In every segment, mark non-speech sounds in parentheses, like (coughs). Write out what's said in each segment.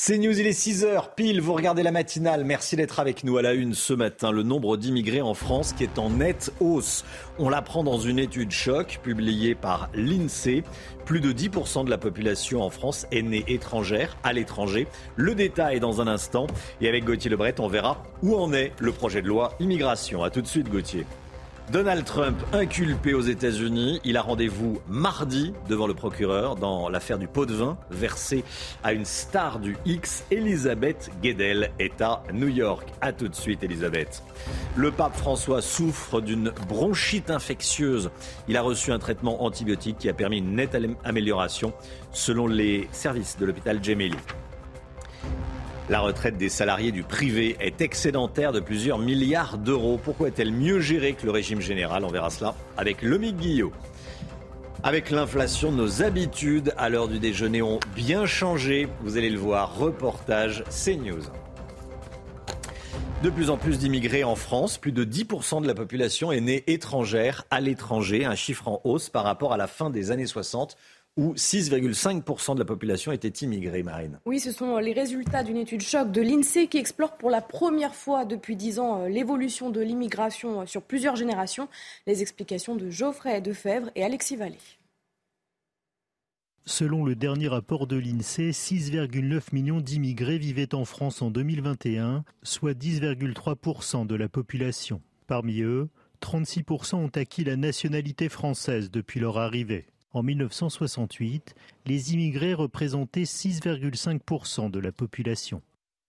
C'est News, il est 6h pile, vous regardez la matinale. Merci d'être avec nous à la une ce matin. Le nombre d'immigrés en France qui est en nette hausse. On l'apprend dans une étude choc publiée par l'INSEE. Plus de 10% de la population en France est née étrangère, à l'étranger. Le détail dans un instant. Et avec Gauthier Lebret, on verra où en est le projet de loi immigration. A tout de suite, Gauthier. Donald Trump inculpé aux États-Unis. Il a rendez-vous mardi devant le procureur dans l'affaire du pot de vin versé à une star du X. Elisabeth Guedel est à New York. A tout de suite, Elisabeth. Le pape François souffre d'une bronchite infectieuse. Il a reçu un traitement antibiotique qui a permis une nette amélioration selon les services de l'hôpital Gemelli. La retraite des salariés du privé est excédentaire de plusieurs milliards d'euros. Pourquoi est-elle mieux gérée que le régime général? On verra cela avec Lomique Guillot. Avec l'inflation, nos habitudes à l'heure du déjeuner ont bien changé. Vous allez le voir, reportage CNews. De plus en plus d'immigrés en France, plus de 10% de la population est née étrangère à l'étranger, un chiffre en hausse par rapport à la fin des années 60 où 6,5% de la population était immigrée, Marine. Oui, ce sont les résultats d'une étude choc de l'INSEE qui explore pour la première fois depuis 10 ans euh, l'évolution de l'immigration euh, sur plusieurs générations. Les explications de Geoffrey Defebvre et Alexis Vallée. Selon le dernier rapport de l'INSEE, 6,9 millions d'immigrés vivaient en France en 2021, soit 10,3% de la population. Parmi eux, 36% ont acquis la nationalité française depuis leur arrivée. En 1968, les immigrés représentaient 6,5% de la population.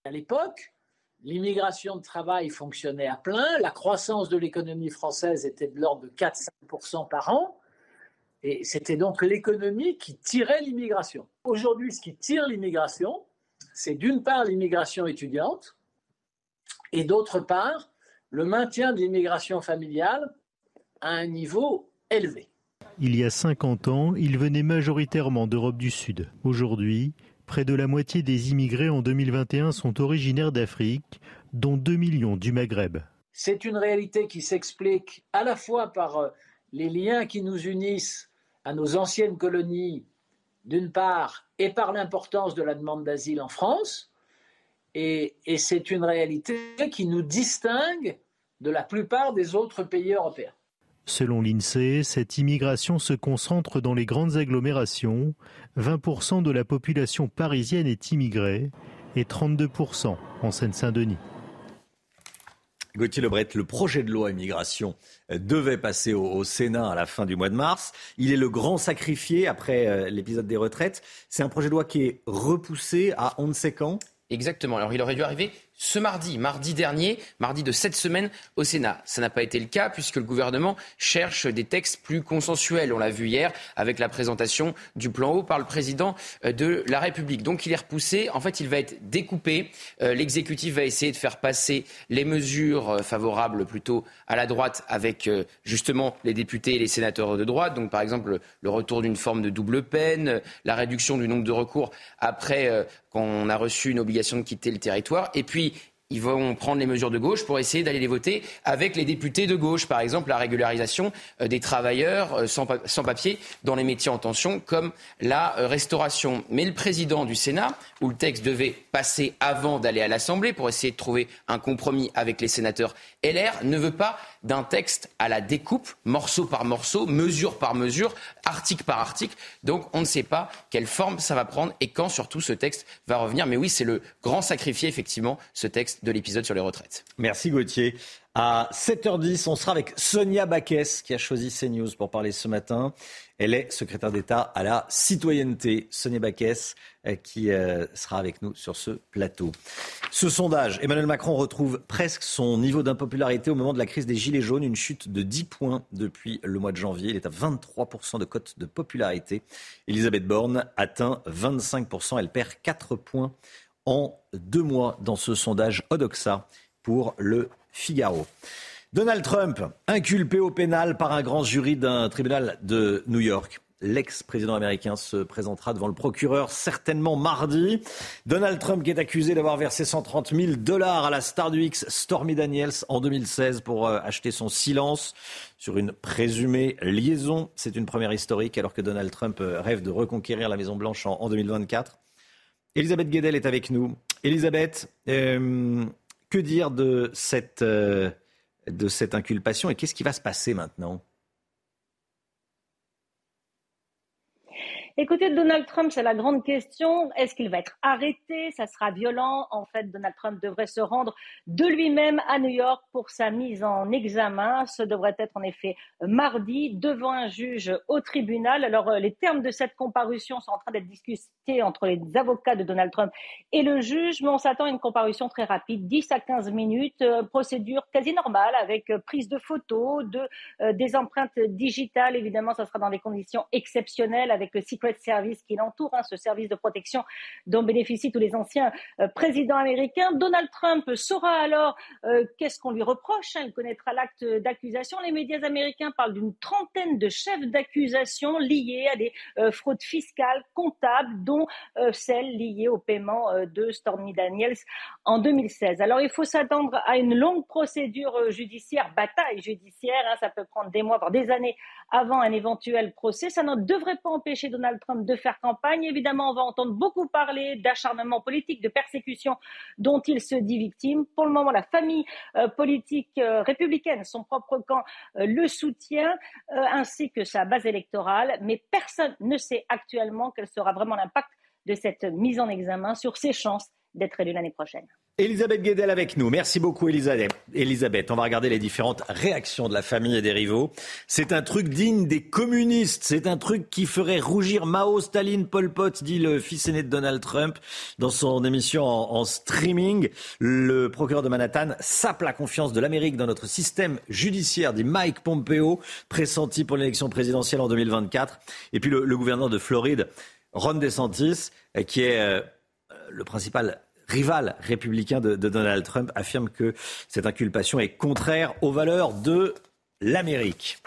À l'époque, l'immigration de travail fonctionnait à plein, la croissance de l'économie française était de l'ordre de 4-5% par an, et c'était donc l'économie qui tirait l'immigration. Aujourd'hui, ce qui tire l'immigration, c'est d'une part l'immigration étudiante, et d'autre part le maintien de l'immigration familiale à un niveau élevé. Il y a 50 ans, ils venaient majoritairement d'Europe du Sud. Aujourd'hui, près de la moitié des immigrés en 2021 sont originaires d'Afrique, dont 2 millions du Maghreb. C'est une réalité qui s'explique à la fois par euh, les liens qui nous unissent à nos anciennes colonies, d'une part, et par l'importance de la demande d'asile en France, et, et c'est une réalité qui nous distingue de la plupart des autres pays européens. Selon l'INSEE, cette immigration se concentre dans les grandes agglomérations. 20% de la population parisienne est immigrée et 32% en Seine-Saint-Denis. Gauthier Lebret, le projet de loi immigration devait passer au, Sénat à la fin du mois de mars. Il est le grand sacrifié après euh, l'épisode des retraites. C'est un projet de loi qui est repoussé à on ne sait quand? Exactement. Alors il aurait dû arriver ce mardi, mardi dernier, mardi de cette semaine au Sénat. Ça n'a pas été le cas puisque le gouvernement cherche des textes plus consensuels. On l'a vu hier avec la présentation du plan haut par le président euh, de la République. Donc il est repoussé. En fait, il va être découpé. Euh, l'exécutif va essayer de faire passer les mesures euh, favorables plutôt à la droite avec justement les députés et les sénateurs de droite. Donc par exemple le retour d'une forme de double peine, la réduction du nombre de recours après qu'on a reçu une obligation de quitter le territoire. Et puis ils vont prendre les mesures de gauche pour essayer d'aller les voter avec les députés de gauche. Par exemple, la régularisation euh, des travailleurs euh, sans, papier dans les métiers en tension, comme la euh, restauration. Mais le président du Sénat, où le texte devait passer avant d'aller à l'Assemblée pour essayer de trouver un compromis avec les sénateurs LR, ne veut pas d'un texte à la découpe, morceau par morceau, mesure par mesure, article par article. Donc on ne sait pas quelle forme ça va prendre et quand surtout ce texte va revenir. Mais oui, c'est le grand sacrifié, effectivement, ce texte de l'épisode sur les retraites. Merci Gauthier. À 7h10, on sera avec Sonia Baquès qui a choisi CNews pour parler ce matin. Elle est secrétaire d'État à la citoyenneté. Sonia Baquès euh, qui euh, sera avec nous sur ce plateau. Ce sondage, Emmanuel Macron retrouve presque son niveau d'impopularité au moment de la crise des Gilets jaunes, une chute de 10 points depuis le mois de janvier. Il est à 23% de cote de popularité. Elisabeth Borne atteint 25%. Elle perd 4 points en deux mois dans ce sondage Odoxa pour le Figaro. Donald Trump, inculpé au pénal par un grand jury d'un tribunal de New York. L'ex-président américain se présentera devant le procureur certainement mardi. Donald Trump qui est accusé d'avoir versé 130 000 dollars à la star du X Stormy Daniels en 2016 pour euh, acheter son silence sur une présumée liaison. C'est une première historique alors que Donald Trump euh, rêve de reconquérir la Maison-Blanche en, 2024. Elisabeth Guedel est avec nous. Elisabeth, euh, que dire de cette, de cette inculpation et qu'est-ce qui va se passer maintenant? Écoutez, Donald Trump, c'est la grande question. Est-ce qu'il va être arrêté? Ça sera violent. En fait, Donald Trump devrait se rendre de lui-même à New York pour sa mise en examen. Ce devrait être en effet mardi devant un juge au tribunal. Alors, euh, les termes de cette comparution sont en train d'être discutés entre les avocats de Donald Trump et le juge, mais on s'attend à une comparution très rapide, 10 à 15 minutes, euh, procédure quasi normale avec euh, prise de photos, de, des empreintes digitales. Évidemment, ça sera dans des conditions exceptionnelles avec le secret service qui l'entoure, hein, ce service de protection dont bénéficient tous les anciens euh, présidents américains. Donald Trump saura alors euh, qu'est-ce qu'on lui reproche. Hein. il connaîtra l'acte d'accusation. Les médias américains parlent d'une trentaine de chefs d'accusation liés à des euh, fraudes fiscales, comptables, dont celles liées au paiement de Stormy Daniels en 2016. Alors il faut s'attendre à une longue procédure judiciaire, bataille judiciaire. Hein. ça peut prendre des mois, voire des années avant un éventuel procès. Ça ne devrait pas empêcher Donald Trump de faire campagne. Évidemment, on va entendre beaucoup parler d'acharnement politique, de persécution dont il se dit victime. Pour le moment, la famille euh, politique euh, républicaine, son propre camp, euh, le soutient, ainsi que sa base électorale. Mais personne ne sait actuellement quel sera vraiment l'impact de cette mise en examen sur ses chances d'être élu l'année prochaine. Elisabeth Guedel avec nous. Merci beaucoup Elisabeth. Elisabeth, on va regarder les différentes réactions de la famille et des rivaux. C'est un truc digne des communistes. C'est un truc qui ferait rougir Mao, Staline, Pol Pot, dit le fils aîné de Donald Trump dans son émission en, streaming. Le procureur de Manhattan sape la confiance de l'Amérique dans notre système judiciaire, dit Mike Pompeo, pressenti pour l'élection présidentielle en 2024. Et puis le gouverneur de Floride, Ron DeSantis, qui est euh, le principal rival républicain de, Donald Trump, affirme que cette inculpation est contraire aux valeurs de l'Amérique.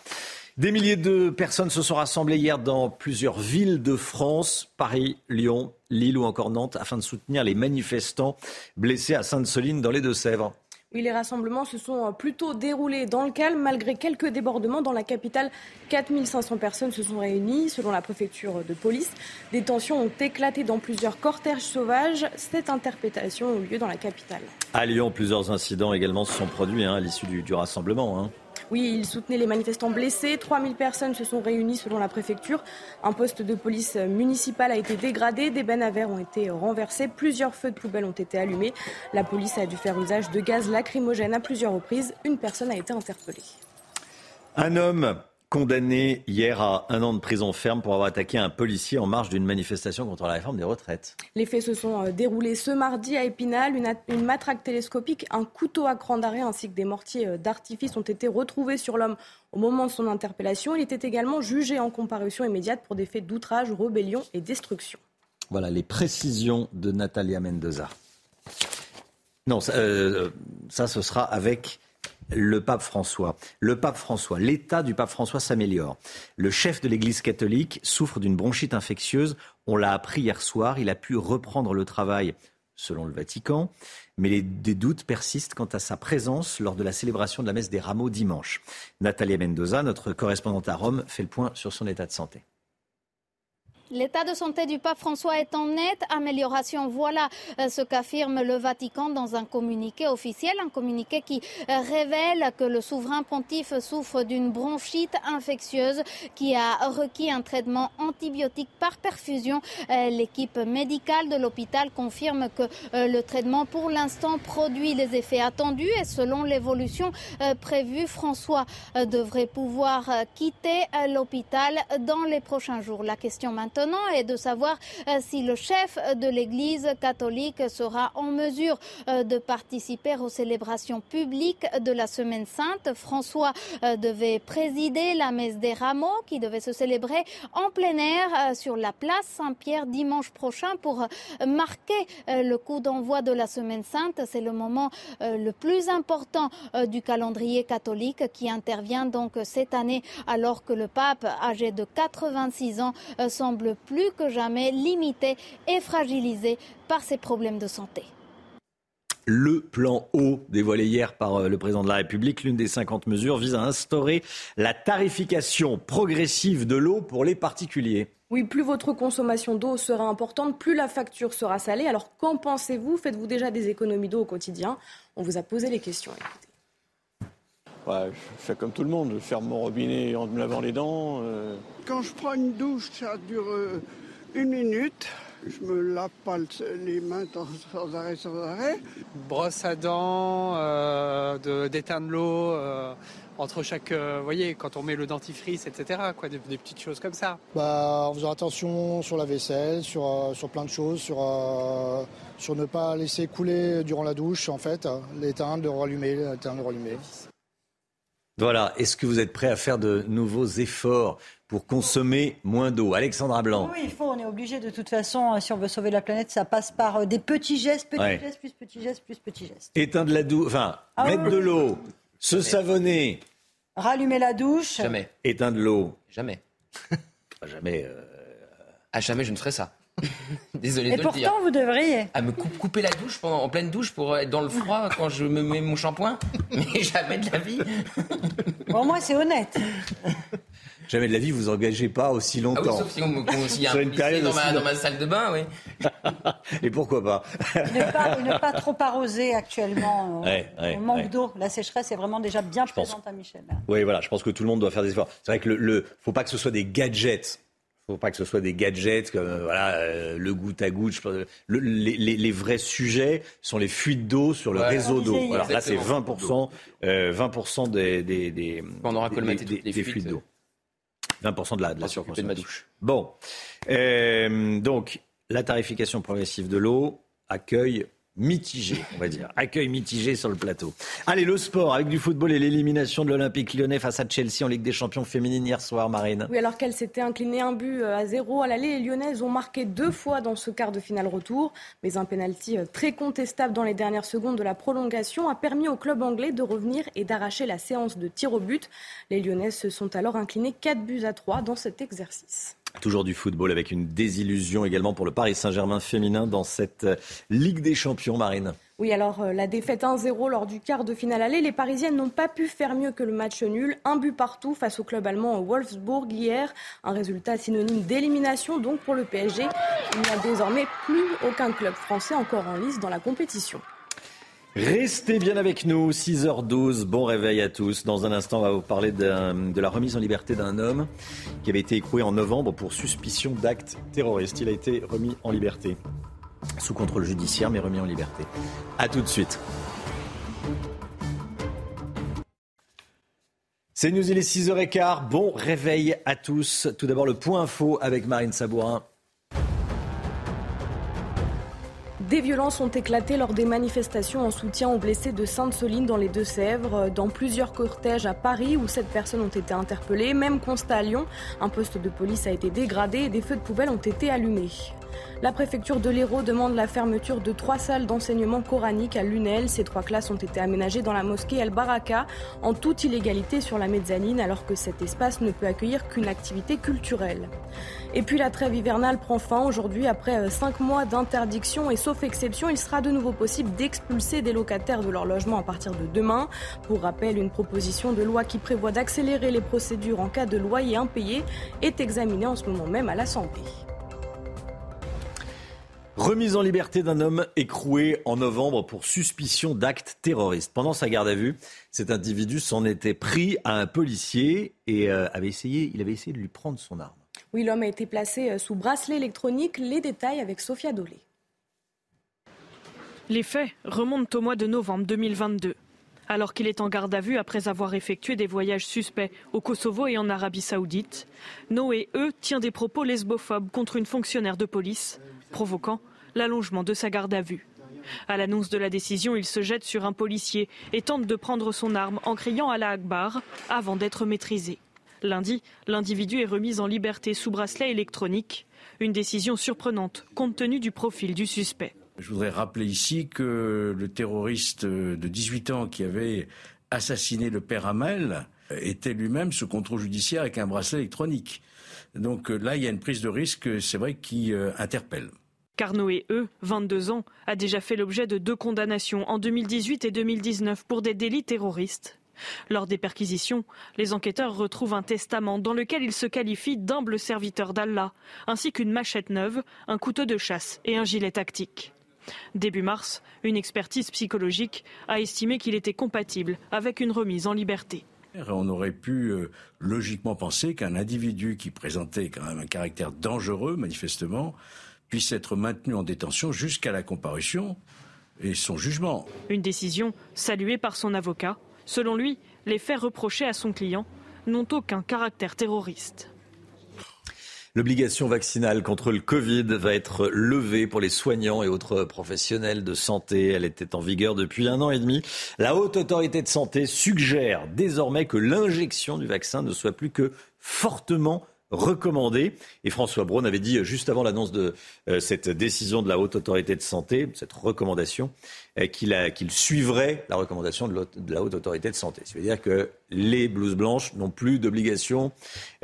Des milliers de personnes se sont rassemblées hier dans plusieurs villes de France, Paris, Lyon, Lille ou encore Nantes, afin de soutenir les manifestants blessés à Sainte-Soline dans les Deux-Sèvres. Oui, les rassemblements se sont euh, plutôt déroulés dans le calme, malgré quelques débordements. Dans la capitale, 4500 personnes se sont réunies, selon la préfecture de police. Des tensions ont éclaté dans plusieurs cortèges sauvages. Cette interprétation a eu lieu dans la capitale. À Lyon, plusieurs incidents également se sont produits hein, à l'issue du, rassemblement. Hein. Oui, il soutenait les manifestants blessés. 3000 personnes se sont réunies selon la préfecture. Un poste de police municipale a été dégradé. Des bennes à verre ont été renversés. Plusieurs feux de poubelle ont été allumés. La police a dû faire usage de gaz lacrymogène à plusieurs reprises. Une personne a été interpellée. Un homme condamné hier à un an de prison ferme pour avoir attaqué un policier en marge d'une manifestation contre la réforme des retraites. Les faits se sont euh, déroulés ce mardi à Épinal. Une, matraque télescopique, un couteau à cran d'arrêt ainsi que des mortiers euh, d'artifice ont été retrouvés sur l'homme au moment de son interpellation. Il était également jugé en comparution immédiate pour des faits d'outrage, rébellion et destruction. Voilà les précisions de Natalia Mendoza. Non, ça, euh, ça ce sera avec le pape François. Le pape François, l'état du pape François s'améliore. Le chef de l'Église catholique souffre d'une bronchite infectieuse. On l'a appris hier soir. Il a pu reprendre le travail selon le Vatican, mais des doutes persistent quant à sa présence lors de la célébration de la messe des rameaux dimanche. Natalia Mendoza, notre correspondante à Rome, fait le point sur son état de santé. L'état de santé du pape François est en nette amélioration. Voilà euh, ce qu'affirme le Vatican dans un communiqué officiel, un communiqué qui euh, révèle que le souverain pontife souffre d'une bronchite infectieuse qui a requis un traitement antibiotique par perfusion. Euh, l'équipe médicale de l'hôpital confirme que le traitement pour l'instant produit les effets attendus et selon l'évolution prévue, François devrait pouvoir quitter l'hôpital dans les prochains jours. La question maintenant est de savoir euh, si le chef de l'Église catholique sera en mesure euh, de participer aux célébrations publiques de la Semaine sainte. François euh, devait présider la messe des rameaux qui devait se célébrer en plein air sur la place Saint-Pierre dimanche prochain pour marquer le coup d'envoi de la Semaine sainte. C'est le moment le plus important du calendrier catholique qui intervient donc cette année alors que le pape âgé de 86 ans semble plus que jamais limité et fragilisé par ses problèmes de santé. Le plan eau dévoilé hier par euh, le président de la République, l'une des 50 mesures, vise à instaurer la tarification progressive de l'eau pour les particuliers. Oui, plus votre consommation d'eau sera importante, plus la facture sera salée. Alors qu'en pensez-vous? Faites-vous déjà des économies d'eau au quotidien? On vous a posé les questions. Je fais comme tout le monde, je ferme mon robinet en me lavant les dents. Euh, quand je prends une douche, ça dure euh, une minute. Je me lave pas les mains sans arrêt, sans arrêt. Brosse à dents, euh, d'éteindre l'eau euh, entre chaque, vous voyez, quand on met le dentifrice, etc. Quoi, des, petites choses comme ça. Bah, en faisant attention sur la vaisselle, sur, sur plein de choses, sur, sur ne pas laisser couler durant la douche, en fait, l'éteindre, le rallumer, l'éteindre, le rallumer. Voilà, est-ce que vous êtes prêt à faire de nouveaux efforts pour consommer moins d'eau? Alexandra Blanc. Oui, il faut, on est obligé de toute façon, euh, si on veut sauver la planète, ça passe par euh, des petits gestes, petits gestes, plus petits gestes, plus petits gestes. Éteindre la douche, enfin, ah mettre de l'eau, se savonner. Rallumer la douche. Jamais. Éteindre l'eau. Jamais. jamais. Euh... À jamais, je ne ferai ça. (laughs) Désolé Et pourtant, vous devriez. À me couper la douche pendant, en pleine douche pour être dans le froid quand je me mets mon shampoing (laughs) Mais jamais de la vie. Pour moi, c'est honnête. (laughs) Jamais de la vie, vous engagez pas aussi ah longtemps. sauf si on, y a un une période dans, ma, dans ma salle de bain, oui. Et pourquoi pas? Ne, pas trop arroser actuellement. Euh, on manque d'eau. La sécheresse est vraiment déjà bien présente à Michel. Oui, voilà, je pense que tout le monde doit faire des efforts. C'est vrai que le, le faut pas que ce soit des gadgets faut pas que ce soit des gadgets comme euh, voilà euh, le goutte à goutte. les, les, vrais sujets sont les fuites d'eau sur le réseau d'eau. Alors là, c'est 20% 20 des des des, On aura des, fuites d'eau. 20 de la, de la surconsommation. de ma douche. Bon, euh, donc la tarification progressive de l'eau accueille mitigé, on va dire. Accueil mitigé sur le plateau. Allez, le sport avec du football et l'élimination de l'Olympique lyonnais face à Chelsea en Ligue des champions féminines hier soir, Marine. Oui, alors qu'elle s'était inclinée un but euh, à zéro à l'aller, les Lyonnaises ont marqué deux fois dans ce quart de finale retour. Mais un pénalty euh, très contestable dans les dernières secondes de la prolongation a permis au club anglais de revenir et d'arracher la séance de tir au but. Les Lyonnaises se sont alors inclinées 4 buts à 3 dans cet exercice. Toujours du football avec une désillusion également pour le Paris Saint-Germain féminin dans cette euh, Ligue des Champions, Marine. Oui, alors euh, la défaite 1-0 lors du quart de finale aller, les Parisiennes n'ont pas pu faire mieux que le match nul. Un but partout face au club allemand Wolfsburg hier. Un résultat synonyme d'élimination donc pour le PSG. Il n'y a désormais plus aucun club français encore en lice dans la compétition. Restez bien avec nous, 6h12, bon réveil à tous. Dans un instant, on va vous parler de la remise en liberté d'un homme qui avait été écroué en novembre pour suspicion d'actes terroristes. Il a été remis en liberté, sous contrôle judiciaire, mais remis en liberté. A tout de suite. C'est News, il est 6h15. Bon réveil à tous. Tout d'abord, le point info avec Marine Sabourin. Des violences ont éclaté lors des manifestations en soutien aux blessés de Sainte-Soline dans les Deux-Sèvres, dans plusieurs cortèges à Paris où sept personnes ont été interpellées. Même constat à Lyon, un poste de police a été dégradé et des feux de poubelle ont été allumés. La préfecture de l'Hérault demande la fermeture de trois salles d'enseignement coranique à Lunel. Ces trois classes ont été aménagées dans la mosquée El Baraka en toute illégalité sur la mezzanine alors que cet espace ne peut accueillir qu'une activité culturelle. Et puis la trêve hivernale prend fin aujourd'hui après euh, cinq mois d'interdiction et sauf exception, il sera de nouveau possible d'expulser des locataires de leur logement à partir de demain. Pour rappel, une proposition de loi qui prévoit d'accélérer les procédures en cas de loyer impayé est examinée en ce moment même à l'Assemblée. Remise en liberté d'un homme écroué en novembre pour suspicion d'actes terroristes. Pendant sa garde à vue, cet individu s'en était pris à un policier et euh, avait essayé, il avait essayé de lui prendre son arme. Oui, l'homme a été placé euh, sous bracelet électronique. Les détails avec Sophia Dolé. Les faits remontent au mois de novembre 2022. Alors qu'il est en garde à vue après avoir effectué des voyages suspects au Kosovo et en Arabie saoudite, Noé, eux, tient des propos lesbophobes contre une fonctionnaire de police provoquant l'allongement de sa garde à vue. À l'annonce de la décision, il se jette sur un policier et tente de prendre son arme en criant à la Akbar avant d'être maîtrisé. Lundi, l'individu est remis en liberté sous bracelet électronique, une décision surprenante compte tenu du profil du suspect. Je voudrais rappeler ici que le terroriste de 18 ans qui avait assassiné le père Hamel était lui-même sous contrôle judiciaire avec un bracelet électronique. Donc là, il y a une prise de risque, c'est vrai, qui euh, interpelle. Carnoé, eux, 22 ans, a déjà fait l'objet de deux condamnations en 2018 et 2019 pour des délits terroristes. Lors des perquisitions, les enquêteurs retrouvent un testament dans lequel il se qualifie d'humble serviteur d'Allah, ainsi qu'une machette neuve, un couteau de chasse et un gilet tactique. Début mars, une expertise psychologique a estimé qu'il était compatible avec une remise en liberté. On aurait pu euh, logiquement penser qu'un individu qui présentait quand même un caractère dangereux, manifestement, puisse être maintenu en détention jusqu'à la comparution et son jugement. Une décision saluée par son avocat. Selon lui, les faits reprochés à son client n'ont aucun caractère terroriste. L'obligation vaccinale contre le Covid va être levée pour les soignants et autres professionnels de santé. Elle était en vigueur depuis un an et demi. La haute autorité de santé suggère désormais que l'injection du vaccin ne soit plus que fortement recommandé. Et François Braun avait dit juste avant l'annonce de euh, cette décision de la Haute Autorité de Santé, cette recommandation, euh, qu'il suivrait la recommandation de, la Haute Autorité de Santé. Ça veut dire que les blouses blanches n'ont plus d'obligation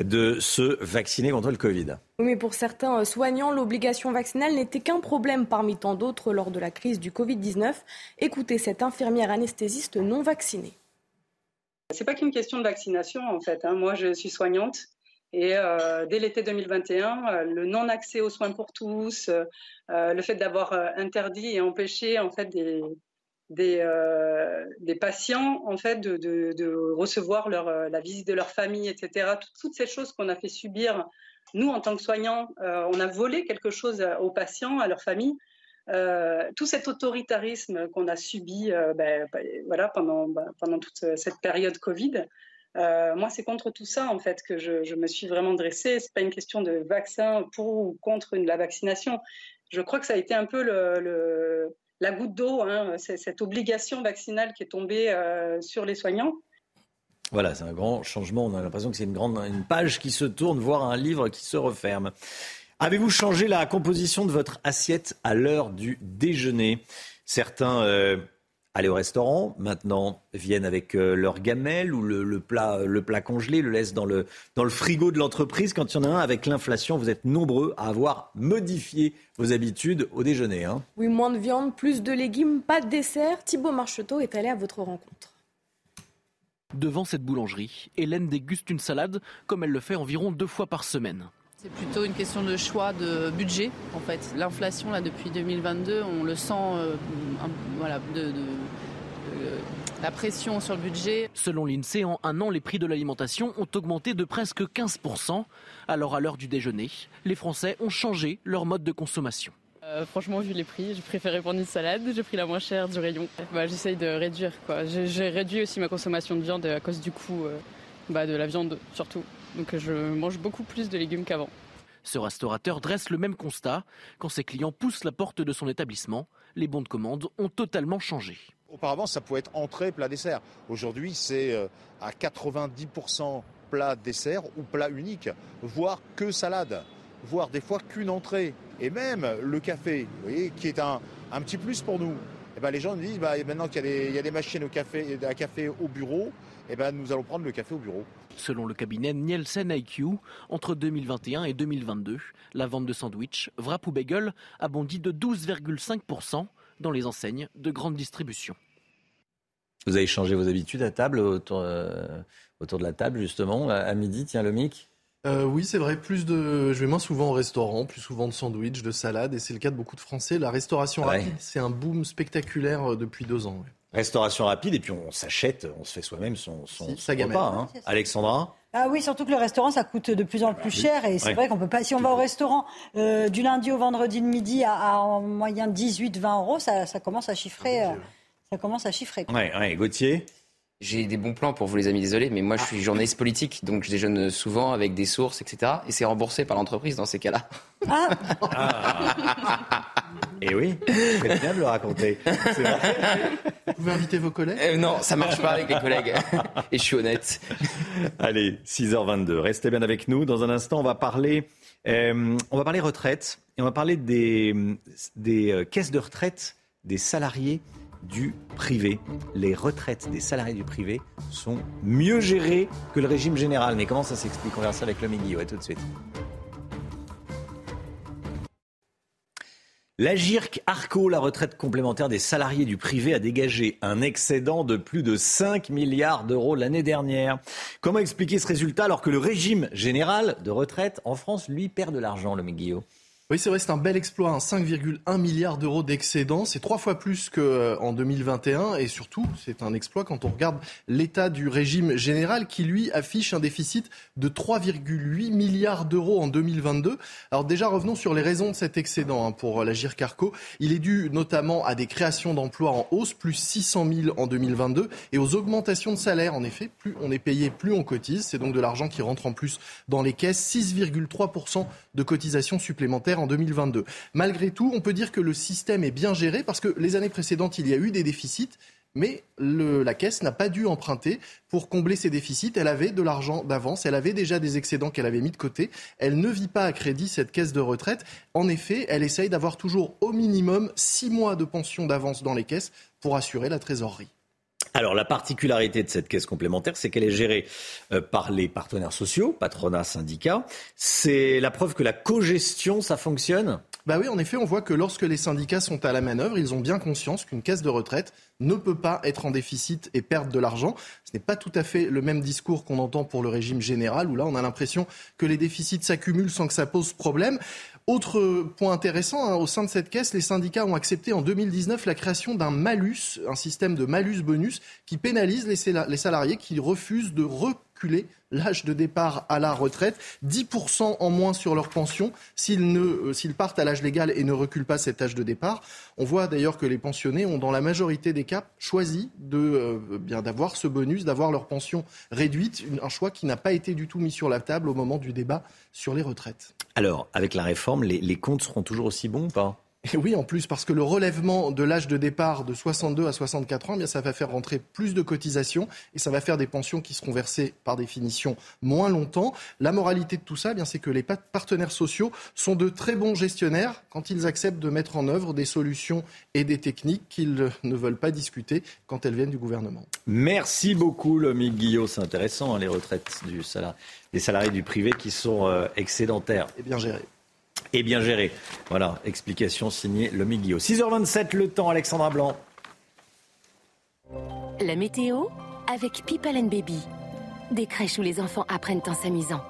de se vacciner contre le Covid. Oui, mais pour certains soignants, l'obligation vaccinale n'était qu'un problème parmi tant d'autres lors de la crise du Covid-19. Écoutez cette infirmière anesthésiste non vaccinée. C'est pas qu'une question de vaccination en fait. Hein. Moi, je suis soignante et euh, dès l'été 2021, euh, le non-accès aux soins pour tous, euh, le fait d'avoir interdit et empêché en fait des, patients en fait de, recevoir la visite de leur famille, etc. toutes ces choses qu'on a fait subir, nous en tant que soignants, on a volé quelque chose aux patients, à leur famille. tout cet autoritarisme qu'on a subi ben, ben, voilà, pendant, ben, pendant toute cette période Covid, euh, moi, c'est contre tout ça, en fait, que je, me suis vraiment dressée. C'est pas une question de vaccin pour ou contre la vaccination. Je crois que ça a été un peu la goutte d'eau, hein, cette obligation vaccinale qui est tombée euh, sur les soignants. Voilà, c'est un grand changement. On a l'impression que c'est une une page qui se tourne, voire un livre qui se referme. Avez-vous changé la composition de votre assiette à l'heure du déjeuner? Certains euh, aller au restaurant, maintenant viennent avec euh, leur gamelle ou le, plat, le plat congelé, le laissent dans le, dans le frigo de l'entreprise. Quand il y en a un, avec l'inflation, vous êtes nombreux à avoir modifié vos habitudes au déjeuner. Hein. Oui, moins de viande, plus de légumes, pas de dessert. Thibaut Marcheteau est allé à votre rencontre. Devant cette boulangerie, Hélène déguste une salade comme elle le fait environ deux fois par semaine. C'est plutôt une question de choix de budget, en fait. L'inflation, là, depuis 2022, on le sent, euh, voilà, de, la pression sur le budget. Selon l'INSEE, en un an, les prix de l'alimentation ont augmenté de presque 15%. Alors, à l'heure du déjeuner, les Français ont changé leur mode de consommation. Euh, franchement, vu les prix, je préférais prendre une salade. J'ai pris la moins chère du rayon. Bah, J'essaye de réduire. J'ai réduit aussi ma consommation de viande à cause du coût euh, bah, de la viande, surtout. Donc je mange beaucoup plus de légumes qu'avant. Ce restaurateur dresse le même constat. Quand ses clients poussent la porte de son établissement, les bons de commande ont totalement changé. Auparavant, ça pouvait être entrée, plat, dessert. Aujourd'hui, c'est euh, à 90% plat, dessert ou plat unique, voire que salade, voire des fois qu'une entrée. Et même le café, vous voyez, qui est un, un petit plus pour nous. Et eh ben, les gens nous disent, bah, maintenant qu'il y, y, a des machines au café, à café au bureau, eh ben, nous allons prendre le café au bureau. Selon le cabinet Nielsen IQ, entre 2021 et 2022, la vente de sandwichs, wrap ou bagel a bondi de 12,5% dans les enseignes de grande distribution. Vous avez changé vos habitudes à table, autour, euh, autour de la table justement, à, midi, tiens le mic euh, oui, c'est vrai. Plus de, je vais moins souvent au restaurant, plus souvent de sandwich, de salade, et c'est le cas de beaucoup de Français. La restauration rapide, c'est un boom spectaculaire euh, depuis deux ans. Restauration rapide, et puis on s'achète, on se fait soi-même son, son, repas. Hein. Alexandra ah oui, surtout que le restaurant, ça coûte de plus en plus cher. Et c'est vrai qu'on peut pas. Si on va au restaurant euh, du lundi au vendredi de midi à, en moyenne 18-20 euros, ça, commence à chiffrer. Ah, ça commence à chiffrer. Ouais, ouais, Gauthier j'ai des bons plans pour vous, les amis, désolé, mais moi je suis journaliste politique, donc je déjeune souvent avec des sources, etc. Et c'est remboursé par l'entreprise dans ces cas-là. Ah. Et eh oui, c'est bien de le raconter. Vous pouvez inviter vos collègues euh, Non, ça marche pas avec les collègues. (laughs) Et je suis honnête. Allez, 6h22, restez bien avec nous. Dans un instant, on va parler, euh, on va parler retraite et on va parler des, des euh, caisses de retraite des salariés du privé. Les retraites des salariés du privé sont mieux gérées que le régime général. Mais comment ça s'explique? On verra ça avec le Guillaume. tout de suite. La GIRC Arco, la retraite complémentaire des salariés du privé, a dégagé un excédent de plus de 5 milliards d'euros l'année dernière. Comment expliquer ce résultat alors que le régime général de retraite en France, lui, perd de l'argent, le Guillaume oui, c'est vrai, c'est un bel exploit, 5,1 hein. milliards d'euros d'excédent, c'est trois fois plus qu'en euh, 2021 et surtout, c'est un exploit quand on regarde l'état du régime général qui lui affiche un déficit de 3,8 milliards d'euros en 2022. Alors déjà, revenons sur les raisons de cet excédent hein, pour la Carco. Il est dû notamment à des créations d'emplois en hausse, plus 600 000 en 2022, et aux augmentations de salaire. En effet, plus on est payé, plus on cotise. C'est donc de l'argent qui rentre en plus dans les caisses, 6,3% de cotisations supplémentaires en 2022. Malgré tout, on peut dire que le système est bien géré parce que les années précédentes, il y a eu des déficits. Mais la caisse n'a pas dû emprunter pour combler ses déficits. Elle avait de l'argent d'avance, elle avait déjà des excédents qu'elle avait mis de côté. Elle ne vit pas à crédit cette caisse de retraite. En effet, elle essaye d'avoir toujours au minimum six mois de pension d'avance dans les caisses pour assurer la trésorerie. Alors la particularité de cette caisse complémentaire, c'est qu'elle est gérée euh, par les partenaires sociaux, patronat, syndicats. C'est la preuve que la cogestion, ça fonctionne? Bah oui, en effet, on voit que lorsque les syndicats sont à la manœuvre, ils ont bien conscience qu'une caisse de retraite ne peut pas être en déficit et perdre de l'argent. Ce n'est pas tout à fait le même discours qu'on entend pour le régime général, où là, on a l'impression que les déficits s'accumulent sans que ça pose problème. Autre point intéressant, hein, au sein de cette caisse, les syndicats ont accepté en 2019 la création d'un malus, un système de malus-bonus qui pénalise les salariés qui refusent de reculer l'âge de départ à la retraite, 10% en moins sur leur pension s'ils, euh, s'ils partent à l'âge légal et ne reculent pas cet âge de départ. On voit d'ailleurs que les pensionnés ont dans la majorité des cas choisi de, euh, bien, d'avoir ce bonus, d'avoir leur pension réduite, un choix qui n'a pas été du tout mis sur la table au moment du débat sur les retraites. Alors, avec la réforme, les, les comptes seront toujours aussi bons ou pas? Et oui, en plus, parce que le relèvement de l'âge de départ de 62 à 64 ans, eh bien, ça va faire rentrer plus de cotisations et ça va faire des pensions qui seront versées par définition moins longtemps. La moralité de tout ça, eh bien, c'est que les partenaires sociaux sont de très bons gestionnaires quand ils acceptent de mettre en œuvre des solutions et des techniques qu'ils ne veulent pas discuter quand elles viennent du gouvernement. Merci beaucoup, Lomique Guillot. C'est intéressant, hein, les retraites du des salariés du privé qui sont euh, excédentaires. Et bien gérées et bien géré. Voilà, explication signée le Guillaume. 6h27 le temps, Alexandra Blanc. La météo avec People and Baby. Des crèches où les enfants apprennent en s'amusant.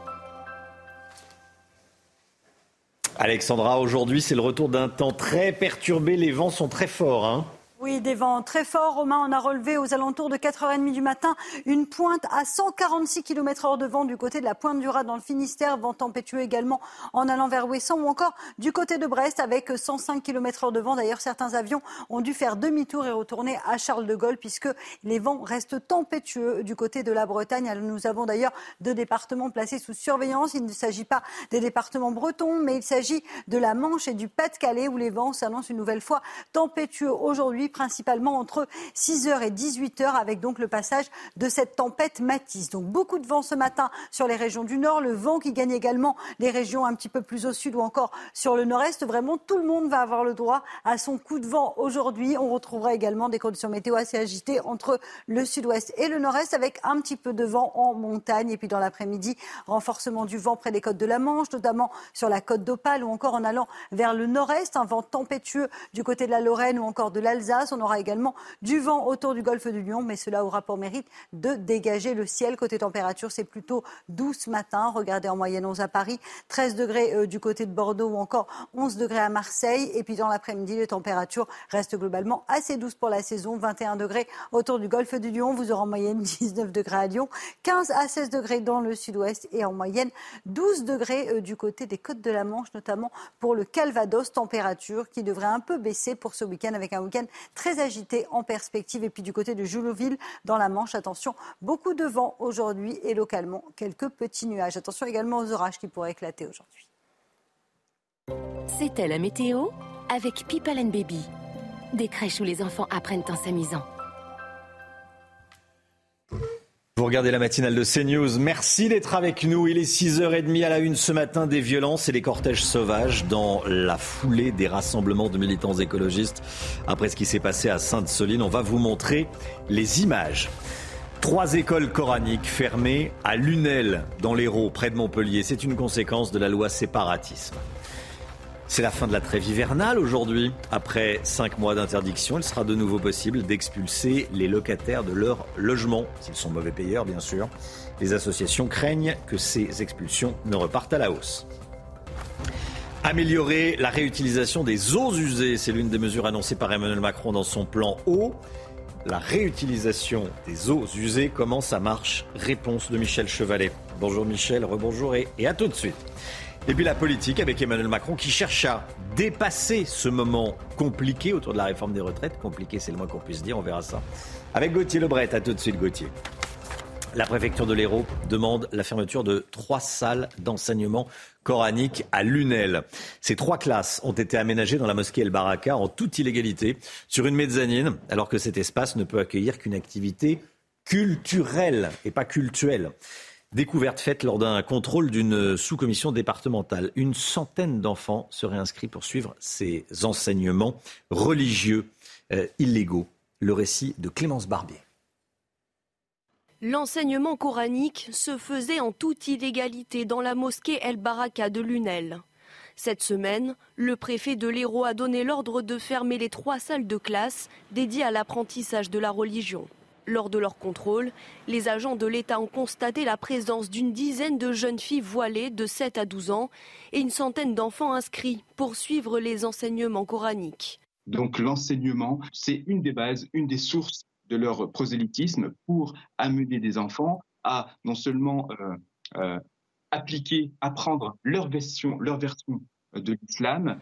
Alexandra, aujourd'hui c'est le retour d'un temps très perturbé. Les vents sont très forts. Hein oui, des vents très forts. Romain, on a relevé aux alentours de 4h30 du matin une pointe à 146 km h de vent du côté de la Pointe du Raz dans le Finistère. Vent tempétueux également en allant vers Ouessant ou encore du côté de Brest avec 105 km h de vent. D'ailleurs, certains avions ont dû faire demi-tour et retourner à Charles de Gaulle puisque les vents restent tempétueux du côté de la Bretagne. Nous avons d'ailleurs deux départements placés sous surveillance. Il ne s'agit pas des départements bretons, mais il s'agit de la Manche et du Pas-de-Calais où les vents s'annoncent une nouvelle fois tempétueux aujourd'hui principalement entre 6h et 18h, avec donc le passage de cette tempête Matisse. Donc beaucoup de vent ce matin sur les régions du nord, le vent qui gagne également les régions un petit peu plus au sud ou encore sur le nord-est. Vraiment, tout le monde va avoir le droit à son coup de vent aujourd'hui. On retrouvera également des conditions météo assez agitées entre le sud-ouest et le nord-est, avec un petit peu de vent en montagne. Et puis dans l'après-midi, renforcement du vent près des côtes de la Manche, notamment sur la côte d'Opale ou encore en allant vers le nord-est, un vent tempétueux du côté de la Lorraine ou encore de l'Alsace On aura également du vent autour du golfe du Lion, mais cela aura pour mérite de dégager le ciel. Côté température, c'est plutôt doux ce matin. Regardez en moyenne 11 à Paris, 13 degrés euh, du côté de Bordeaux ou encore 11 degrés à Marseille. Et puis dans l'après-midi, les températures restent globalement assez douces pour la saison. 21 degrés autour du golfe du Lion. Vous aurez en moyenne 19 degrés à Lyon, 15 à 16 degrés dans le sud-ouest et en moyenne 12 degrés euh, du côté des côtes de la Manche, notamment pour le Calvados. Température qui devrait un peu baisser pour ce week-end avec un week-end très agité en perspective. Et puis du côté de Jouloville, dans la Manche, attention, beaucoup de vent aujourd'hui et localement quelques petits nuages. Attention également aux orages qui pourraient éclater aujourd'hui. C'était la météo avec People and Baby. Des crèches où les enfants apprennent en s'amusant. Vous regardez la matinale de CNews. Merci d'être avec nous. Il est 6h30 à la une ce matin. Des violences et des cortèges sauvages dans la foulée des rassemblements de militants écologistes. Après ce qui s'est passé à Sainte-Soline, on va vous montrer les images. Trois écoles coraniques fermées à Lunel, dans l'Hérault, près de Montpellier. C'est une conséquence de la loi séparatisme. C'est la fin de la trêve hivernale aujourd'hui. Après cinq mois d'interdiction, il sera de nouveau possible d'expulser les locataires de leur logement, s'ils sont mauvais payeurs bien sûr. Les associations craignent que ces expulsions ne repartent à la hausse. Améliorer la réutilisation des eaux usées, c'est l'une des mesures annoncées par Emmanuel Macron dans son plan eau. La réutilisation des eaux usées, comment ça marche? Réponse de Michel Chevalet. Bonjour Michel, rebonjour et, et à tout de suite. Et puis la politique avec Emmanuel Macron qui cherche à dépasser ce moment compliqué autour de la réforme des retraites. Compliqué, c'est le moins qu'on puisse dire, on verra ça. Avec Gauthier Lebret, à tout de suite Gauthier. La préfecture de l'Hérault demande la fermeture de trois salles d'enseignement coranique à Lunel. Ces trois classes ont été aménagées dans la mosquée El Baraka en toute illégalité sur une mezzanine, alors que cet espace ne peut accueillir qu'une activité culturelle et pas cultuelle. Découverte faite lors d'un contrôle d'une sous-commission départementale. Une centaine d'enfants seraient inscrits pour suivre ces enseignements religieux euh, illégaux. Le récit de Clémence Barbier. L'enseignement coranique se faisait en toute illégalité dans la mosquée El Baraka de Lunel. Cette semaine, le préfet de l'Hérault a donné l'ordre de fermer les trois salles de classe dédiées à l'apprentissage de la religion. Lors de leur contrôle, les agents de l'État ont constaté la présence d'une dizaine de jeunes filles voilées de 7 à 12 ans et une centaine d'enfants inscrits pour suivre les enseignements coraniques. Donc l'enseignement, c'est une des bases, une des sources de leur prosélytisme pour amener des enfants à non seulement euh, euh, appliquer, apprendre leur version, leur version de l'islam,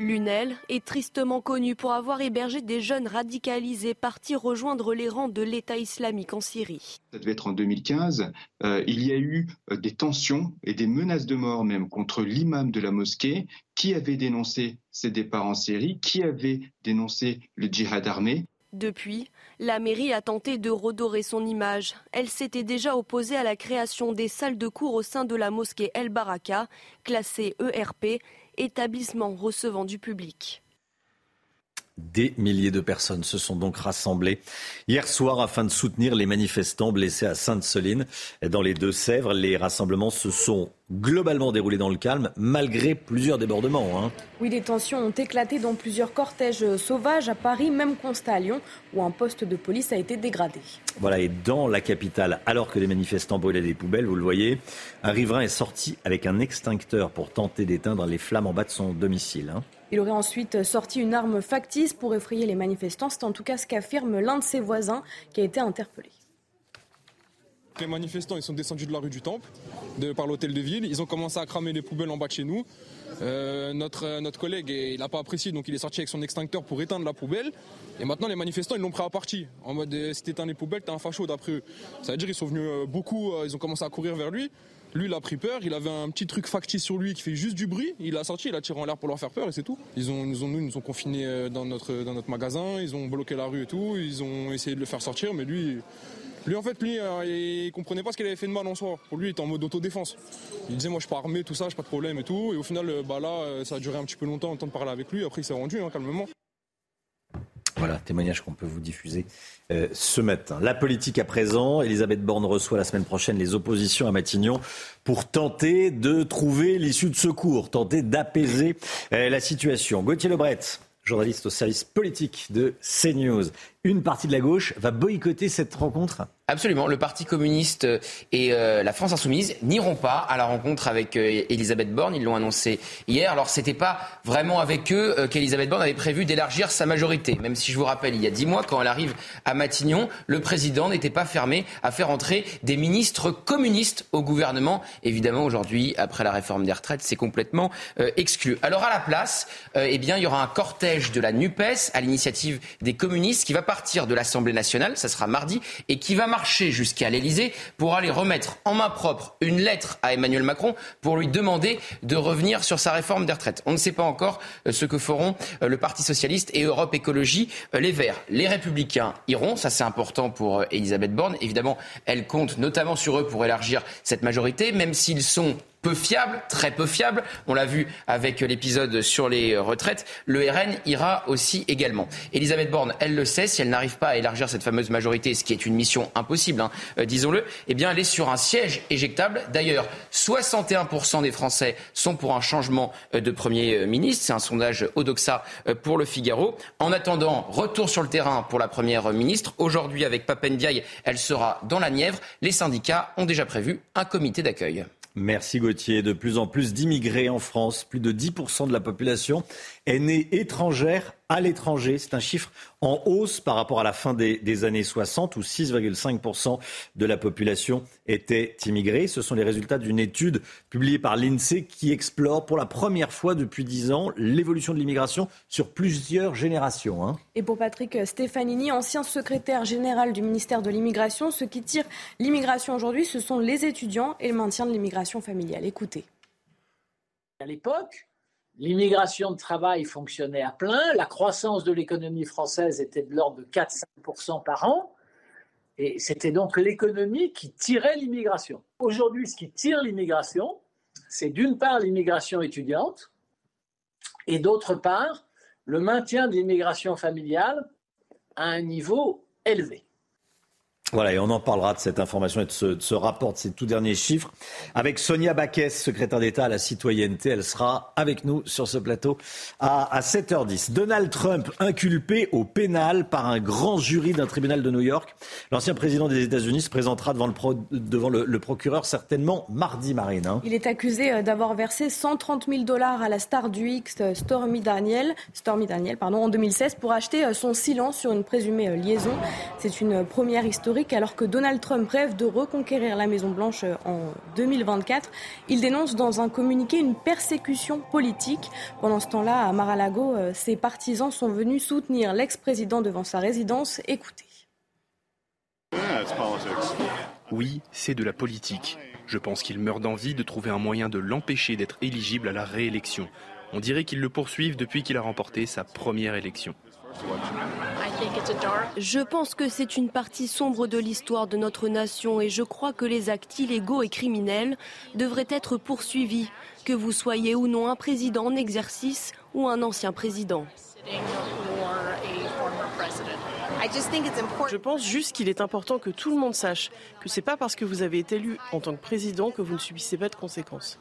Lunel est tristement connu pour avoir hébergé des jeunes radicalisés partis rejoindre les rangs de l'État islamique en Syrie. Ça devait être en 2015. Euh, il y a eu euh, des tensions et des menaces de mort même contre l'imam de la mosquée qui avait dénoncé ses départs en Syrie, qui avait dénoncé le djihad armé? Depuis, la mairie a tenté de redorer son image. Elle s'était déjà opposée à la création des salles de cours au sein de la mosquée El Baraka, classée ERP, établissement recevant du public. Des milliers de personnes se sont donc rassemblées hier soir afin de soutenir les manifestants blessés à Sainte-Soline. Dans les Deux-Sèvres, les rassemblements se sont globalement déroulés dans le calme, malgré plusieurs débordements. Hein. Oui, des tensions ont éclaté dans plusieurs cortèges sauvages à Paris, même constat à Lyon, où un poste de police a été dégradé. Voilà, et dans la capitale, alors que les manifestants brûlaient des poubelles, vous le voyez, un riverain est sorti avec un extincteur pour tenter d'éteindre les flammes en bas de son domicile. Hein. Il aurait ensuite sorti une arme factice pour effrayer les manifestants. C'est en tout cas ce qu'affirme l'un de ses voisins qui a été interpellé. Les manifestants ils sont descendus de la rue du Temple, par l'hôtel de ville. Ils ont commencé à cramer les poubelles en bas de chez nous. Euh, notre, notre collègue, il n'a pas apprécié, donc il est sorti avec son extincteur pour éteindre la poubelle. Et maintenant, les manifestants, ils l'ont pris à partie. En mode, euh, si t'éteins les poubelles, t'es un facho d'après eux. Ça veut dire qu'ils sont venus euh, beaucoup, ils ont commencé à courir vers lui. Lui, il a pris peur. Il avait un petit truc factice sur lui qui fait juste du bruit. Il a sorti, il a tiré en l'air pour leur faire peur et c'est tout. Ils nous, ont, confinés euh, dans notre, dans notre magasin. Ils ont bloqué la rue et tout. Ils ont essayé de le faire sortir, mais lui, lui en fait, lui, euh, il comprenait pas ce qu'il avait fait de mal en soi. Pour lui, il était en mode autodéfense. Il disait, moi, je suis pas armé, tout ça, j'ai pas de problème et tout. Et au final, euh, bah là, ça a duré un petit peu longtemps, le temps de parler avec lui. Après, il s'est rendu, hein, calmement. Voilà, témoignage qu'on peut vous diffuser euh, ce matin. La politique à présent, Elisabeth Borne reçoit la semaine prochaine les oppositions à Matignon pour tenter de trouver l'issue de secours, tenter d'apaiser euh, la situation. Gauthier Lebret, journaliste au service politique de CNews. Une partie de la gauche va boycotter cette rencontre Absolument. Le Parti communiste et euh, la France insoumise n'iront pas à la rencontre avec euh, Elisabeth Borne. Ils l'ont annoncé hier. Alors, c'était pas vraiment avec eux euh, qu'Elisabeth Borne avait prévu d'élargir sa majorité. Même si je vous rappelle, il y a dix mois, quand elle arrive à Matignon, le président n'était pas fermé à faire entrer des ministres communistes au gouvernement. Évidemment, aujourd'hui, après la réforme des retraites, c'est complètement exclu. Alors, à la place, eh bien, il y aura un cortège de la NUPES à l'initiative des communistes qui va partir de l'Assemblée nationale. Ça sera mardi et qui va marcher jusqu'à l'Elysée pour aller remettre en main propre une lettre à Emmanuel Macron pour lui demander de revenir sur sa réforme des retraites. On ne sait pas encore euh, ce que feront euh, le Parti socialiste et Europe Écologie euh, Les Verts. Les Républicains iront, ça c'est important pour Elisabeth Borne. Évidemment, elle compte notamment sur eux pour élargir cette majorité, même s'ils sont peu fiable, très peu fiable. On l'a vu avec l'épisode sur les retraites. Le RN ira aussi également. Elisabeth Borne, elle le sait, si elle n'arrive pas à élargir cette fameuse majorité, ce qui est une mission impossible, hein, euh, disons-le, eh bien, elle est sur un siège éjectable. D'ailleurs, 61% des Français sont pour un changement euh, de Premier euh, ministre. C'est un sondage Odoxa pour le Figaro. En attendant, retour sur le terrain pour la Première ministre. Aujourd'hui, avec Papendiaï, elle sera dans la Nièvre. Les syndicats ont déjà prévu un comité d'accueil. Merci Gauthier. De plus en plus d'immigrés en France. Plus de 10% de la population est née étrangère à l'étranger. C'est un chiffre en hausse par rapport à la fin des, années 60 où 6,5% de la population était immigrée. Ce sont les résultats d'une étude publiée par l'INSEE qui explore pour la première fois depuis 10 ans l'évolution de l'immigration sur plusieurs générations. Hein. Et pour Patrick Stefanini, ancien secrétaire général du ministère de l'Immigration, ce qui tire l'immigration aujourd'hui, ce sont les étudiants et le maintien de l'immigration familiale. Écoutez. À l'époque, L'immigration de travail fonctionnait à plein, la croissance de l'économie française était de l'ordre de 4-5% par an, et c'était donc l'économie qui tirait l'immigration. Aujourd'hui, ce qui tire l'immigration, c'est d'une part l'immigration étudiante, et d'autre part le maintien de l'immigration familiale à un niveau élevé. Voilà, et on en parlera de cette information et de ce, rapport, de ces tout derniers chiffres, avec Sonia Baquès, secrétaire d'État à la citoyenneté. Elle sera avec nous sur ce plateau à, 7h10. Donald Trump inculpé au pénal par un grand jury d'un tribunal de New York. L'ancien président des États-Unis se présentera devant le, procureur certainement mardi, Marine. Hein. Il est accusé euh, d'avoir versé 130 000 dollars à la star du X, euh, Stormy Daniel, Stormy Daniel pardon, en 2016 pour acheter euh, son silence sur une présumée liaison. C'est une première historique alors que Donald Trump rêve de reconquérir la Maison-Blanche euh, en 2024. Il dénonce dans un communiqué une persécution politique. Pendant ce temps-là, à Mar-a-Lago, euh, ses partisans sont venus soutenir l'ex-président devant sa résidence. Écoutez. Oui, c'est de la politique. Je pense qu'il meurt d'envie de trouver un moyen de l'empêcher d'être éligible à la réélection. On dirait qu'ils le poursuivent depuis qu'il a remporté sa première élection. Je pense que c'est une partie sombre de l'histoire de notre nation et je crois que les actes illégaux et criminels devraient être poursuivis, que vous soyez ou non un président en exercice ou un ancien président. Je pense juste qu'il est important que tout le monde sache que ce n'est pas parce que vous avez été élu en tant que président que vous ne subissez pas de conséquences.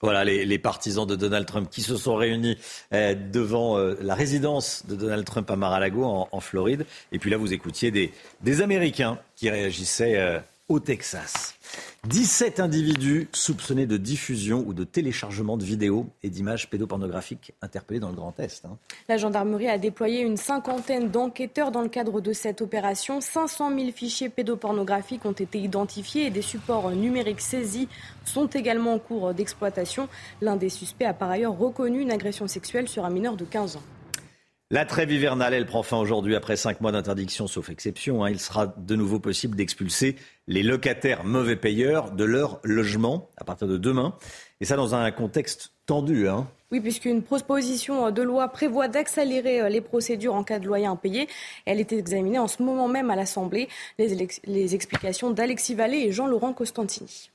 Voilà les, partisans de Donald Trump qui se sont réunis euh, devant euh, la résidence de Donald Trump à Mar-a-Lago en, Floride. Et puis là, vous écoutiez des, des Américains qui réagissaient euh, au Texas. 17 individus soupçonnés de diffusion ou de téléchargement de vidéos et d'images pédopornographiques interpellés dans le Grand Est. Hein. La gendarmerie a déployé une cinquantaine d'enquêteurs dans le cadre de cette opération. 500 000 fichiers pédopornographiques ont été identifiés et des supports numériques saisis sont également en cours d'exploitation. L'un des suspects a par ailleurs reconnu une agression sexuelle sur un mineur de 15 ans. La trêve hivernale, elle prend fin aujourd'hui après cinq mois d'interdiction, sauf exception. Hein. Il sera de nouveau possible d'expulser les locataires mauvais payeurs de leur logement à partir de demain. Et ça dans un contexte tendu. Hein. Oui, puisqu'une proposition de loi prévoit d'accélérer euh, les procédures en cas de loyer impayé. Elle est examinée en ce moment même à l'Assemblée. Les, les explications d'Alexis Vallée et Jean-Laurent Costantini.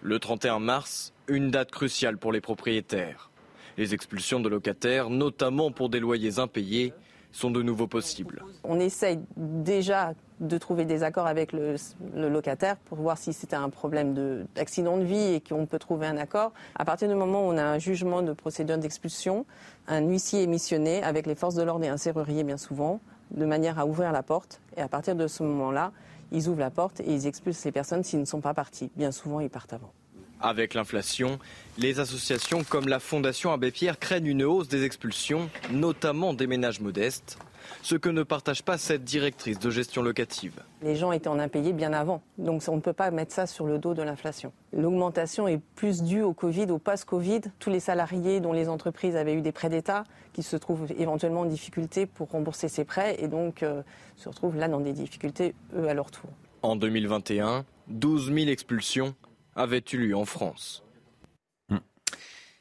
Le 31 mars, une date cruciale pour les propriétaires. Les expulsions de locataires, notamment pour des loyers impayés, sont de nouveau possibles. On essaye déjà de trouver des accords avec le, locataire pour voir si c'était un problème d'accident de, vie et qu'on peut trouver un accord. À partir du moment où on a un jugement de procédure d'expulsion, un huissier est missionné avec les forces de l'ordre et un serrurier bien souvent, de manière à ouvrir la porte. Et à partir de ce moment-là, ils ouvrent la porte et ils expulsent ces personnes s'ils ne sont pas partis. Bien souvent, ils partent avant. Avec l'inflation, les associations comme la Fondation Abbé Pierre craignent une hausse des expulsions, notamment des ménages modestes, ce que ne partage pas cette directrice de gestion locative. Les gens étaient en impayés bien avant, donc on ne peut pas mettre ça sur le dos de l'inflation. L'augmentation est plus due au Covid, au post-Covid. Tous les salariés dont les entreprises avaient eu des prêts d'État qui se trouvent éventuellement en difficulté pour rembourser ces prêts et donc euh, se retrouvent là dans des difficultés, eux, à leur tour. En 2021, 12 000 expulsions avait eu lieu en France. Hmm.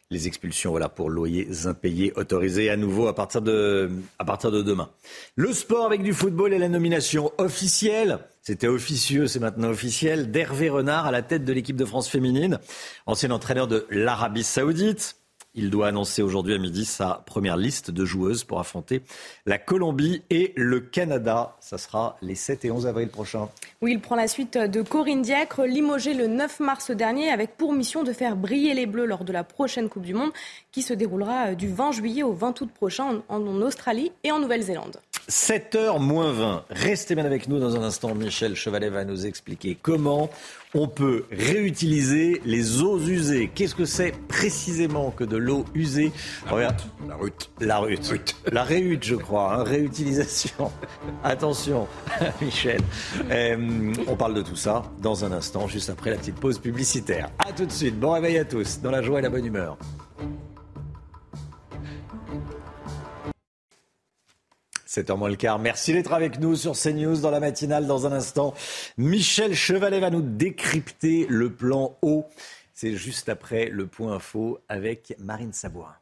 Les expulsions voilà, pour loyers impayés autorisés à nouveau à partir, de, à partir de demain. Le sport avec du football et la nomination officielle, c'était officieux, c'est maintenant officiel, d'Hervé Renard à la tête de l'équipe de France féminine, ancien entraîneur de l'Arabie saoudite. Il doit annoncer aujourd'hui à midi sa première liste de joueuses pour affronter la Colombie et le Canada. Ça sera les 7 et 11 avril prochains. Oui, il prend la suite de Corinne Diacre, limogée le 9 mars dernier, avec pour mission de faire briller les Bleus lors de la prochaine Coupe du Monde, qui se déroulera du 20 juillet au 20 août prochain en Australie et en Nouvelle-Zélande. 7h moins 20. Restez bien avec nous dans un instant. Michel Chevalet va nous expliquer comment on peut réutiliser les eaux usées. Qu'est-ce que c'est précisément que de l'eau usée La rute. La rute. La réhute, je crois. Hein. Réutilisation. (laughs) Attention, (laughs) Michel. Euh, on parle de tout ça dans un instant, juste après la petite pause publicitaire. A tout de suite. Bon réveil à tous, dans la joie et la bonne humeur. 7h moins le quart. Merci d'être avec nous sur CNews dans la matinale. Dans un instant, Michel Chevalet va nous décrypter le plan haut. C'est juste après le point info avec Marine Sabourin.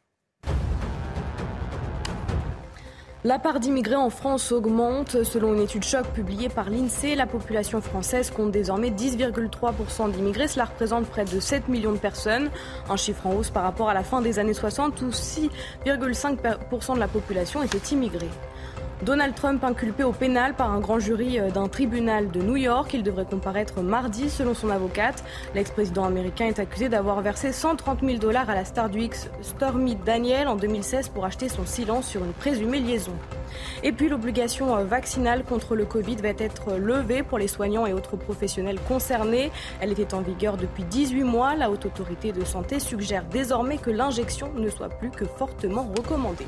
La part d'immigrés en France augmente. Selon une étude choc publiée par l'INSEE, la population française compte désormais 10,3% d'immigrés. Cela représente près de 7 millions de personnes, un chiffre en hausse par rapport à la fin des années 60 où 6,5% de la population était immigrée. Donald Trump inculpé au pénal par un grand jury euh, d'un tribunal de New York. Il devrait comparaître mardi selon son avocate. L'ex-président américain est accusé d'avoir versé 130 000 dollars à la star du X Stormy Daniel en 2016 pour acheter son silence sur une présumée liaison. Et puis l'obligation euh, vaccinale contre le Covid va être levée pour les soignants et autres professionnels concernés. Elle était en vigueur depuis 18 mois. La haute autorité de santé suggère désormais que l'injection ne soit plus que fortement recommandée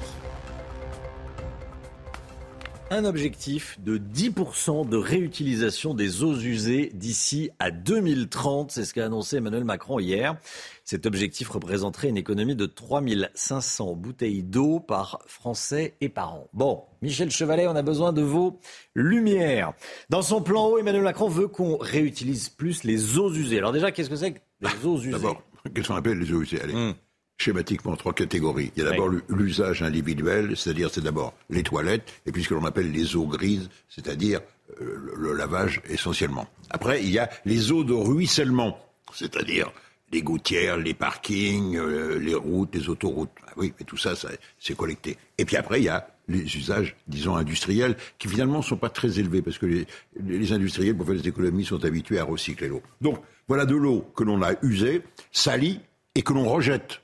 un objectif de 10% de réutilisation des eaux usées d'ici à 2030. C'est ce qu'a annoncé Emmanuel Macron hier. Cet objectif représenterait une économie de 3500 bouteilles d'eau par Français et par an. Bon, Michel Chevalet, on a besoin de vos lumières. Dans son plan eau, Emmanuel Macron veut qu'on réutilise plus les eaux usées. Alors déjà, qu'est-ce que c'est que les eaux usées D'abord, qu'est-ce qu'on appelle les eaux usées? Allez. Hum schématiquement trois catégories. Il y a d'abord l'usage individuel, c'est-à-dire c'est d'abord les toilettes, et puis ce que l'on appelle les eaux grises, c'est-à-dire euh, le, lavage essentiellement. Après, il y a les eaux de ruissellement, c'est-à-dire les gouttières, les parkings, euh, les routes, les autoroutes. Ah oui, mais tout ça, ça c'est collecté. Et puis après, il y a les usages, disons, industriels, qui finalement ne sont pas très élevés, parce que les, les industriels, pour faire des économies, sont habitués à recycler l'eau. Donc, voilà de l'eau que l'on a usée, salie, et que l'on rejette.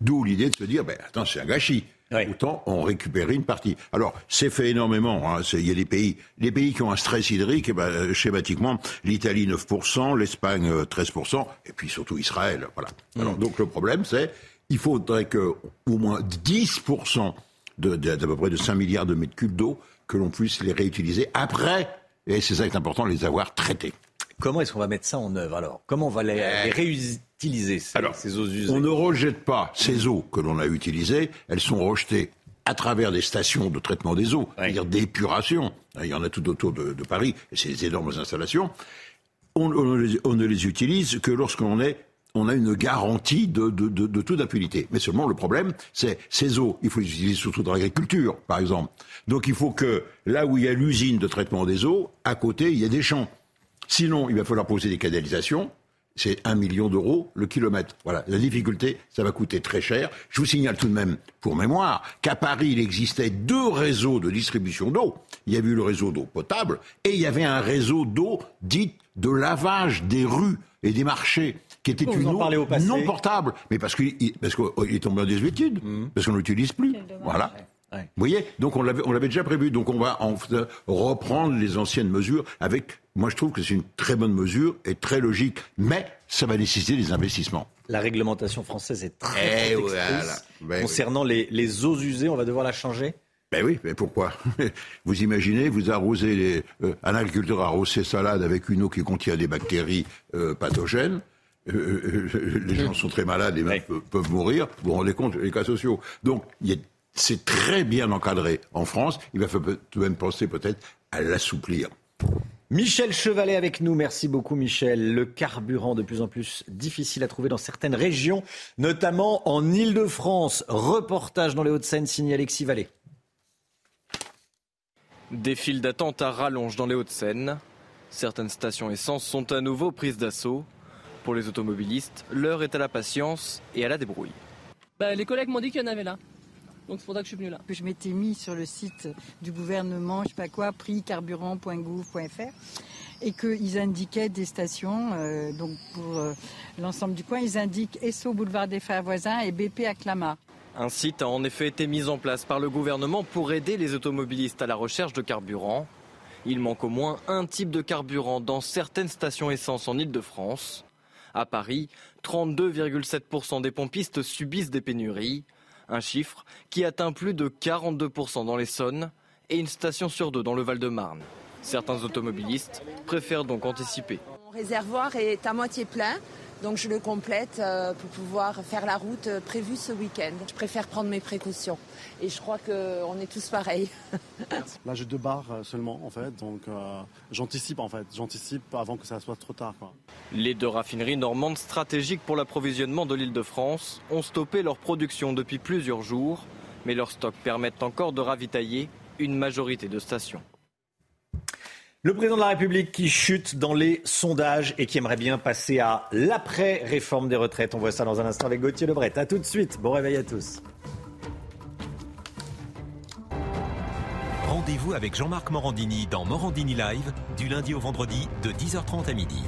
D'où l'idée de se dire, ben, attends, c'est un gâchis. Autant en récupérer une partie. Alors, c'est fait énormément. Hein. Il y a des pays, les pays qui ont un stress hydrique, eh ben, euh, schématiquement, l'Italie 9%, l'Espagne 13%, euh, et puis surtout Israël. Voilà. Mm. Alors, donc le problème, c'est il faudrait que au moins 10% d'à de, peu près de 5 milliards de mètres cubes d'eau, que l'on puisse les réutiliser après, et c'est ça qui est important, les avoir traités. Comment est-ce qu'on va mettre ça en œuvre alors? Comment on va les, les réutiliser utiliser ces, eaux usées? On ne rejette pas ces eaux que l'on a utilisées, elles sont rejetées à travers des stations de traitement des eaux, c'est-à-dire d'épuration. Il y en a tout autour de, Paris, et c'est des énormes installations. On, ne les utilise que lorsqu'on est on a une garantie de, de, de, taux d'impunité. Mais seulement le problème, c'est ces eaux, il faut les utiliser surtout dans l'agriculture, par exemple. Donc il faut que là où il y a l'usine de traitement des eaux, à côté, il y ait des champs. Sinon, il va falloir poser des canalisations c'est un million d'euros le kilomètre. Voilà, la difficulté, ça va coûter très cher. Je vous signale tout de même, pour mémoire, qu'à Paris, il existait deux réseaux de distribution d'eau. Il y avait eu le réseau d'eau potable et il y avait un réseau d'eau dite de lavage des rues et des marchés qui était une eau non portable, mais parce qu'il parce qu'il est tombé en désuétude, mmh. parce qu'on l'utilise plus. Voilà. Vous voyez Donc on l'avait, on l'avait déjà prévu. Donc on va en, reprendre les anciennes mesures avec. Moi, je trouve que c'est une très bonne mesure et très logique, mais ça va nécessiter des investissements. La réglementation française est très, eh ben Concernant les, les eaux usées, on va devoir la changer? Ben oui, mais pourquoi? (laughs) Vous imaginez, vous arrosez les, euh, un agriculteur arrose ses salades avec une eau qui contient des bactéries euh, pathogènes. Euh, les gens sont très malades et même peuvent mourir. Vous vous rendez compte les cas sociaux. Donc, il y a c'est très bien encadré en France. Il va falloir tout de même penser peut-être à l'assouplir. Michel Chevalet avec nous. Merci beaucoup, Michel. Le carburant de plus en plus difficile à trouver dans certaines régions, notamment en Ile-de-France. Reportage dans les Hauts-de-Seine signé Alexis Vallée. Des files d'attente à rallonge dans les Hauts-de-Seine. Certaines stations essence sont à nouveau prises d'assaut. Pour les automobilistes, l'heure est à la patience et à la débrouille. Bah, les collègues m'ont dit qu'il y en avait là. Donc c'est pour ça que je suis venu là. Je m'étais mis sur le site du gouvernement, je sais pas quoi, prixcarburant.gouv.fr et qu'ils indiquaient des stations. Euh, donc pour euh, l'ensemble du coin, ils indiquent Esso Boulevard des Frères Voisins et BP à Clamart. Un site a en effet été mis en place par le gouvernement pour aider les automobilistes à la recherche de carburant. Il manque au moins un type de carburant dans certaines stations essence en Ile-de-France. À Paris, 32,7% des pompistes subissent des pénuries. Un chiffre qui atteint plus de 42% dans l'Essonne et une station sur deux dans le Val-de-Marne. Certains automobilistes préfèrent donc anticiper. Mon réservoir est à moitié plein. Donc je le complète euh, pour pouvoir faire la route euh, prévue ce week-end. Je préfère prendre mes précautions. Et je crois qu'on est tous pareils. (laughs) Là j'ai deux barres euh, seulement en fait. Donc j'anticipe en fait. J'anticipe avant que ça soit trop tard. Les deux raffineries normandes stratégiques pour l'approvisionnement de l'île de France ont stoppé leur production depuis plusieurs jours. Mais leurs stocks permettent encore de ravitailler une majorité de stations. Le président de la République qui chute dans les sondages et qui aimerait bien passer à l'après-réforme des retraites. On voit ça dans un instant avec Gauthier Lebret. A tout de suite. Bon réveil à tous. Rendez-vous avec Jean-Marc Morandini dans Morandini Live du lundi au vendredi de 10h30 à midi.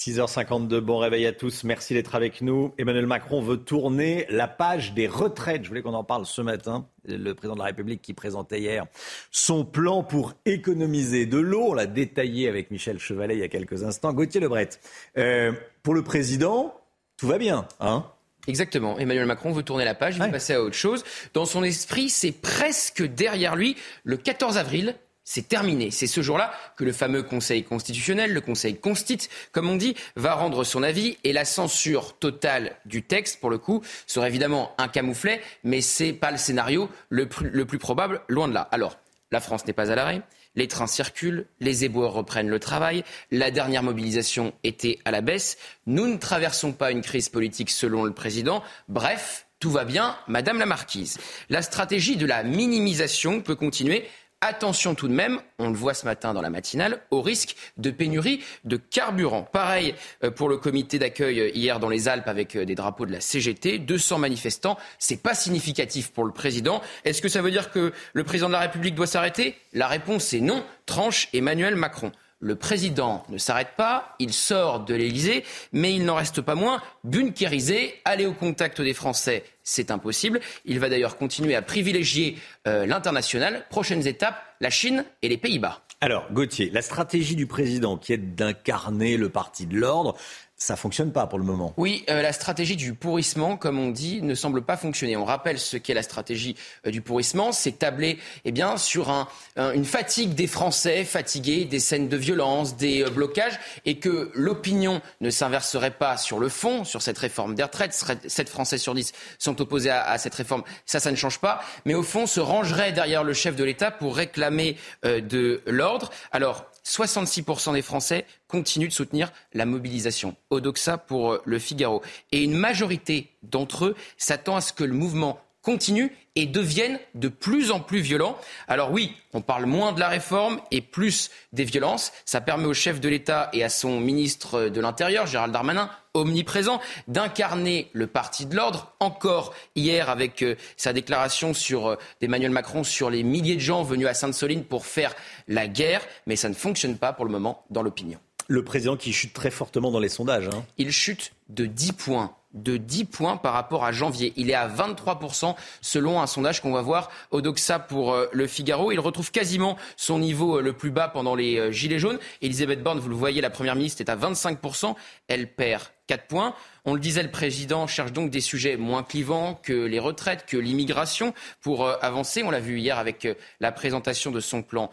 6h52, bon réveil à tous, merci d'être avec nous. Emmanuel Macron veut tourner la page des retraites. Je voulais qu'on en parle ce matin. Le président de la République qui présentait hier son plan pour économiser de l'eau. On l'a détaillé avec Michel Chevalet il y a quelques instants. Gauthier Lebret, euh, pour le président, tout va bien, hein? Exactement. Emmanuel Macron veut tourner la page, il veut passer à autre chose. Dans son esprit, c'est presque derrière lui. Le 14 avril, c'est terminé. C'est ce jour-là que le fameux Conseil constitutionnel, le Conseil constite, comme on dit, va rendre son avis et la censure totale du texte, pour le coup, serait évidemment un camouflet, mais c'est pas le scénario le plus, probable, loin de là. Alors, la France n'est pas à l'arrêt. Les trains circulent, les éboueurs reprennent le travail, la dernière mobilisation était à la baisse, nous ne traversons pas une crise politique selon le président, bref, tout va bien, Madame la Marquise. La stratégie de la minimisation peut continuer Attention tout de même, on le voit ce matin dans la matinale, au risque de pénurie de carburant. Pareil euh, pour le comité d'accueil euh, hier dans les Alpes avec euh, des drapeaux de la CGT, 200 manifestants, c'est pas significatif pour le président. Est-ce que ça veut dire que le président de la République doit s'arrêter? La réponse est non, tranche Emmanuel Macron. Le président ne s'arrête pas, il sort de l'Elysée, mais il n'en reste pas moins bunkérisé, aller au contact des Français, c'est impossible. Il va d'ailleurs continuer à privilégier euh, l'international. Prochaines étapes, la Chine et les Pays-Bas. Alors, Gauthier, la stratégie du président qui est d'incarner le parti de l'ordre, ça fonctionne pas pour le moment. Oui, euh, la stratégie du pourrissement, comme on dit, ne semble pas fonctionner. On rappelle ce qu'est la stratégie euh, du pourrissement, c'est tabler eh bien, sur un, une fatigue des Français, fatigués des scènes de violence, des euh, blocages, et que l'opinion ne s'inverserait pas sur le fond, sur cette réforme des retraites. 7 Français sur 10 sont opposés à, à, cette réforme. Ça, ça ne change pas. Mais au fond, se rangerait derrière le chef de l'État pour réclamer de l'ordre. Alors, 66% des Français continuent de soutenir la mobilisation. Odoxa pour euh, le Figaro. Et une majorité d'entre eux s'attend à ce que le mouvement continuent et deviennent de plus en plus violents. Alors oui, on parle moins de la réforme et plus des violences. Ça permet au chef de l'État et à son ministre de l'Intérieur, Gérald Darmanin, omniprésent, d'incarner le parti de l'ordre. Encore hier avec euh, sa déclaration sur euh, d'Emmanuel Macron sur les milliers de gens venus à Sainte-Soline pour faire la guerre, mais ça ne fonctionne pas pour le moment dans l'opinion. Le président qui chute très fortement dans les sondages. Hein. Il chute de 10 points de 10 points par rapport à janvier. Il est à 23% selon un sondage qu'on va voir au Doxa pour euh, le Figaro. Il retrouve quasiment son niveau euh, le plus bas pendant les euh, Gilets jaunes. Elisabeth Borne, vous le voyez, la Première ministre est à 25%. Elle perd 4 points. On le disait, le président cherche donc des sujets moins clivants que les retraites, que l'immigration pour avancer. On l'a vu hier avec la présentation de son plan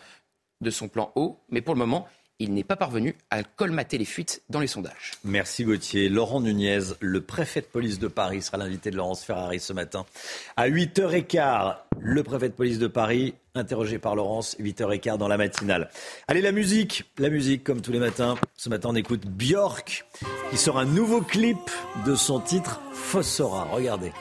de son plan haut, mais pour le moment, il n'est pas parvenu à colmater les fuites dans les sondages. Merci Gauthier. Laurent Nunez, le préfet de police de Paris, sera l'invité de Laurence Ferrari ce matin. À 8h15, le préfet de police de Paris, interrogé par Laurence, 8h15 dans la matinale. Allez, la musique, la musique comme tous les matins. Ce matin, on écoute Björk, qui sort un nouveau clip de son titre Fossora. Regardez.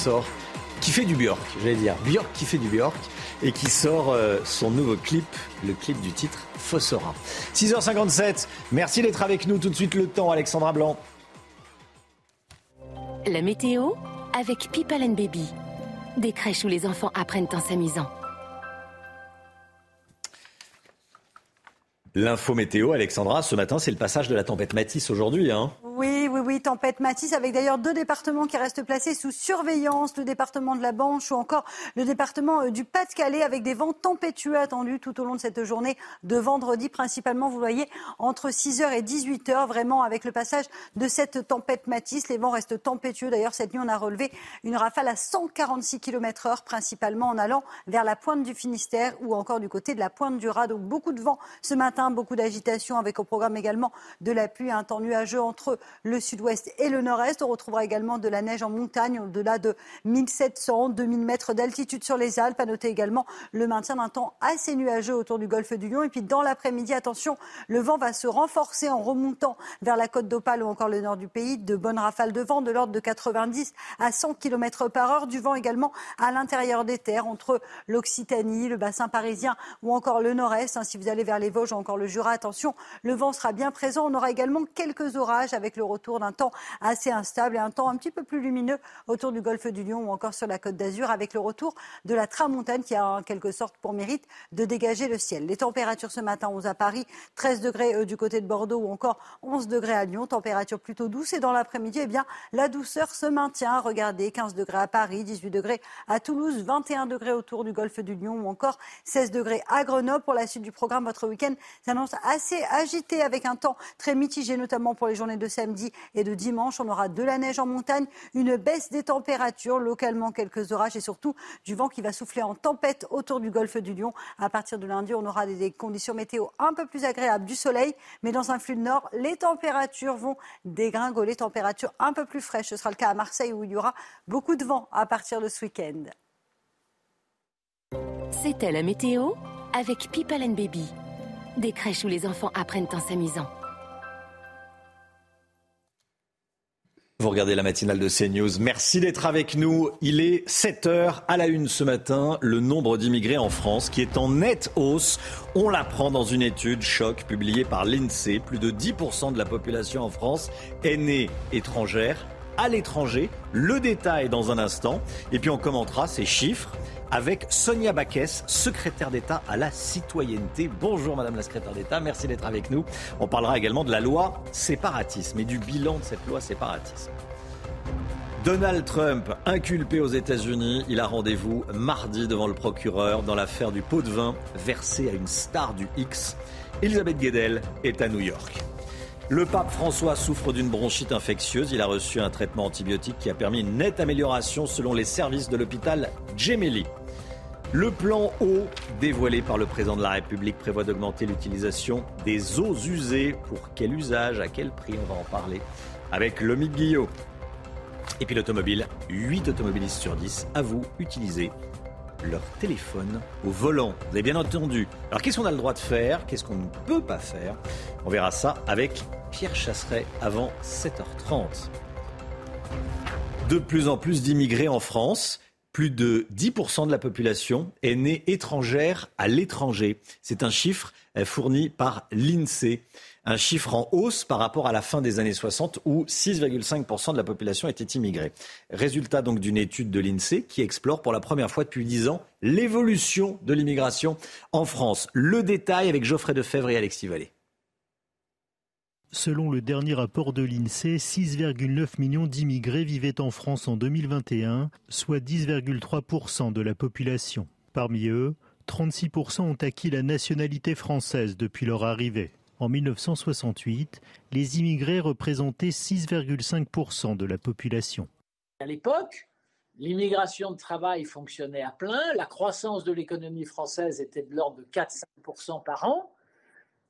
Sort, qui fait du Björk, j'allais dire. Björk qui fait du Björk et qui sort euh, son nouveau clip, le clip du titre Fossora. 6h57, merci d'être avec nous. Tout de suite le temps, Alexandra Blanc. La météo avec People and Baby. Des crèches où les enfants apprennent en s'amusant. L'info météo, Alexandra, ce matin, c'est le passage de la tempête Matisse aujourd'hui. Hein oui, oui, oui, tempête Matisse, avec d'ailleurs deux départements qui restent placés sous surveillance, le département de la Banche ou encore le département euh, du Pas-de-Calais, avec des vents tempétueux attendus tout au long de cette journée de vendredi, principalement, vous voyez, entre 6h et 18h, vraiment avec le passage de cette tempête Matisse. Les vents restent tempétueux. D'ailleurs, cette nuit, on a relevé une rafale à 146 km heure, principalement en allant vers la pointe du Finistère ou encore du côté de la pointe du Raz. Donc, beaucoup de vent ce matin, beaucoup d'agitation avec au programme également de la pluie, un temps nuageux entre le sud-ouest et le nord-est. On retrouvera également de la neige en montagne au-delà de 1700, 2000 mètres d'altitude sur les Alpes. À noter également le maintien d'un temps assez nuageux autour du golfe du Lion. Et puis dans l'après-midi, attention, le vent va se renforcer en remontant vers la côte d'Opale ou encore le nord du pays. De bonnes rafales de vent de l'ordre de 90 à 100 km par heure. Du vent également à l'intérieur des terres entre l'Occitanie, le bassin parisien ou encore le nord-est. Si vous allez vers les Vosges ou encore le Jura, attention, le vent sera bien présent. On aura également quelques orages avec le retour d'un temps assez instable et un temps un petit peu plus lumineux autour du golfe du Lion ou encore sur la côte d'Azur avec le retour de la tramontane qui a en quelque sorte pour mérite de dégager le ciel. Les températures ce matin, 11 à Paris, 13 degrés euh, du côté de Bordeaux ou encore 11 degrés à Lyon, température plutôt douce et dans l'après-midi, eh bien, la douceur se maintient. Regardez, 15 degrés à Paris, 18 degrés à Toulouse, 21 degrés autour du golfe du Lion ou encore 16 degrés à Grenoble. Pour la suite du programme, votre week-end s'annonce assez agité avec un temps très mitigé, notamment pour les journées de samedi et de dimanche. On aura de la neige en montagne, une baisse des températures, localement quelques orages et surtout du vent qui va souffler en tempête autour du golfe du Lion. À partir de lundi, on aura des conditions météo un peu plus agréables, du soleil, mais dans un flux de nord, les températures vont dégringoler, températures un peu plus fraîches. Ce sera le cas à Marseille où il y aura beaucoup de vent à partir de ce week-end. C'était la météo avec People and Baby. Des crèches où les enfants apprennent en s'amusant. Vous regardez la matinale de CNews. Merci d'être avec nous. Il est 7 heures à la une ce matin. Le nombre d'immigrés en France qui est en nette hausse. On l'apprend dans une étude choc publiée par l'INSEE. Plus de 10% de la population en France est née étrangère, à l'étranger. Le détail dans un instant. Et puis on commentera ces chiffres avec Sonia Baquès, secrétaire d'État à la citoyenneté. Bonjour Madame la secrétaire d'État, merci d'être avec nous. On parlera également de la loi séparatisme et du bilan de cette loi séparatisme. Donald Trump, inculpé aux États-Unis, il a rendez-vous mardi devant le procureur dans l'affaire du pot de vin versé à une star du X. Elisabeth Guedel est à New York. Le pape François souffre d'une bronchite infectieuse. Il a reçu un traitement antibiotique qui a permis une nette amélioration selon les services de l'hôpital Gemelli. Le plan eau dévoilé par le président de la République prévoit d'augmenter l'utilisation des eaux usées. Pour quel usage À quel prix On va en parler avec Lomique Guillot. Et puis l'automobile, 8 automobilistes sur 10 avouent utiliser leur téléphone au volant. Vous avez bien entendu. Alors qu'est-ce qu'on a le droit de faire? Qu'est-ce qu'on ne peut pas faire? On verra ça avec Pierre Chasseret avant 7h30. De plus en plus d'immigrés en France plus de 10% de la population est née étrangère à l'étranger. C'est un chiffre euh, fourni par l'INSEE. Un chiffre en hausse par rapport à la fin des années 60 où 6,5% de la population était immigrée. Résultat donc d'une étude de l'INSEE qui explore pour la première fois depuis 10 ans l'évolution de l'immigration en France. Le détail avec Geoffrey Defebvre et Alexis Vallée. Selon le dernier rapport de l'INSEE, 6,9 millions d'immigrés vivaient en France en 2021, soit 10,3% de la population. Parmi eux, 36% ont acquis la nationalité française depuis leur arrivée. En 1968, les immigrés représentaient 6,5% de la population. À l'époque, l'immigration de travail fonctionnait à plein, la croissance de l'économie française était de l'ordre de 4-5% par an.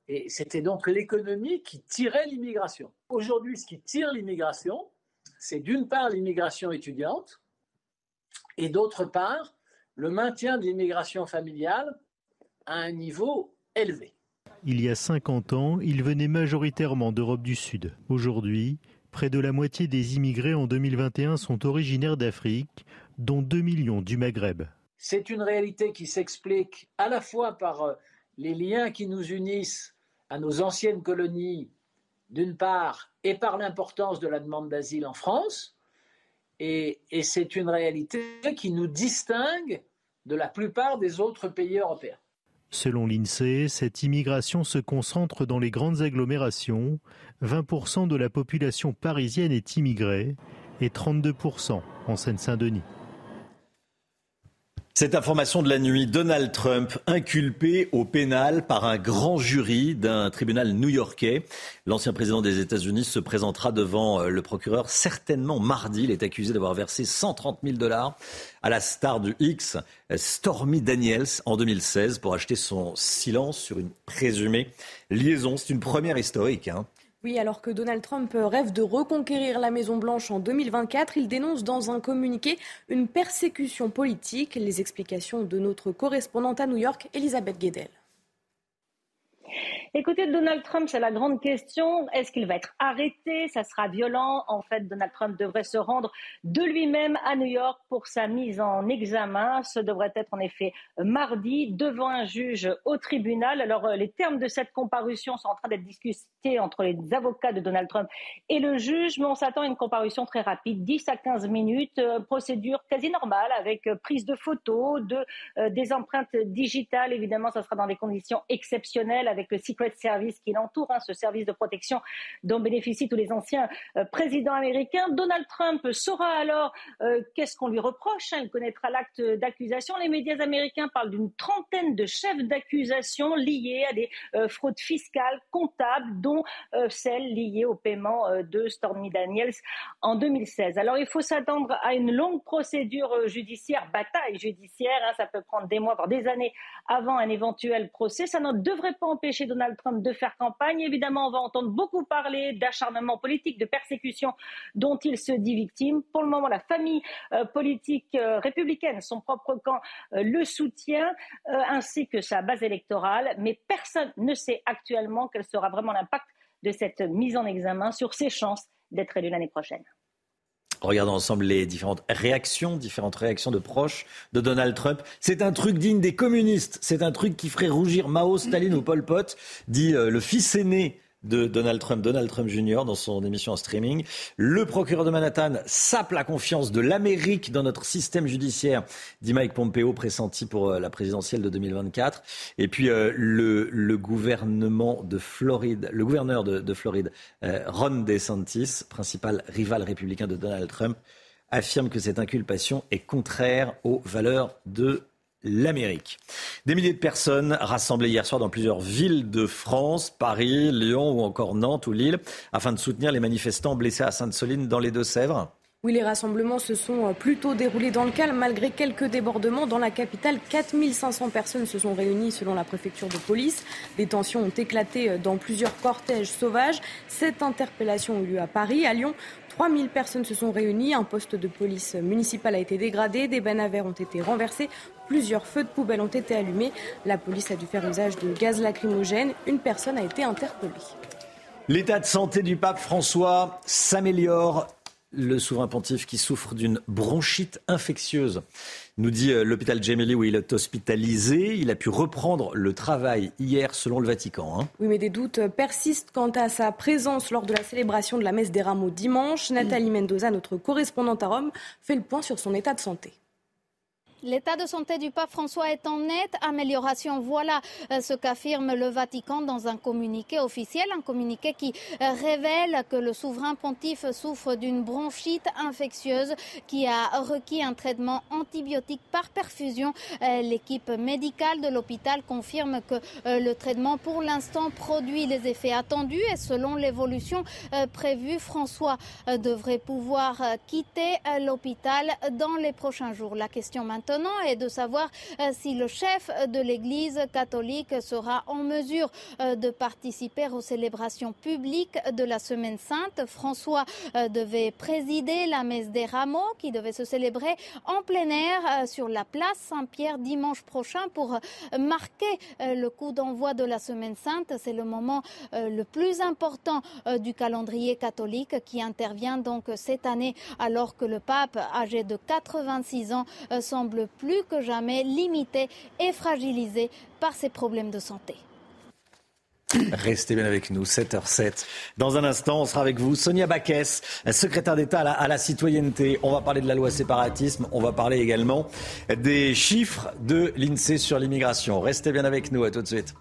Et c'était donc l'économie qui tirait l'immigration. Aujourd'hui, ce qui tire l'immigration, c'est d'une part l'immigration étudiante et d'autre part le maintien de l'immigration familiale à un niveau élevé. Il y a 50 ans, ils venaient majoritairement d'Europe du Sud. Aujourd'hui, près de la moitié des immigrés en 2021 sont originaires d'Afrique, dont 2 millions du Maghreb. C'est une réalité qui s'explique à la fois par euh, les liens qui nous unissent à nos anciennes colonies, d'une part, et par l'importance de la demande d'asile en France, et, et c'est une réalité qui nous distingue de la plupart des autres pays européens. Selon l'INSEE, cette immigration se concentre dans les grandes agglomérations. 20% de la population parisienne est immigrée et 32% en Seine-Saint-Denis. Cette information de la nuit, Donald Trump inculpé au pénal par un grand jury d'un tribunal new-yorkais. L'ancien président des États-Unis se présentera devant euh, le procureur certainement mardi. Il est accusé d'avoir versé 130 000 dollars à la star du X, Stormy Daniels, en 2016 pour acheter son silence sur une présumée liaison. C'est une première historique. Hein. Oui, alors que Donald Trump rêve de reconquérir la Maison-Blanche en 2024, il dénonce dans un communiqué une persécution politique. Les explications de notre correspondante à New York, Elisabeth Guedel. Écoutez, Donald Trump, c'est la grande question. Est-ce qu'il va être arrêté? Ça sera violent. En fait, Donald Trump devrait se rendre de lui-même à New York pour sa mise en examen. Ce devrait être en effet mardi devant un juge au tribunal. Alors, euh, les termes de cette comparution sont en train d'être discutés entre les avocats de Donald Trump et le juge, mais on s'attend à une comparution très rapide, 10 à 15 minutes, euh, procédure quasi normale avec euh, prise de photos, de, des empreintes digitales. Évidemment, ça sera dans des conditions exceptionnelles le site de service qui l'entoure, hein, ce service de protection dont bénéficient tous les anciens euh, présidents américains. Donald Trump saura alors euh, qu'est-ce qu'on lui reproche. Hein. il connaîtra l'acte d'accusation. Les médias américains parlent d'une trentaine de chefs d'accusation liés à des euh, fraudes fiscales, comptables, dont celle liée au paiement de Stormy Daniels en 2016. Alors il faut s'attendre à une longue procédure judiciaire, bataille judiciaire. Hein. ça peut prendre des mois, voire des années avant un éventuel procès. Ça ne devrait pas empêcher Donald Trump de faire campagne. Évidemment, on va entendre beaucoup parler d'acharnement politique, de persécution dont il se dit victime. Pour le moment, la famille euh, politique euh, républicaine, son propre camp, euh, le soutient, ainsi que sa base électorale. Mais personne ne sait actuellement quel sera vraiment l'impact de cette mise en examen sur ses chances d'être élu l'année prochaine. Regardons ensemble les différentes réactions, différentes réactions de proches de Donald Trump. C'est un truc digne des communistes. C'est un truc qui ferait rougir Mao, Staline ou Pol Pot, dit euh, le fils aîné de Donald Trump, Donald Trump Jr., dans son émission en streaming. Le procureur de Manhattan sape la confiance de l'Amérique dans notre système judiciaire, dit Mike Pompeo, pressenti pour euh, la présidentielle de 2024. Et puis euh, le, le, gouvernement de Floride, le gouverneur de, de Floride, euh, Ron DeSantis, principal rival républicain de Donald Trump, affirme que cette inculpation est contraire aux valeurs de l'Amérique. Des milliers de personnes rassemblées hier soir dans plusieurs villes de France, Paris, Lyon ou encore Nantes ou Lille, afin de soutenir les manifestants blessés à Sainte-Soline dans les Deux-Sèvres. Oui, les rassemblements se sont euh, plutôt déroulés dans le calme, malgré quelques débordements. Dans la capitale, 4500 personnes se sont réunies selon la préfecture de police. Des tensions ont éclaté euh, dans plusieurs cortèges sauvages. Sept interpellations ont lieu à Paris. À Lyon, 3000 personnes se sont réunies. Un poste de police municipal a été dégradé. Des bennes à verre ont été renversés. Plusieurs feux de poubelle ont été allumés. La police a dû faire usage de gaz lacrymogène. Une personne a été interpellée. L'état de santé du pape François s'améliore. Le souverain pontife qui souffre d'une bronchite infectieuse nous dit euh, l'hôpital Gemelli où il est hospitalisé. Il a pu reprendre le travail hier selon le Vatican. Hein. Oui, mais des doutes persistent quant à sa présence lors de la célébration de la messe des rameaux dimanche. Nathalie Mendoza, notre correspondante à Rome, fait le point sur son état de santé. L'état de santé du pape François est en nette amélioration. Voilà euh, ce qu'affirme le Vatican dans un communiqué officiel, un communiqué qui euh, révèle que le souverain pontife souffre d'une bronchite infectieuse qui a requis un traitement antibiotique par perfusion. Euh, l'équipe médicale de l'hôpital confirme que le traitement pour l'instant produit les effets attendus et selon l'évolution prévue, François devrait pouvoir quitter l'hôpital dans les prochains jours. La question maintenant est de savoir euh, si le chef de l'Église catholique sera en mesure euh, de participer aux célébrations publiques de la Semaine Sainte. François euh, devait présider la messe des rameaux qui devait se célébrer en plein air sur la place Saint-Pierre dimanche prochain pour marquer le coup d'envoi de la Semaine Sainte. C'est le moment le plus important du calendrier catholique qui intervient donc cette année alors que le pape âgé de 86 ans semble plus que jamais limité et fragilisé par ses problèmes de santé. Restez bien avec nous, 7h07. Dans un instant, on sera avec vous, Sonia Baquès, secrétaire d'État à, la, citoyenneté. On va parler de la loi séparatisme. On va parler également des chiffres de l'INSEE sur l'immigration. Restez bien avec nous. À tout de suite.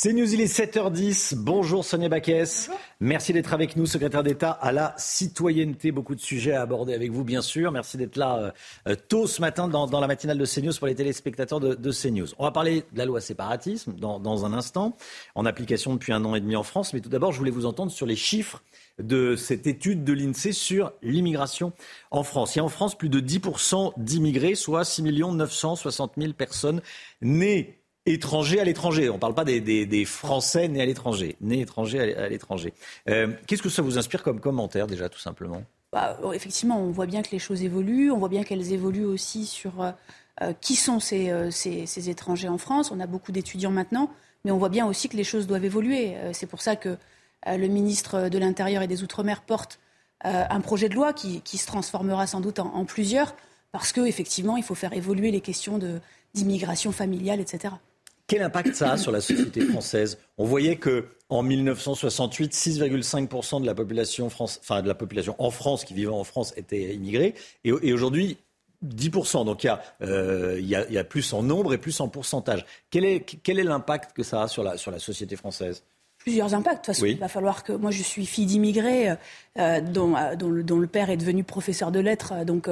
C'est News, il est 7h10. Bonjour Sonia Baquès. Merci d'être avec nous, secrétaire d'État à la citoyenneté. Beaucoup de sujets à aborder avec vous, bien sûr. Merci d'être là euh, tôt ce matin dans, la matinale de CNews pour les téléspectateurs de, de, CNews. On va parler de la loi séparatisme dans, dans un instant, en application depuis un an et demi en France. Mais tout d'abord, je voulais vous entendre sur les chiffres de cette étude de l'INSEE sur l'immigration en France. Il y a en France plus de 10% d'immigrés, soit 6 960 000 personnes nées étrangers à l'étranger. On ne parle pas des, Français nés à l'étranger, nés étrangers à l'étranger. Euh, qu'est-ce que ça vous inspire comme commentaire déjà, tout simplement? Bah, oh, Effectivement, on voit bien que les choses évoluent. On voit bien qu'elles évoluent aussi sur euh, euh, qui sont ces, ces, étrangers en France. On a beaucoup d'étudiants maintenant, mais on voit bien aussi que les choses doivent évoluer. C'est pour ça que le ministre de l'Intérieur et des Outre-mer porte un projet de loi qui, se transformera sans doute en, en plusieurs, parce qu'effectivement, il faut faire évoluer les questions d'immigration familiale, etc. Quel impact ça a sur la société française? On voyait que en 1968, 6,5% de la population France, enfin de la population en France qui vivait en France était immigrée, et, aujourd'hui 10%. Donc il y, a, euh, il, y a, plus en nombre et plus en pourcentage. Quel est, l'impact que ça a sur la société française? Plusieurs impacts. De toute façon, il va falloir que. Moi, je suis fille d'immigrés euh, dont, euh, dont, le, dont, le, père est devenu professeur de lettres. Donc,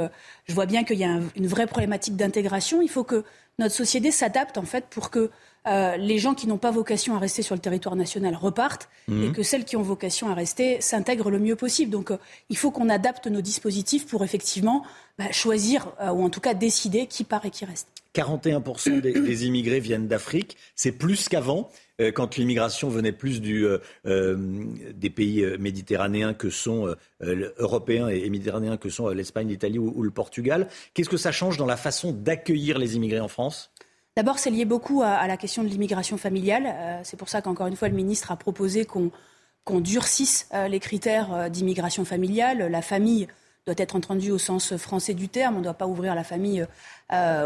je vois bien qu'il y a une vraie problématique d'intégration. Il faut que notre société s'adapte, en fait, pour que euh, les gens qui n'ont pas vocation à rester sur le territoire national repartent mhm. et que celles qui ont vocation à rester s'intègrent le mieux possible. Donc euh, il faut qu'on adapte nos dispositifs pour effectivement bah, choisir euh, ou en tout cas décider qui part et qui reste. 41% des, immigrés viennent d'Afrique. C'est plus qu'avant, quand l'immigration venait plus du, des pays méditerranéens que sont européens et, méditerranéens que sont l'Espagne, l'Italie ou, le Portugal. Qu'est-ce que ça change dans la façon d'accueillir les immigrés en France? D'abord, c'est lié beaucoup à, la question de l'immigration familiale. Euh, c'est pour ça qu'encore une fois, le ministre a proposé qu'on durcisse les critères d'immigration familiale. La famille doit être entendue au sens français du terme. On ne doit pas ouvrir la famille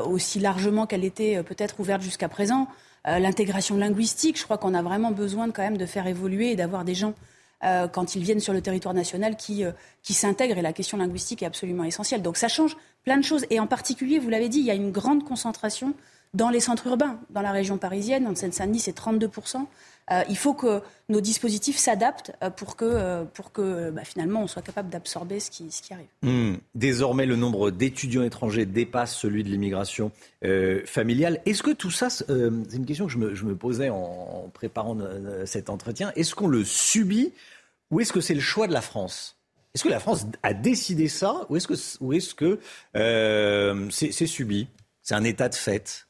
aussi largement qu'elle était peut-être ouverte jusqu'à présent. L'intégration linguistique, je crois qu'on a vraiment besoin de, quand même de faire évoluer et d'avoir des gens euh, quand ils viennent sur le territoire national qui, euh, qui s'intègrent. Et la question linguistique est absolument essentielle. Donc ça change plein de choses. Et en particulier, vous l'avez dit, il y a une grande concentration dans les centres urbains. Dans la région parisienne, en Seine-Saint-Denis, c'est 32%. Euh, il faut que nos dispositifs s'adaptent pour que, pour que bah, finalement on soit capable d'absorber ce qui, ce qui arrive. Hmm. Désormais, le nombre d'étudiants étrangers dépasse celui de l'immigration familiale. Est-ce que tout ça, c'est une question que je me, je me posais en préparant cet entretien, est-ce qu'on le subit ou est-ce que c'est le choix de la France? Est-ce que la France a décidé ça ou est-ce que c'est est -ce euh, c'est subi? C'est un état de fait?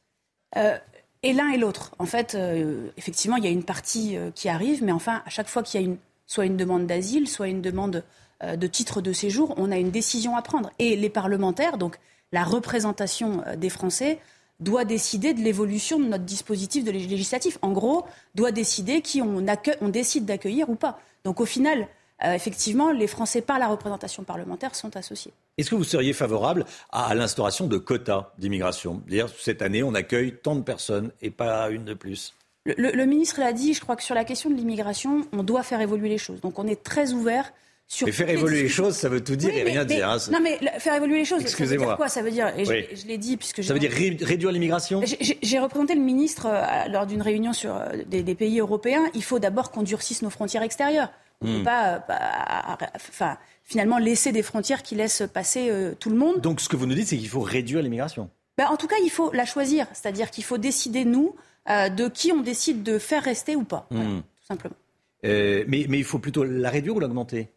Euh, Et l'un et l'autre. En fait, euh, effectivement, il y a une partie qui arrive, mais enfin, à chaque fois qu'il y a une, soit une demande d'asile, soit une demande de titre de séjour, on a une décision à prendre. Et les parlementaires, donc la représentation des Français, doit décider de l'évolution de notre dispositif de législatif. En gros, doit décider qui on, on décide d'accueillir ou pas. Donc au final, euh, effectivement, les Français, par la représentation parlementaire, sont associés. Est-ce que vous seriez favorable à l'instauration de quotas d'immigration? Dire cette année, on accueille tant de personnes et pas une de plus le, ministre l'a dit, je crois que sur la question de l'immigration, on doit faire évoluer les choses. Donc on est très ouvert sur. Mais faire évoluer les choses, ça veut tout dire et rien dire. Hein, non, mais faire évoluer les choses, Excusez-moi. Ça veut dire quoi? Ça veut dire, et je, l'ai dit, puisque Ça veut dire réduire l'immigration? J'ai représenté le ministre euh, lors d'une réunion sur euh, des, des pays européens. Il faut d'abord qu'on durcisse nos frontières extérieures. On ne peut hmm. pas, euh, enfin, finalement, laisser des frontières qui laissent passer euh, tout le monde. Donc, ce que vous nous dites, c'est qu'il faut réduire l'immigration. Ben, en tout cas, il faut la choisir. C'est-à-dire qu'il faut décider, nous, euh, de qui on décide de faire rester ou pas. Hmm. tout simplement. mais, mais il faut plutôt la réduire ou l'augmenter?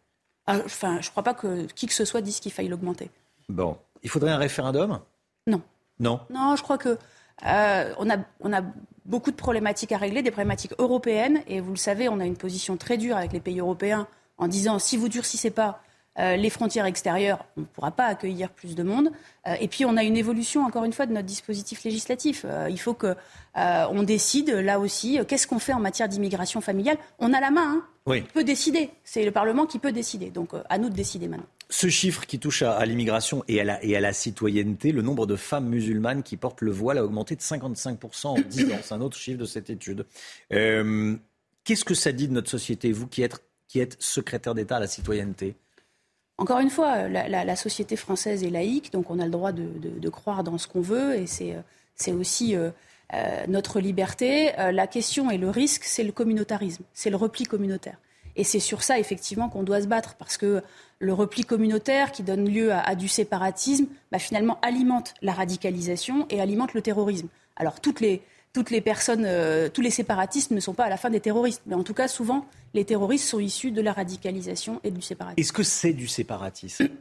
Ah, Enfin, je ne crois pas que qui que ce soit dise qu'il faille l'augmenter. Bon. Il faudrait un référendum? Non. Non? Non, je crois que on, a, on a beaucoup de problématiques à régler, des problématiques européennes. Et vous le savez, on a une position très dure avec les pays européens en disant si vous durcissez pas euh, les frontières extérieures, on ne pourra pas accueillir plus de monde. Euh, et puis on a une évolution, encore une fois, de notre dispositif législatif. Euh, il faut que on décide là aussi qu'est-ce qu'on fait en matière d'immigration familiale. On a la main, hein. oui. on peut décider. C'est le Parlement qui peut décider. Donc à nous de décider maintenant. Ce chiffre qui touche à, l'immigration et, à la, citoyenneté, le nombre de femmes musulmanes qui portent le voile a augmenté de 55% en 10 ans. C'est un autre chiffre de cette étude. Euh, qu'est-ce que ça dit de notre société, vous qui êtes, secrétaire d'État à la citoyenneté? Encore une fois, la, société française est laïque, donc on a le droit de, croire dans ce qu'on veut, et c'est aussi euh, euh, notre liberté. la question et le risque, c'est le communautarisme, c'est le repli communautaire. Et c'est sur ça, effectivement, qu'on doit se battre, parce que le repli communautaire qui donne lieu à, du séparatisme, bah, finalement, alimente la radicalisation et alimente le terrorisme. Alors, toutes les, toutes les personnes, euh, tous les séparatistes ne sont pas à la fin des terroristes, mais en tout cas, souvent, les terroristes sont issus de la radicalisation et du séparatisme. Est-ce que c'est du séparatisme (coughs)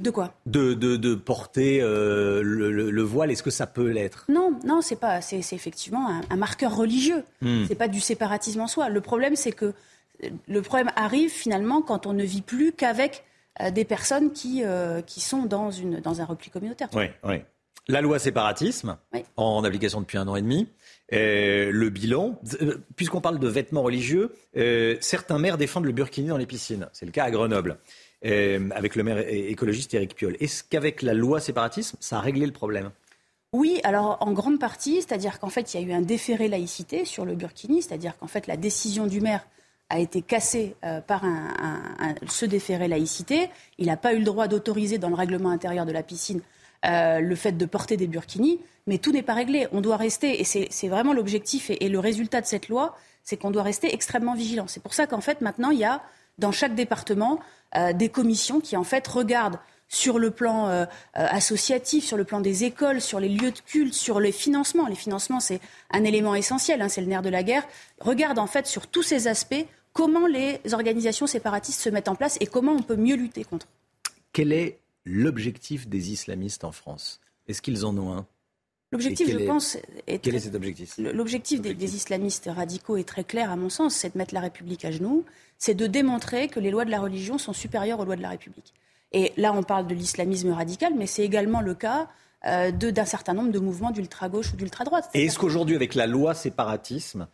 De quoi? De, de, porter euh, le, voile, est-ce que ça peut l'être? Non, non, c'est pas. C'est effectivement un, marqueur religieux. Hmm. C'est pas du séparatisme en soi. Le problème, c'est que le problème arrive finalement quand on ne vit plus qu'avec euh, des personnes qui, euh, qui sont dans, une, dans un repli communautaire. Oui, oui. La loi séparatisme, en application depuis un an et demi. Euh, le bilan, puisqu'on parle de vêtements religieux, certains maires défendent le burkini dans les piscines. C'est le cas à Grenoble, avec le maire écologiste Éric Piolle. Est-ce qu'avec la loi séparatisme, ça a réglé le problème? Oui, alors en grande partie, c'est-à-dire qu'en fait, il y a eu un déféré laïcité sur le burkini, c'est-à-dire qu'en fait, la décision du maire a été cassé euh, par un, ce déféré laïcité. Il n'a pas eu le droit d'autoriser dans le règlement intérieur de la piscine euh, le fait de porter des burkinis, mais tout n'est pas réglé. On doit rester, et c'est vraiment l'objectif et, le résultat de cette loi, c'est qu'on doit rester extrêmement vigilant. C'est pour ça qu'en fait, maintenant, il y a dans chaque département euh, des commissions qui, en fait, regardent sur le plan euh, associatif, sur le plan des écoles, sur les lieux de culte, sur les financements. Les financements, c'est un élément essentiel, hein, c'est le nerf de la guerre. Regarde en fait sur tous ces aspects comment les organisations séparatistes se mettent en place et comment on peut mieux lutter contre. Quel est l'objectif des islamistes en France? Est-ce qu'ils en ont un? L'objectif, je pense, est quel est cet objectif? L'objectif des, des, islamistes radicaux est très clair, à mon sens, c'est de mettre la République à genoux, c'est de démontrer que les lois de la religion sont supérieures aux lois de la République. Et là, on parle de l'islamisme radical, mais c'est également le cas euh, d'un certain nombre de mouvements d'ultra-gauche ou d'ultra-droite. Et est-ce qu'aujourd'hui, avec la loi séparatisme,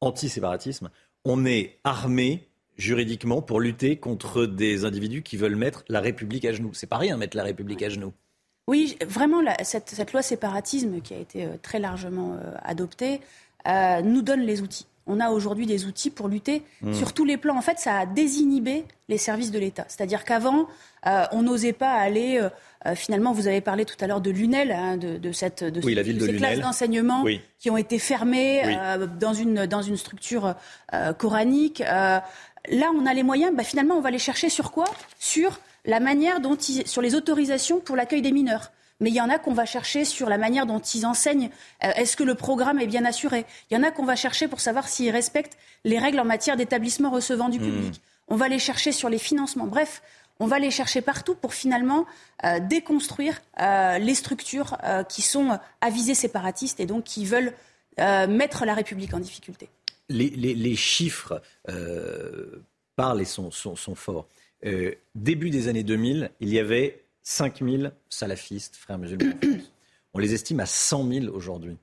anti-séparatisme, on est armé juridiquement pour lutter contre des individus qui veulent mettre la République à genoux? C'est pas rien mettre la République à genoux. Oui, vraiment, cette, loi séparatisme qui a été euh, très largement euh, adoptée euh, nous donne les outils. On a aujourd'hui des outils pour lutter mmh. sur tous les plans. En fait, ça a désinhibé les services de l'État. C'est-à-dire qu'avant, on n'osait pas aller. finalement, vous avez parlé tout à l'heure de l'UNEL, hein, de, cette, de, ces classes d'enseignement qui ont été fermées dans, une, dans une structure coranique. là, on a les moyens. Bah, finalement, on va les chercher sur quoi? Sur la manière dont ils, sur les autorisations pour l'accueil des mineurs. Mais il y en a qu'on va chercher sur la manière dont ils enseignent. Euh, est-ce que le programme est bien assuré? Il y en a qu'on va chercher pour savoir s'ils respectent les règles en matière d'établissement recevant du hmm. public. On va les chercher sur les financements. Bref, on va les chercher partout pour finalement euh, déconstruire euh, les structures qui sont avisées séparatistes et donc qui veulent mettre la République en difficulté. Les, chiffres parlent et sont forts. Euh, début des années 2000, il y avait 5000 salafistes, frères musulmans. On les estime à 100 000 aujourd'hui.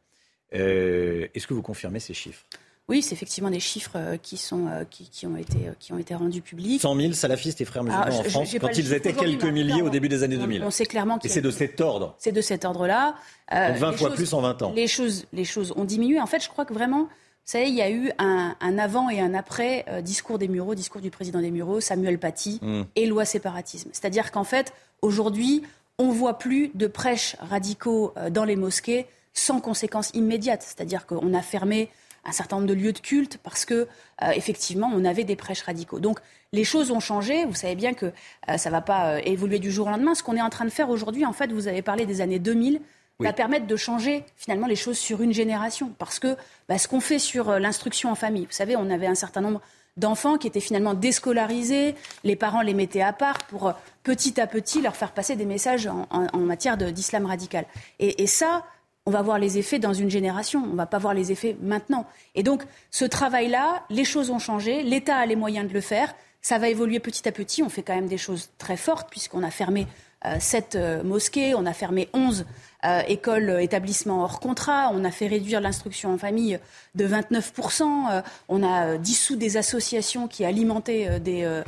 Euh, est-ce que vous confirmez ces chiffres? Oui, c'est effectivement des chiffres euh, qui, sont, qui, ont été, qui ont été rendus publics. 100 000 salafistes et frères musulmans en France, quand ils étaient quelques milliers au début des années 2000. On, sait clairement Et c'est de cet ordre. C'est de cet ordre-là. 20 fois plus en 20 ans. Les choses, les choses ont diminué. En fait, je crois que vraiment, savez, il y a eu un, avant et un après euh, discours des Mureaux, discours du président des Mureaux, Samuel Paty mm. et loi séparatisme. C'est-à-dire qu'en fait, aujourd'hui, on voit plus de prêches radicaux euh, dans les mosquées sans conséquences immédiates. C'est-à-dire qu'on a fermé un certain nombre de lieux de culte parce que euh, effectivement on avait des prêches radicaux. Donc les choses ont changé. Vous savez bien que ça ne va pas évoluer du jour au lendemain. Ce qu'on est en train de faire aujourd'hui, en fait, vous avez parlé des années 2000 va permettre de changer finalement les choses sur une génération. Parce que bah, ce qu'on fait sur euh, l'instruction en famille, vous savez, on avait un certain nombre d'enfants qui étaient finalement déscolarisés, les parents les mettaient à part pour euh, petit à petit leur faire passer des messages en, matière d'islam radical. Et, ça, on va voir les effets dans une génération, on ne va pas voir les effets maintenant. Et donc, ce travail-là, les choses ont changé, l'État a les moyens de le faire, ça va évoluer petit à petit, on fait quand même des choses très fortes puisqu'on a fermé euh, sept mosquées, on a fermé onze euh, écoles, euh, établissements hors contrat. On a fait réduire l'instruction en famille de 29%. Euh, on a dissous des associations qui alimentaient des,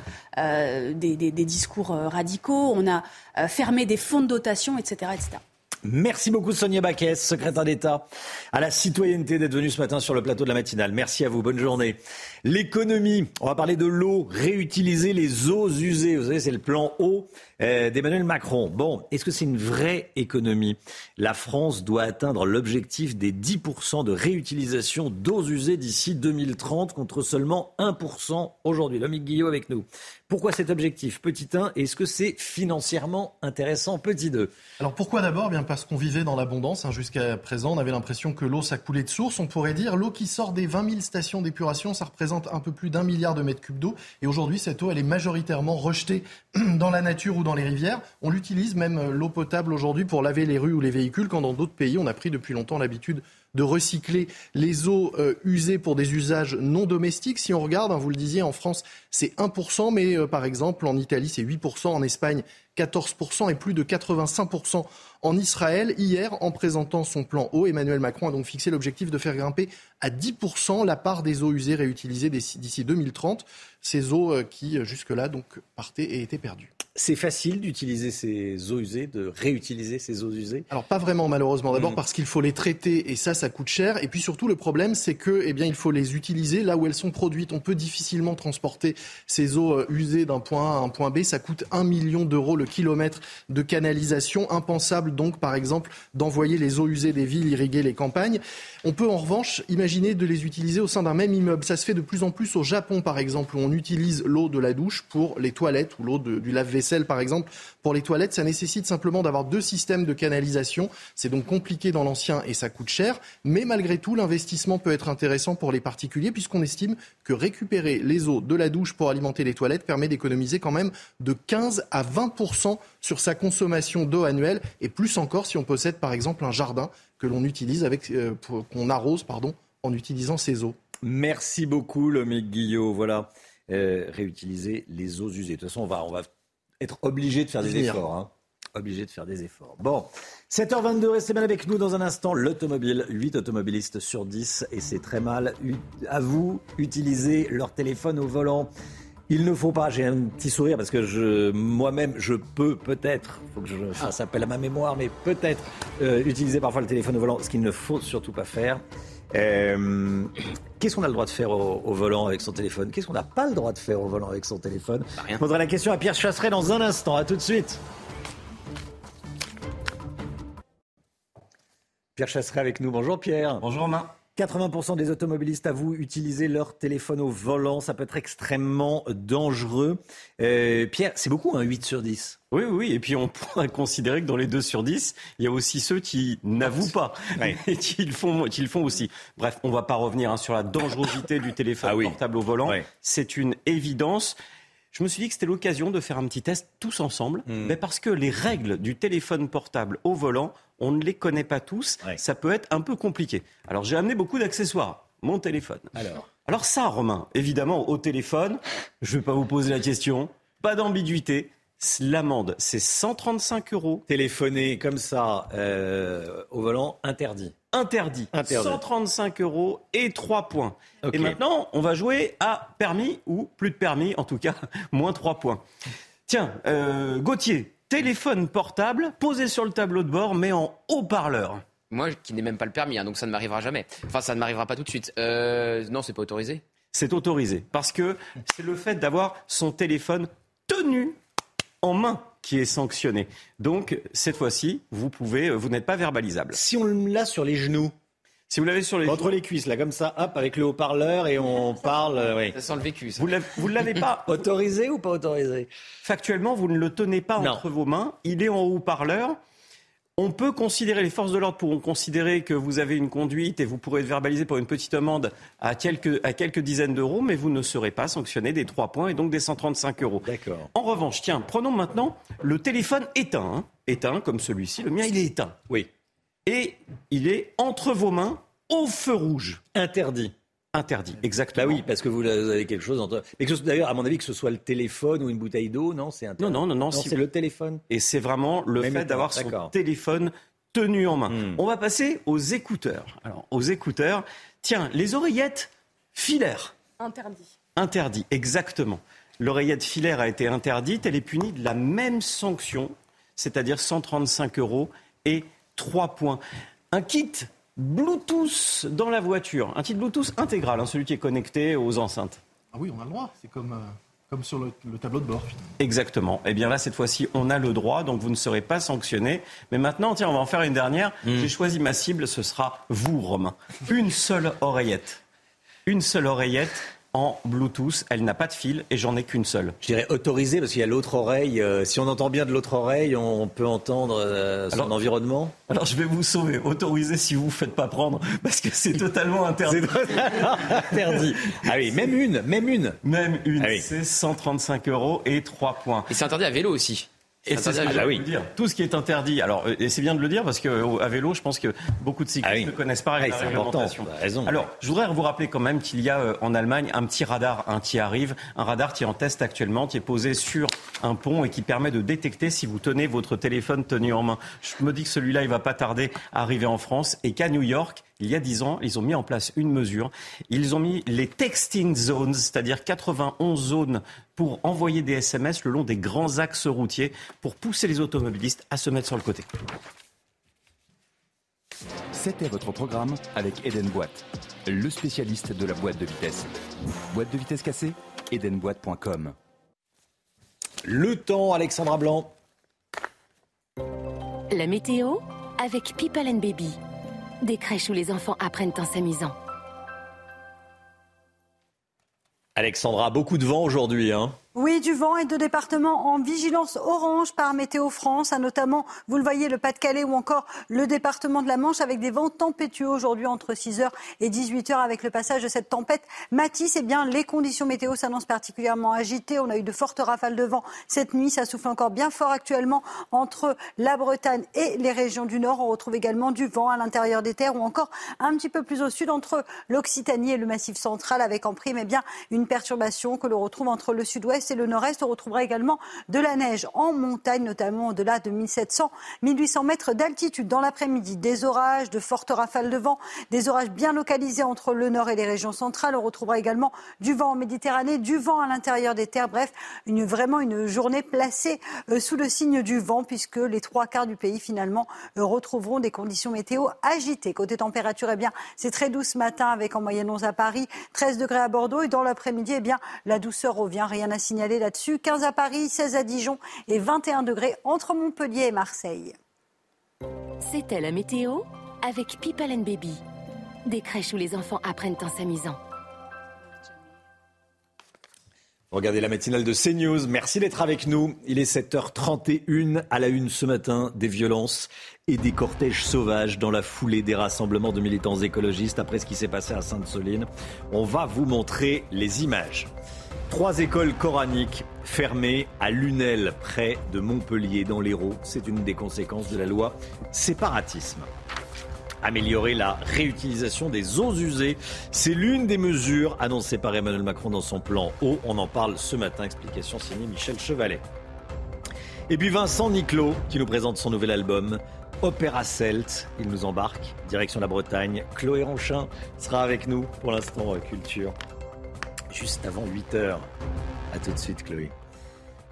des, discours radicaux. On a fermé des fonds de dotation, etc. etc. Merci beaucoup Sonia Baquès, secrétaire d'État à la citoyenneté d'être venue ce matin sur le plateau de la matinale. Merci à vous, bonne journée. L'économie, on va parler de l'eau, réutiliser les eaux usées. Vous savez, c'est le plan eau euh, d'Emmanuel Macron. Bon, est-ce que c'est une vraie économie? La France doit atteindre l'objectif des 10% de réutilisation d'eaux usées d'ici 2030 contre seulement 1% aujourd'hui. Lomique Guillot avec nous. Pourquoi cet objectif? Petit 1, est-ce que c'est financièrement intéressant? Petit 2 Alors pourquoi d'abord? Bien parce qu'on vivait dans l'abondance. Hein, jusqu'à présent, on avait l'impression que l'eau, ça coulait de source. On pourrait dire l'eau qui sort des 20 000 stations d'épuration, ça représente un peu plus d'un milliard de mètres cubes d'eau. Et aujourd'hui, cette eau, elle est majoritairement rejetée (clears throat) dans la nature ou dans les rivières. On l'utilise même euh, l'eau potable aujourd'hui pour laver les rues ou les véhicules, quand dans d'autres pays, on a pris depuis longtemps l'habitude de recycler les eaux euh, usées pour des usages non domestiques. Si on regarde, hein, vous le disiez, en France, c'est 1%, mais euh, par exemple, en Italie, c'est 8%, en Espagne, 14% et plus de 85% en Israël. Hier, en présentant son plan eau, Emmanuel Macron a donc fixé l'objectif de faire grimper à 10% la part des eaux usées réutilisées d'ici 2030. Ces eaux euh, qui, jusque-là, donc, partaient et étaient perdues. C'est facile d'utiliser ces eaux usées, de réutiliser ces eaux usées? Alors pas vraiment malheureusement. D'abord hmm. parce qu'il faut les traiter et ça, ça coûte cher. Et puis surtout le problème, c'est que, eh bien, il faut les utiliser là où elles sont produites. On peut difficilement transporter ces eaux euh, usées d'un point A à un point B. Ça coûte un million d'euros le kilomètre de canalisation. Impensable donc, par exemple, d'envoyer les eaux usées des villes irriguer les campagnes. On peut en revanche imaginer de les utiliser au sein d'un même immeuble. Ça se fait de plus en plus au Japon, par exemple, où on utilise l'eau de la douche pour les toilettes ou l'eau du lave-vaisselle, par exemple, pour les toilettes. Ça nécessite simplement d'avoir deux systèmes de canalisation. C'est donc compliqué dans l'ancien et ça coûte cher. Mais malgré tout, l'investissement peut être intéressant pour les particuliers puisqu'on estime que récupérer les eaux de la douche pour alimenter les toilettes permet d'économiser quand même de 15 à 20% sur sa consommation d'eau annuelle et plus encore si on possède par exemple un jardin que l'on utilise avec, euh, qu'on arrose pardon, en utilisant ces eaux. Merci beaucoup, Lomique Guillot. Voilà, euh, réutiliser les eaux usées. De toute façon, on va être obligé de faire des efforts. Hein. Obligé de faire des efforts. Bon, 7h22, restez bien avec nous dans un instant. L'automobile, 8 automobilistes sur 10, et c'est très mal. À vous, utiliser leur téléphone au volant. Il ne faut pas, j'ai un petit sourire parce que je, moi-même, je peux peut-être, faut que je fasse appel à ma mémoire, mais peut-être euh, utiliser parfois le téléphone au volant, ce qu'il ne faut surtout pas faire. Euh, Qu'est-ce qu'on a le droit de faire au, au volant avec son téléphone? Qu'est-ce qu'on n'a pas le droit de faire au volant avec son téléphone? Je poserai la question à Pierre Chasseret dans un instant. À tout de suite. Pierre Chasseret avec nous. Bonjour Pierre. Bonjour Romain. 80% des automobilistes avouent utiliser leur téléphone au volant. Ça peut être extrêmement dangereux. Euh, Pierre, c'est beaucoup, un 8 sur 10. Oui, oui, et puis on (laughs) pourrait considérer que dans les 2 sur 10, il y a aussi ceux qui n'avouent pas et qui le, font, qui le font aussi. Bref, on ne va pas revenir hein, sur la dangerosité du téléphone (laughs) Ah oui. portable au volant. C'est une évidence. Je me suis dit que c'était l'occasion de faire un petit test tous ensemble, Hmm. mais parce que les règles du téléphone portable au volant, on ne les connaît pas tous. Ça peut être un peu compliqué. Alors j'ai amené beaucoup d'accessoires. Mon téléphone. Alors Alors ça, Romain, évidemment, au téléphone, je ne vais pas vous poser la question, pas d'ambiguïté. L'amende, c'est 135 euros. Téléphoner comme ça euh, au volant, interdit. Interdit. Interdit. 135 euros et 3 points. Et maintenant, on va jouer à permis ou plus de permis, en tout cas, (laughs) moins 3 points. Tiens, euh, Gauthier, téléphone portable posé sur le tableau de bord, mais en haut-parleur. Moi, qui n'ai même pas le permis, hein, donc ça ne m'arrivera jamais. Enfin, ça ne m'arrivera pas tout de suite. Euh, non, c'est pas autorisé. C'est autorisé parce que c'est le fait d'avoir son téléphone tenu en main qui est sanctionné. Donc cette fois-ci, vous pouvez, vous n'êtes pas verbalisable. Si on l'a sur les genoux, si vous l'avez sur les entre les cuisses, là, comme ça, hop, avec le haut-parleur et on parle. euh, oui. Ça sent le vécu. Ça. Vous ne l'avez pas (laughs) autorisé ou pas autorisé? Factuellement, vous ne le tenez pas Non. entre vos mains. Il est en haut-parleur. On peut considérer, les forces de l'ordre pourront considérer que vous avez une conduite et vous pourrez être verbalisé pour une petite amende à quelques, à quelques dizaines d'euros, mais vous ne serez pas sanctionné des 3 points et donc des 135 euros. D'accord. En revanche, tiens, prenons maintenant le téléphone éteint. hein. Éteint, comme celui-ci. Le mien, il est éteint. Oui. Et il est entre vos mains au feu rouge. Interdit. Interdit, exactement. Bah oui, parce que vous avez quelque chose entre. Mais que ce- d'ailleurs, à mon avis, que ce soit le téléphone ou une bouteille d'eau, non, c'est interdit. Non, non, non, non. si- c'est le téléphone. Et c'est vraiment le Même fait d'avoir son téléphone tenu en main. Hmm. On va passer aux écouteurs. Alors, aux écouteurs, tiens, les oreillettes filaires. Interdit. Interdit, exactement. L'oreillette filaire a été interdite. Elle est punie de la même sanction, c'est-à-dire 135 euros et 3 points. Un kit Bluetooth dans la voiture. Un kit Bluetooth intégral, hein, celui qui est connecté aux enceintes. Ah oui, on a le droit. C'est comme, euh, comme sur le, le tableau de bord. finalement. Exactement. Et bien là, cette fois-ci, on a le droit, donc vous ne serez pas sanctionné. Mais maintenant, tiens, on va en faire une dernière. J'ai choisi ma cible, ce sera vous, Romain. Une seule oreillette. Une seule oreillette en Bluetooth. Elle n'a pas de fil et j'en ai qu'une seule. Je dirais autorisé parce qu'il y a l'autre oreille. euh, si on entend bien de l'autre oreille, on peut entendre euh, son Alors- environnement. Alors je vais vous sauver. Autorisé si vous ne vous faites pas prendre, parce que c'est totalement interdit. C'est totalement interdit. Ah oui, même une, même une. Même une, Ah oui. c'est 135 euros et 3 points. Et c'est interdit à vélo aussi. Et c'est interdit ce à que vélo. j'allais vous dire. Tout ce qui est interdit. Alors, euh, et c'est bien de le dire parce qu'à vélo, je pense que beaucoup de cyclistes Ah oui. ne connaissent pas Ah oui, la c'est réglementation. Raison. Alors, je voudrais vous rappeler quand même qu'il y a euh, en Allemagne un petit radar hein, qui arrive, un radar qui est en test actuellement, qui est posé sur un pont et qui permet de détecter si vous tenez votre téléphone tenu en main. Je me dis que celui-là, il va pas tarder à arriver en France et qu'à New York, il y a 10 ans, ils ont mis en place une mesure. Ils ont mis les texting zones, c'est-à-dire 91 zones pour envoyer des SMS le long des grands axes routiers pour pousser les automobilistes à se mettre sur le côté. C'était votre programme avec Eden Boîte, le spécialiste de la boîte de vitesse. Boîte de vitesse cassée Edenboîte.com Le temps, Alexandra Blanc. La météo avec People and Baby. Des crèches où les enfants apprennent en s'amusant. Alexandra, beaucoup de vent aujourd'hui. Hein. Oui, du vent et deux départements en vigilance orange par Météo France, notamment, vous le voyez, le Pas-de-Calais ou encore le département de la Manche avec des vents tempétueux aujourd'hui entre 6h et 18h avec le passage de cette tempête Matisse. Eh bien, les conditions météo s'annoncent particulièrement agitées. On a eu de fortes rafales de vent cette nuit. Ça souffle encore bien fort actuellement entre la Bretagne et les régions du Nord. On retrouve également du vent à l'intérieur des terres ou encore un petit peu plus au sud entre l'Occitanie et le Massif central avec en prime eh bien, une perturbation que l'on retrouve entre le sud-ouest et le nord-est. On retrouvera également de la neige en montagne, notamment au-delà de 1700, 1800 mètres d'altitude. Dans l'après-midi, des orages, de fortes rafales de vent, des orages bien localisés entre le nord et les régions centrales. On retrouvera également du vent en Méditerranée, du vent à l'intérieur des terres. Bref, vraiment une journée placée euh, sous le signe du vent, puisque les trois quarts du pays, finalement, euh, retrouveront des conditions météo agitées. Côté température, eh bien, c'est très doux ce matin, avec en moyenne 11 à Paris, 13 degrés à Bordeaux. Et dans l'après-midi, eh bien, la douceur revient. Rien à signaler là-dessus. 15 à Paris, 16 à Dijon et 21 degrés entre Montpellier et Marseille. C'était la météo avec People and Baby. Des crèches où les enfants apprennent en s'amusant. Regardez la matinale de CNews. Merci d'être avec nous. Il est 7h31 à la une ce matin. Des violences et des cortèges sauvages dans la foulée des rassemblements de militants écologistes après ce qui s'est passé à Sainte-Soline. On va vous montrer les images. Trois écoles coraniques fermées à Lunel, près de Montpellier, dans l'Hérault. C'est une des conséquences de la loi séparatisme. Améliorer la réutilisation des eaux usées, c'est l'une des mesures annoncées par Emmanuel Macron dans son plan eau. On en parle ce matin. Explication signée Michel Chevalet. Et puis Vincent Niclot qui nous présente son nouvel album Opéra Celt. Il nous embarque, direction la Bretagne. Chloé Ranchin sera avec nous pour l'instant culture juste avant 8 heures. A tout de suite, Chloé.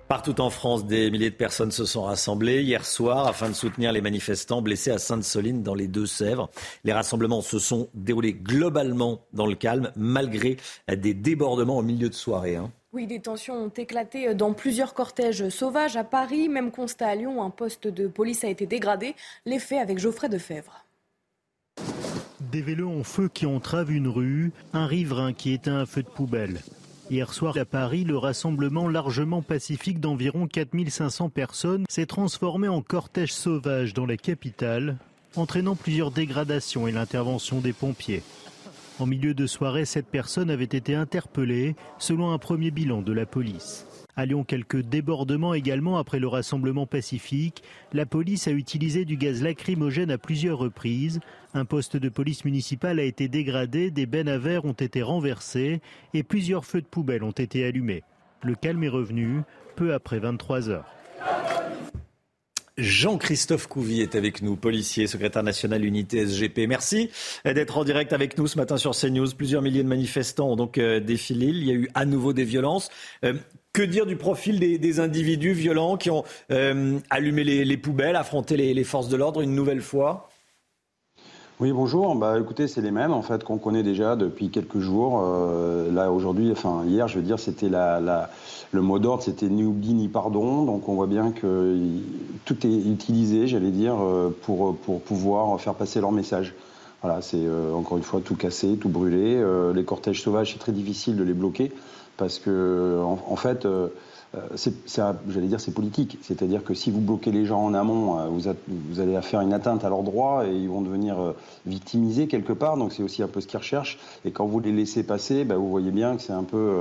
Partout en France, des milliers de personnes se sont rassemblées hier soir afin de soutenir les manifestants blessés à Sainte-Soline dans les Deux-Sèvres. Les rassemblements se sont déroulés globalement dans le calme, malgré des débordements au milieu de soirée. Hein. Oui, des tensions ont éclaté dans plusieurs cortèges sauvages à Paris. Même constat à Lyon, un poste de police a été dégradé. Les faits avec Geoffrey Defebvre. Des vélos en feu qui entravent une rue, un riverain qui éteint un feu de poubelle. Hier soir à Paris, le rassemblement largement pacifique d'environ 4500 personnes s'est transformé en cortège sauvage dans la capitale, entraînant plusieurs dégradations et l'intervention des pompiers. En milieu de soirée, cette personne avait été interpellée, selon un premier bilan de la police. À Lyon, quelques débordements également après le rassemblement pacifique. La police a utilisé du gaz lacrymogène à plusieurs reprises. Un poste de police municipale a été dégradé, des bennes à verre ont été renversées et plusieurs feux de poubelle ont été allumés. Le calme est revenu peu après 23 heures. Jean-Christophe Couvi est avec nous, policier, secrétaire national unité SGP. Merci d'être en direct avec nous ce matin sur CNews. Plusieurs milliers de manifestants ont donc euh, défilé. Il y a eu à nouveau des violences. Euh, que dire du profil des, individus violents qui ont euh, allumé les, poubelles, affronté les, forces de l'ordre une nouvelle fois? Oui, bonjour. Bah, écoutez, c'est les mêmes en fait qu'on connaît déjà depuis quelques jours. Euh, là, aujourd'hui, enfin hier, je veux dire, c'était la, le mot d'ordre, c'était ni oubli ni pardon. Donc, on voit bien que tout est utilisé, j'allais dire, euh, pour, pour pouvoir faire passer leur message. Voilà, c'est encore une fois tout cassé, tout brûlé. les cortèges sauvages, c'est très difficile de les bloquer parce que en, fait, euh, euh, j'allais dire, c'est politique. C'est-à-dire que si vous bloquez les gens en amont, euh, vous, allez faire une atteinte à leurs droits et ils vont devenir victimisés quelque part. Donc c'est aussi un peu ce qu'ils recherchent. Et quand vous les laissez passer, bah, vous voyez bien que c'est un peu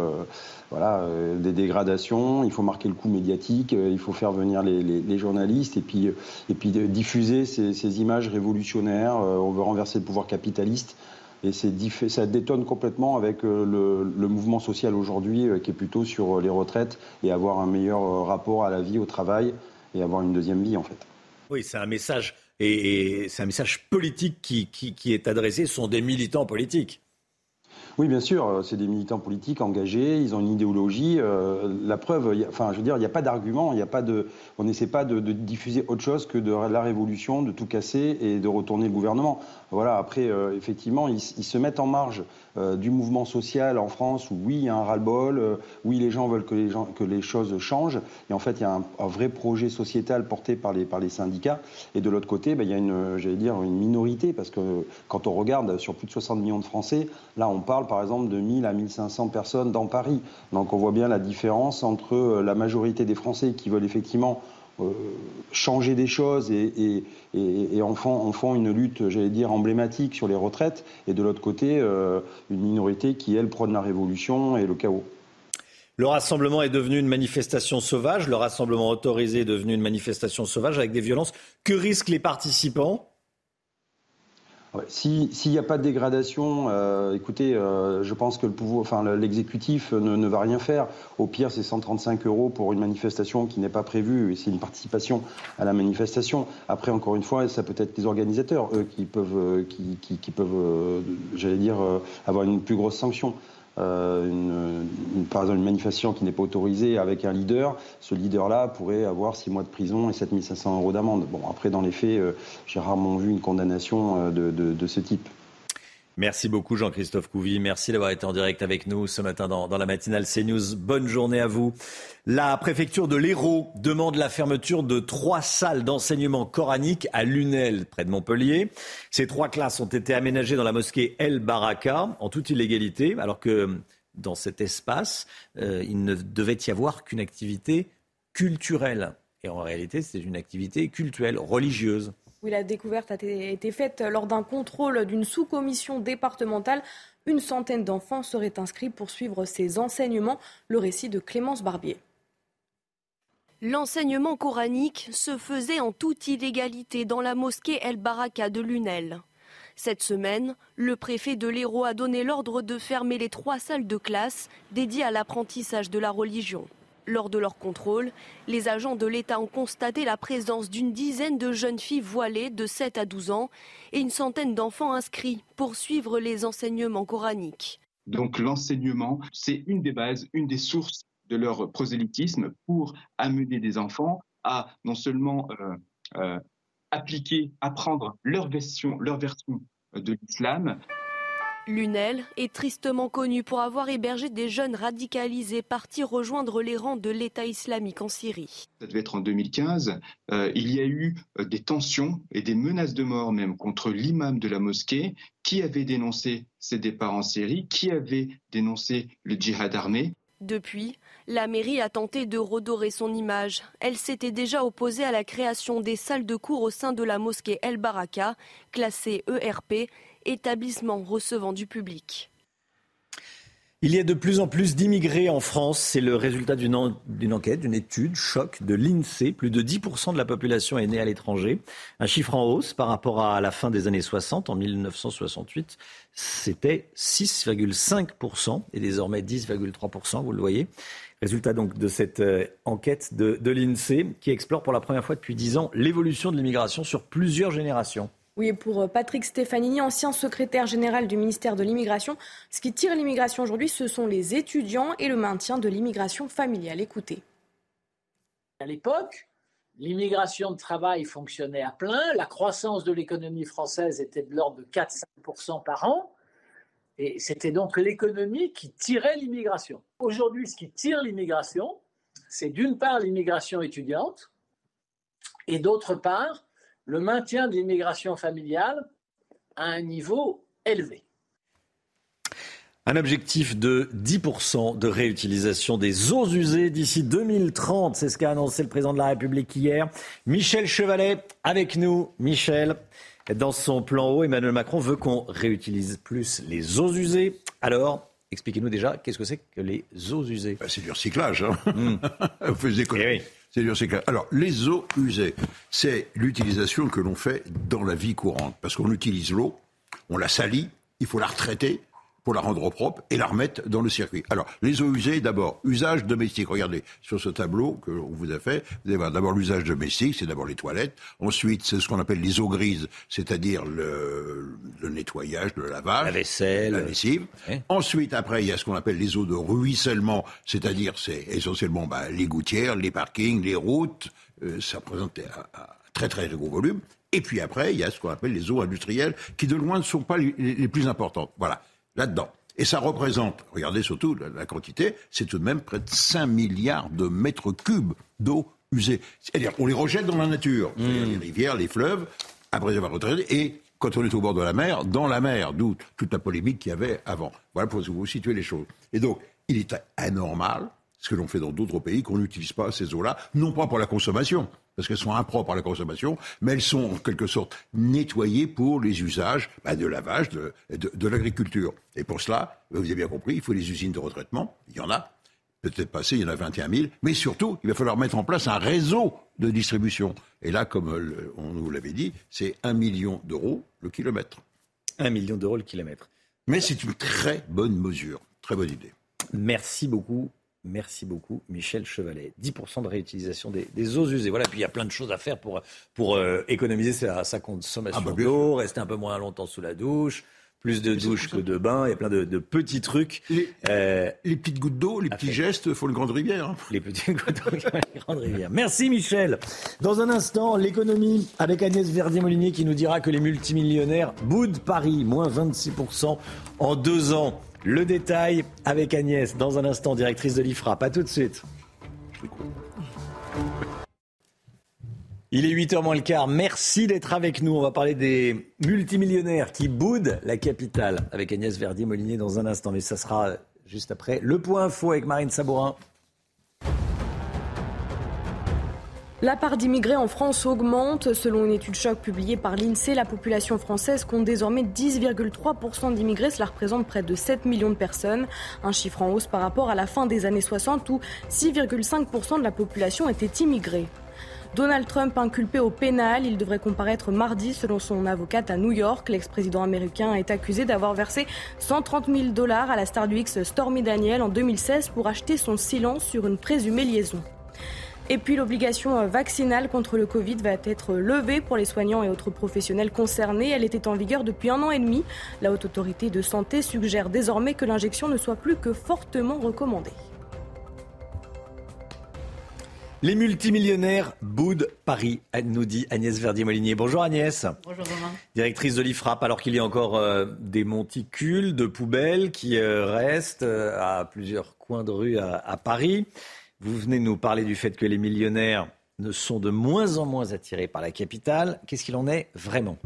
voilà, des dégradations. Il faut marquer le coup médiatique. il faut faire venir les, journalistes et puis, et puis diffuser ces images révolutionnaires. on veut renverser le pouvoir capitaliste. Et ça détonne complètement avec euh, le, mouvement social aujourd'hui euh, qui est plutôt sur euh, les retraites et avoir un meilleur rapport à la vie, au travail et avoir une deuxième vie en fait. Oui, c'est un message et, c'est un message politique qui, qui, est adressé. Ce sont des militants politiques. Oui, bien sûr, euh, c'est des militants politiques engagés, ils ont une idéologie. Euh, la preuve, enfin, je veux dire, il n'y a pas d'argument, on n'essaie pas de, diffuser autre chose que de la révolution, de tout casser et de retourner le gouvernement. Voilà. Après, euh, effectivement, ils, se mettent en marge du mouvement social en France où oui, il y a un ras-le-bol, oui, les gens veulent que les, gens, que les choses changent. Et en fait, il y a un, vrai projet sociétal porté par les, par les syndicats. Et de l'autre côté, ben, il y a une, j'allais dire, une minorité parce que quand on regarde sur plus de 60 millions de Français, là, on parle par exemple de 1000 à 1500 personnes dans Paris. Donc on voit bien la différence entre euh, la majorité des Français qui veulent effectivement euh, changer des choses et, en, font, une lutte, j'allais dire, emblématique sur les retraites, et de l'autre côté, euh, une minorité qui, elle, prône la révolution et le chaos. Le rassemblement est devenu une manifestation sauvage, le rassemblement autorisé est devenu une manifestation sauvage avec des violences. Que risquent les participants? S'il n'y a pas de dégradation, euh, écoutez, euh, je pense que le pouvoir, enfin, l'exécutif ne, va rien faire. Au pire, c'est 135 euros pour une manifestation qui n'est pas prévue et c'est une participation à la manifestation. Après, encore une fois, ça peut être les organisateurs, eux, qui peuvent, euh, qui peuvent j'allais dire, avoir une plus grosse sanction. Euh, une, par exemple une manifestation qui n'est pas autorisée avec un leader, ce leader-là pourrait avoir 6 mois de prison et 7500 euros d'amende. Bon, après, dans les faits, euh, j'ai rarement vu une condamnation euh, de ce type. Merci beaucoup Jean-Christophe Couvi. Merci d'avoir été en direct avec nous ce matin dans, la matinale CNews. Bonne journée à vous. La préfecture de l'Hérault demande la fermeture de trois salles d'enseignement coranique à Lunel, près de Montpellier. Ces trois classes ont été aménagées dans la mosquée El Baraka en toute illégalité, alors que dans cet espace, euh, il ne devait y avoir qu'une activité culturelle. Et en réalité, c'est une activité culturelle, religieuse. Oui, la découverte a été faite lors d'un contrôle d'une sous-commission départementale. Une centaine d'enfants seraient inscrits pour suivre ces enseignements. Le récit de Clémence Barbier. L'enseignement coranique se faisait en toute illégalité dans la mosquée El Baraka de Lunel. Cette semaine, le préfet de l'Hérault a donné l'ordre de fermer les trois salles de classe dédiées à l'apprentissage de la religion. Lors de leur contrôle, les agents de l'État ont constaté la présence d'une dizaine de jeunes filles voilées de 7 à 12 ans et une centaine d'enfants inscrits pour suivre les enseignements coraniques. Donc l'enseignement, c'est une des bases, une des sources de leur prosélytisme pour amener des enfants à non seulement euh, euh, appliquer, apprendre leur version, leur version de l'islam, Lunel est tristement connu pour avoir hébergé des jeunes radicalisés partis rejoindre les rangs de l'État islamique en Syrie. Ça devait être en 2015. Euh, il y a eu euh, des tensions et des menaces de mort même contre l'imam de la mosquée qui avait dénoncé ses départs en Syrie, qui avait dénoncé le djihad armé. Depuis, la mairie a tenté de redorer son image. Elle s'était déjà opposée à la création des salles de cours au sein de la mosquée El Baraka, classée ERP, établissement recevant du public. Il y a de plus en plus d'immigrés en France. C'est le résultat d'une enquête, d'une étude choc de l'INSEE. Plus de 10% de la population est née à l'étranger. Un chiffre en hausse par rapport à la fin des années 60. En 1968, c'était 6,5% et désormais 10,3%, vous le voyez. Résultat donc de cette euh, enquête de, de l'INSEE qui explore pour la première fois depuis 10 ans l'évolution de l'immigration sur plusieurs générations. Oui, pour euh, Patrick Stefanini, ancien secrétaire général du ministère de l'Immigration, ce qui tire l'immigration aujourd'hui, ce sont les étudiants et le maintien de l'immigration familiale. Écoutez. À l'époque, l'immigration de travail fonctionnait à plein, la croissance de l'économie française était de l'ordre de 4-5% par an, et c'était donc l'économie qui tirait l'immigration. Aujourd'hui, ce qui tire l'immigration, c'est d'une part l'immigration étudiante, et d'autre part le maintien de l'immigration familiale à un niveau élevé. Un objectif de 10% de réutilisation des eaux usées d'ici 2030, c'est ce qu'a annoncé le président de la République hier. Michel Chevalet avec nous. Michel, dans son plan eau, Emmanuel Macron veut qu'on réutilise plus les eaux usées. Alors, expliquez-nous déjà, qu'est-ce que c'est que les eaux usées? Bah, C'est du recyclage. Hein. Hmm. (laughs) Vous faites des Alors, les eaux usées, c'est l'utilisation que l'on fait dans la vie courante. Parce qu'on utilise l'eau, on la salit, il faut la retraiter, pour la rendre propre et la remettre dans le circuit. Alors, les eaux usées, d'abord, usage domestique. Regardez, sur ce tableau que on vous a fait, vous allez voir d'abord l'usage domestique, c'est d'abord les toilettes. Ensuite, c'est ce qu'on appelle les eaux grises, c'est-à-dire le, le, nettoyage, le lavage. La vaisselle. La lessive. Ensuite, après, il y a ce qu'on appelle les eaux de ruissellement, c'est-à-dire, c'est essentiellement bah, les gouttières, les parkings, les routes. Euh, ça représente un, très très gros volume. Et puis après, il y a ce qu'on appelle les eaux industrielles, qui de loin ne sont pas les plus importantes. Voilà là-dedans. Et ça représente, regardez surtout la, quantité, c'est tout de même près de 5 milliards de mètres cubes d'eau usée. C'est-à-dire qu'on les rejette dans la nature, mmh. les rivières, les fleuves, après avoir retraité, et quand on est au bord de la mer, dans la mer, d'où toute la polémique qu'il y avait avant. Voilà pour vous situer les choses. Et donc, il est anormal, ce que l'on fait dans d'autres pays, qu'on n'utilise pas ces eaux-là, non pas pour la consommation, parce qu'elles sont impropres à la consommation, mais elles sont en quelque sorte nettoyées pour les usages bah, de lavage de, de, l'agriculture. Et pour cela, vous avez bien compris, il faut des usines de retraitement, il y en a, peut-être passé, il y en a 21 000, mais surtout, il va falloir mettre en place un réseau de distribution. Et là, comme on vous l'avait dit, c'est un million d'euros le kilomètre. 1 million d'euros le kilomètre. Mais c'est une très bonne mesure, très bonne idée. Merci beaucoup. Merci beaucoup, Michel Chevalet. 10% de réutilisation des, eaux usées. Voilà, puis il y a plein de choses à faire pour, pour euh, économiser sa, sa consommation ah bah, d'eau, rester un peu moins longtemps sous la douche, plus de douches que de bains. Il y a plein de, petits trucs. Les, euh, les, petites gouttes d'eau, les petits gestes font une grande rivière. Hein. Les petites (laughs) gouttes d'eau une grande rivière. Merci Michel. Dans un instant, l'économie avec Agnès Verdier-Molinier qui nous dira que les multimillionnaires boudent Paris, moins 26% en deux ans. Le détail avec Agnès dans un instant, directrice de l'IFRA. Pas tout de suite. Il est 8h moins le quart. Merci d'être avec nous. On va parler des multimillionnaires qui boudent la capitale avec Agnès Verdier-Molinier dans un instant. Mais ça sera juste après le point info avec Marine Sabourin. La part d'immigrés en France augmente. Selon une étude choc publiée par l'INSEE, la population française compte désormais 10,3% d'immigrés. Cela représente près de 7 millions de personnes. Un chiffre en hausse par rapport à la fin des années 60 où 6,5% de la population était immigrée. Donald Trump inculpé au pénal, il devrait comparaître mardi selon son avocate à New York. L'ex-président américain est accusé d'avoir versé 130 000 dollars à la star du X Stormy Daniel en 2016 pour acheter son silence sur une présumée liaison. Et puis l'obligation vaccinale contre le Covid va être levée pour les soignants et autres professionnels concernés. Elle était en vigueur depuis un an et demi. La haute autorité de santé suggère désormais que l'injection ne soit plus que fortement recommandée. Les multimillionnaires boudent Paris, nous dit Agnès Verdier-Molinier. Bonjour Agnès. Bonjour Romain. Directrice de l'IFRAP, alors qu'il y a encore euh, des monticules de poubelles qui euh, restent euh, à plusieurs coins de rue à Paris. Vous venez nous parler du fait que les millionnaires ne sont de moins en moins attirés par la capitale. Qu'est-ce qu'il en est vraiment?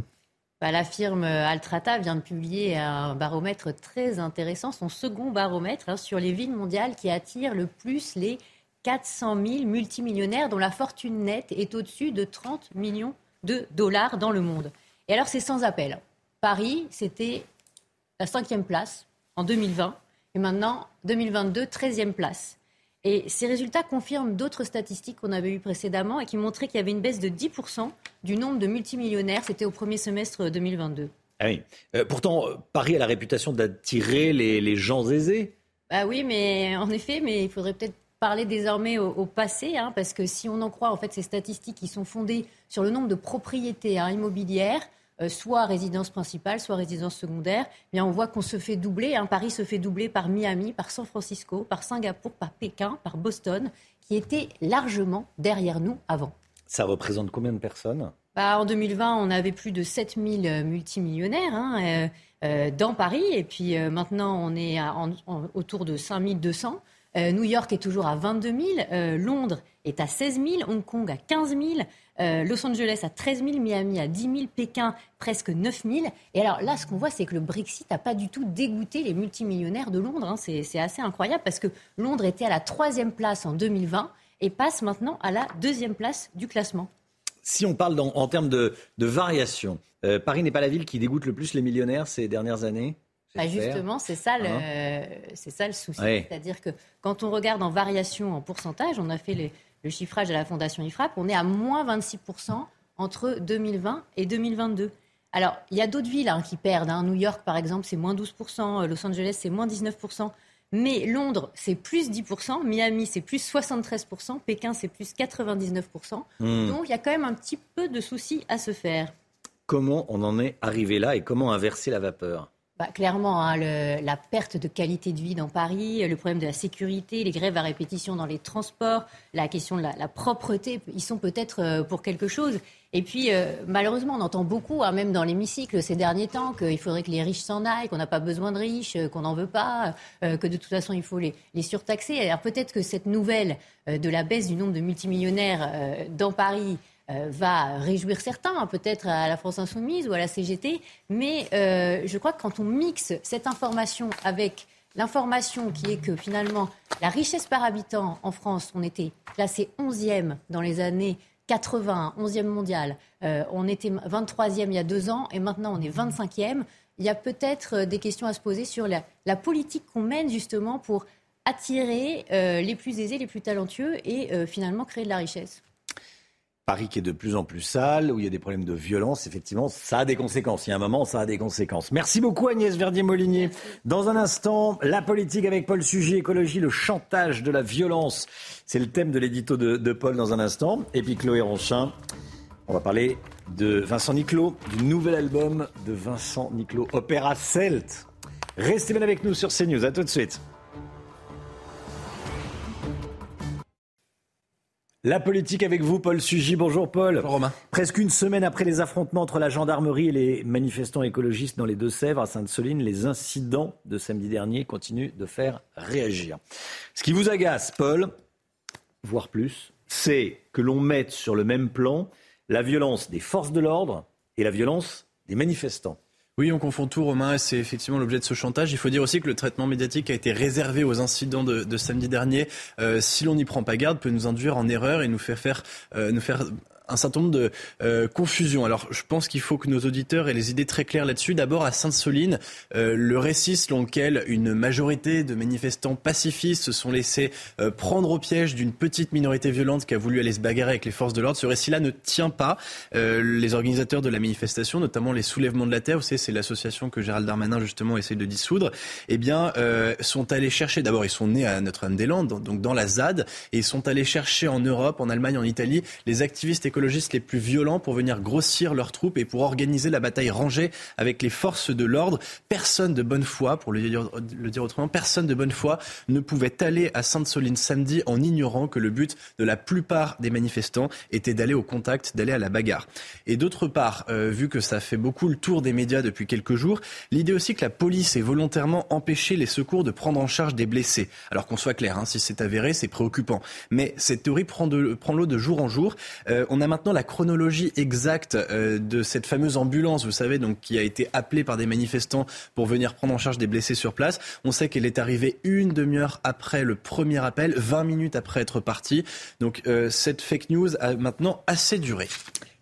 Bah, la firme Altrata vient de publier un baromètre très intéressant, son second baromètre hein, sur les villes mondiales qui attirent le plus les 400 000 multimillionnaires dont la fortune nette est au-dessus de 30 millions de dollars dans le monde. Et alors c'est sans appel. Paris, c'était la cinquième place en 2020 et maintenant 2022, 13e place. Et ces résultats confirment d'autres statistiques qu'on avait eues précédemment et qui montraient qu'il y avait une baisse de 10% du nombre de multimillionnaires. C'était au premier semestre 2022. Ah oui. Euh, pourtant, Paris a la réputation d'attirer les, gens aisés. Bah oui, mais en effet, mais il faudrait peut-être parler désormais au, passé, hein, parce que si on en croit en fait ces statistiques qui sont fondées sur le nombre de propriétés hein, immobilières, euh, soit résidence principale, soit résidence secondaire, eh bien on voit qu'on se fait doubler. Hein. Paris se fait doubler par Miami, par San Francisco, par Singapour, par Pékin, par Boston, qui étaient largement derrière nous avant. Ça représente combien de personnes? Bah, En 2020, on avait plus de 7000 euh, multimillionnaires hein, euh, dans Paris. Et puis maintenant, on est autour de 5200. New York est toujours à 22 000. Londres est à 16 000. Hong Kong à 15 000. Euh, Los Angeles à 13 000, Miami à 10 000, Pékin presque 9 000. Et alors là, ce qu'on voit, c'est que le Brexit n'a pas du tout dégoûté les multimillionnaires de Londres. Hein. C'est assez incroyable parce que Londres était à la troisième place en 2020 et passe maintenant à la deuxième place du classement. Si on parle en termes de, variation, euh, Paris n'est pas la ville qui dégoûte le plus les millionnaires ces dernières années? Bah justement, c'est ça, le, hein? ça le souci. C'est-à-dire que quand on regarde en variation, en pourcentage, on a fait les, le chiffrage de la Fondation IFRAP, on est à moins 26% entre 2020 et 2022. Alors, il y a d'autres villes hein, qui perdent. Hein. New York, par exemple, c'est moins 12%, euh, Los Angeles, c'est moins 19%. Mais Londres, c'est plus 10%, Miami, c'est plus 73%, Pékin, c'est plus 99%. Hmm. Donc, il y a quand même un petit peu de soucis à se faire. Comment on en est arrivé là et comment inverser la vapeur? Bah, clairement, hein, la perte de qualité de vie dans Paris, le problème de la sécurité, les grèves à répétition dans les transports, la question de la, propreté, ils sont peut-être euh, pour quelque chose. Et puis, euh, malheureusement, on entend beaucoup, hein, même dans l'hémicycle ces derniers temps, qu'il faudrait que les riches s'en aillent, qu'on n'a pas besoin de riches, euh, qu'on n'en veut pas, que de toute façon, il faut les, les surtaxer. Alors peut-être que cette nouvelle de la baisse du nombre de multimillionnaires dans Paris euh, va réjouir certains, peut-être à la France Insoumise ou à la CGT, mais euh, je crois que quand on mixe cette information avec l'information qui est que finalement la richesse par habitant en France, on était classé 11e dans les années 80, 11e mondial, euh, on était 23e il y a deux ans et maintenant on est 25e. Il y a peut-être des questions à se poser sur la, la politique qu'on mène justement pour attirer les plus aisés, les plus talentueux et finalement créer de la richesse. Paris qui est de plus en plus sale, où il y a des problèmes de violence, effectivement, ça a des conséquences. Il y a un moment, ça a des conséquences. Merci beaucoup Agnès Verdier-Molinier. Dans un instant, la politique avec Paul Sujet, écologie, le chantage de la violence. C'est le thème de l'édito de, Paul dans un instant. Et puis Chloé Ronchin, on va parler de Vincent Niclot, du nouvel album de Vincent Niclot, Opéra Celt. Restez bien avec nous sur CNews. À tout de suite. La politique avec vous, Paul Sugy. Bonjour Paul. Bonjour Romain. Presque une semaine après les affrontements entre la gendarmerie et les manifestants écologistes dans les Deux-Sèvres, à Sainte-Soline, les incidents de samedi dernier continuent de faire réagir. Ce qui vous agace, Paul, voire plus, c'est que l'on mette sur le même plan la violence des forces de l'ordre et la violence des manifestants. Oui, on confond tout, Romain, et c'est effectivement l'objet de ce chantage. Il faut dire aussi que le traitement médiatique a été réservé aux incidents de, samedi dernier. Euh, si l'on n'y prend pas garde, peut nous induire en erreur et nous faire faire, euh, nous faire un certain nombre de euh, confusions. Alors, je pense qu'il faut que nos auditeurs aient les idées très claires là-dessus. D'abord, à Sainte-Soline, euh, le récit selon lequel une majorité de manifestants pacifistes se sont laissés euh, prendre au piège d'une petite minorité violente qui a voulu aller se bagarrer avec les forces de l'ordre, ce récit-là ne tient pas. Les organisateurs de la manifestation, notamment les soulèvements de la terre, vous savez, c'est l'association que Gérald Darmanin justement essaye de dissoudre, eh bien, sont allés chercher. D'abord, ils sont nés à Notre-Dame-des-Landes, donc dans la ZAD, et ils sont allés chercher en Europe, en Allemagne, en Italie, les activistes écologistes les plus violents pour venir grossir leurs troupes et pour organiser la bataille rangée avec les forces de l'ordre. Personne de bonne foi, pour le dire, le dire autrement, personne de bonne foi ne pouvait aller à Sainte-Soline samedi en ignorant que le but de la plupart des manifestants était d'aller au contact, d'aller à la bagarre. Et d'autre part, euh, vu que ça fait beaucoup le tour des médias depuis quelques jours, l'idée aussi que la police ait volontairement empêché les secours de prendre en charge des blessés. Alors qu'on soit clair, hein, si c'est avéré, c'est préoccupant. Mais cette théorie prend, de, prend l'eau de jour en jour. Euh, on a maintenant la chronologie exacte euh, de cette fameuse ambulance, vous savez, donc qui a été appelée par des manifestants pour venir prendre en charge des blessés sur place. On sait qu'elle est arrivée une demi-heure après le premier appel, 20 minutes après être partie. Donc euh, cette fake news a maintenant assez duré.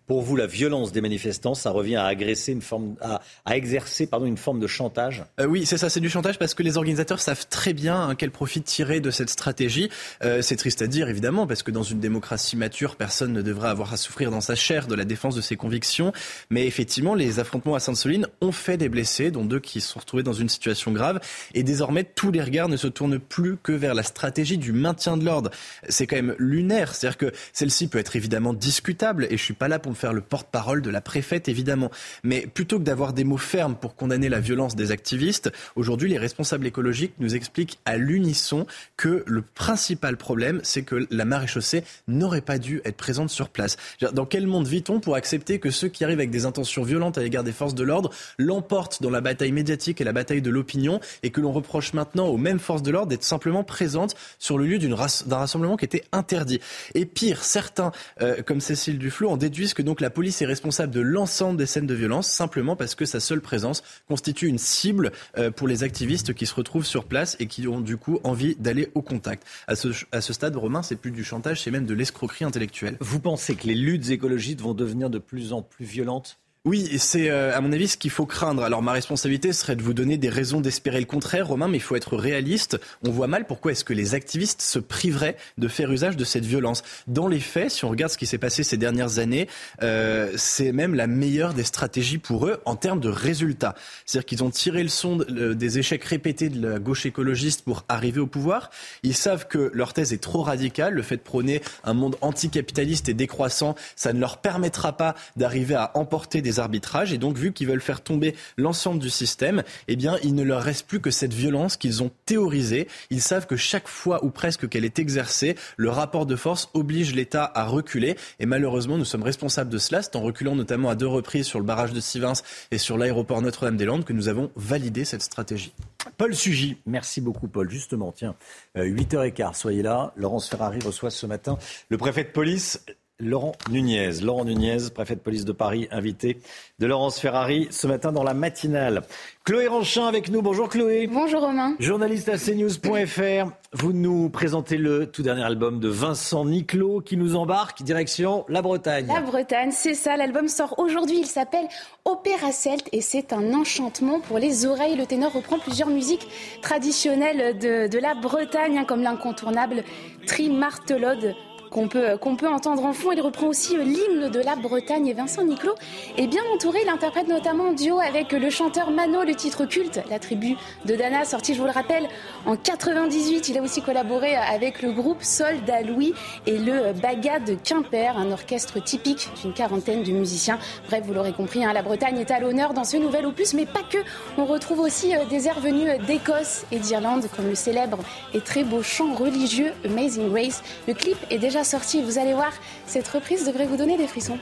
Pour vous, la violence des manifestants, ça revient à agresser une forme, à, à exercer pardon, une forme de chantage? Euh, Oui, c'est ça, c'est du chantage parce que les organisateurs savent très bien hein, quel profit tirer de cette stratégie. Euh, c'est triste à dire, évidemment, parce que dans une démocratie mature, personne ne devrait avoir à souffrir dans sa chair de la défense de ses convictions. Mais effectivement, les affrontements à Sainte-Soline ont fait des blessés, dont deux qui se sont retrouvés dans une situation grave. Et désormais, tous les regards ne se tournent plus que vers la stratégie du maintien de l'ordre. C'est quand même lunaire. C'est-à-dire que celle-ci peut être évidemment discutable, et je suis pas là pour faire le porte-parole de la préfète, évidemment. Mais plutôt que d'avoir des mots fermes pour condamner la violence des activistes, aujourd'hui, les responsables écologiques nous expliquent à l'unisson que le principal problème, c'est que la maréchaussée n'aurait pas dû être présente sur place. Dans quel monde vit-on pour accepter que ceux qui arrivent avec des intentions violentes à l'égard des forces de l'ordre l'emportent dans la bataille médiatique et la bataille de l'opinion et que l'on reproche maintenant aux mêmes forces de l'ordre d'être simplement présentes sur le lieu d'un rassemblement qui était interdit? Et pire, certains, euh, comme Cécile Duflot, en déduisent que donc la police est responsable de l'ensemble des scènes de violence simplement parce que sa seule présence constitue une cible euh, pour les activistes qui se retrouvent sur place et qui ont du coup envie d'aller au contact. À ce, à ce stade, Romain, c'est plus du chantage, c'est même de l'escroquerie intellectuelle. Vous pensez que les luttes écologistes vont devenir de plus en plus violentes? Oui, c'est euh, à mon avis ce qu'il faut craindre. Alors ma responsabilité serait de vous donner des raisons d'espérer le contraire, Romain, mais il faut être réaliste. On voit mal pourquoi est-ce que les activistes se priveraient de faire usage de cette violence. Dans les faits, si on regarde ce qui s'est passé ces dernières années, euh, c'est même la meilleure des stratégies pour eux en termes de résultats. C'est-à-dire qu'ils ont tiré le son des échecs répétés de la gauche écologiste pour arriver au pouvoir. Ils savent que leur thèse est trop radicale. Le fait de prôner un monde anticapitaliste et décroissant, ça ne leur permettra pas d'arriver à emporter des arbitrages. Et donc, vu qu'ils veulent faire tomber l'ensemble du système, eh bien, il ne leur reste plus que cette violence qu'ils ont théorisée. Ils savent que chaque fois ou presque qu'elle est exercée, le rapport de force oblige l'État à reculer. Et malheureusement, nous sommes responsables de cela. C'est en reculant notamment à deux reprises sur le barrage de Sivins et sur l'aéroport Notre-Dame-des-Landes que nous avons validé cette stratégie. Paul Sugy, merci beaucoup Paul. Justement, tiens, 8h15, euh, soyez là. Laurence Ferrari reçoit ce matin le préfet de police. Laurent Nunez. Laurent Nunez, préfet de police de Paris, invité de Laurence Ferrari ce matin dans la matinale. Chloé Ranchin avec nous. Bonjour Chloé. Bonjour Romain. Journaliste à cnews.fr. Vous nous présentez le tout dernier album de Vincent Niclot qui nous embarque direction la Bretagne. La Bretagne, c'est ça. L'album sort aujourd'hui. Il s'appelle Opéra Celt et c'est un enchantement pour les oreilles. Le ténor reprend plusieurs musiques traditionnelles de, de la Bretagne, hein, comme l'incontournable Trimartelode qu'on peut, qu'on peut entendre en fond. Il reprend aussi l'hymne de la Bretagne et Vincent Niclot est bien entouré. Il interprète notamment en duo avec le chanteur Mano, le titre culte, la tribu de Dana, sorti, je vous le rappelle, en 98. Il a aussi collaboré avec le groupe Soldat Louis et le Baga de Quimper, un orchestre typique d'une quarantaine de musiciens. Bref, vous l'aurez compris, hein, la Bretagne est à l'honneur dans ce nouvel opus, mais pas que. On retrouve aussi euh, des airs venus d'Écosse et d'Irlande, comme le célèbre et très beau chant religieux Amazing Grace. Le clip est déjà sorti, vous allez voir, cette reprise devrait vous donner des frissons.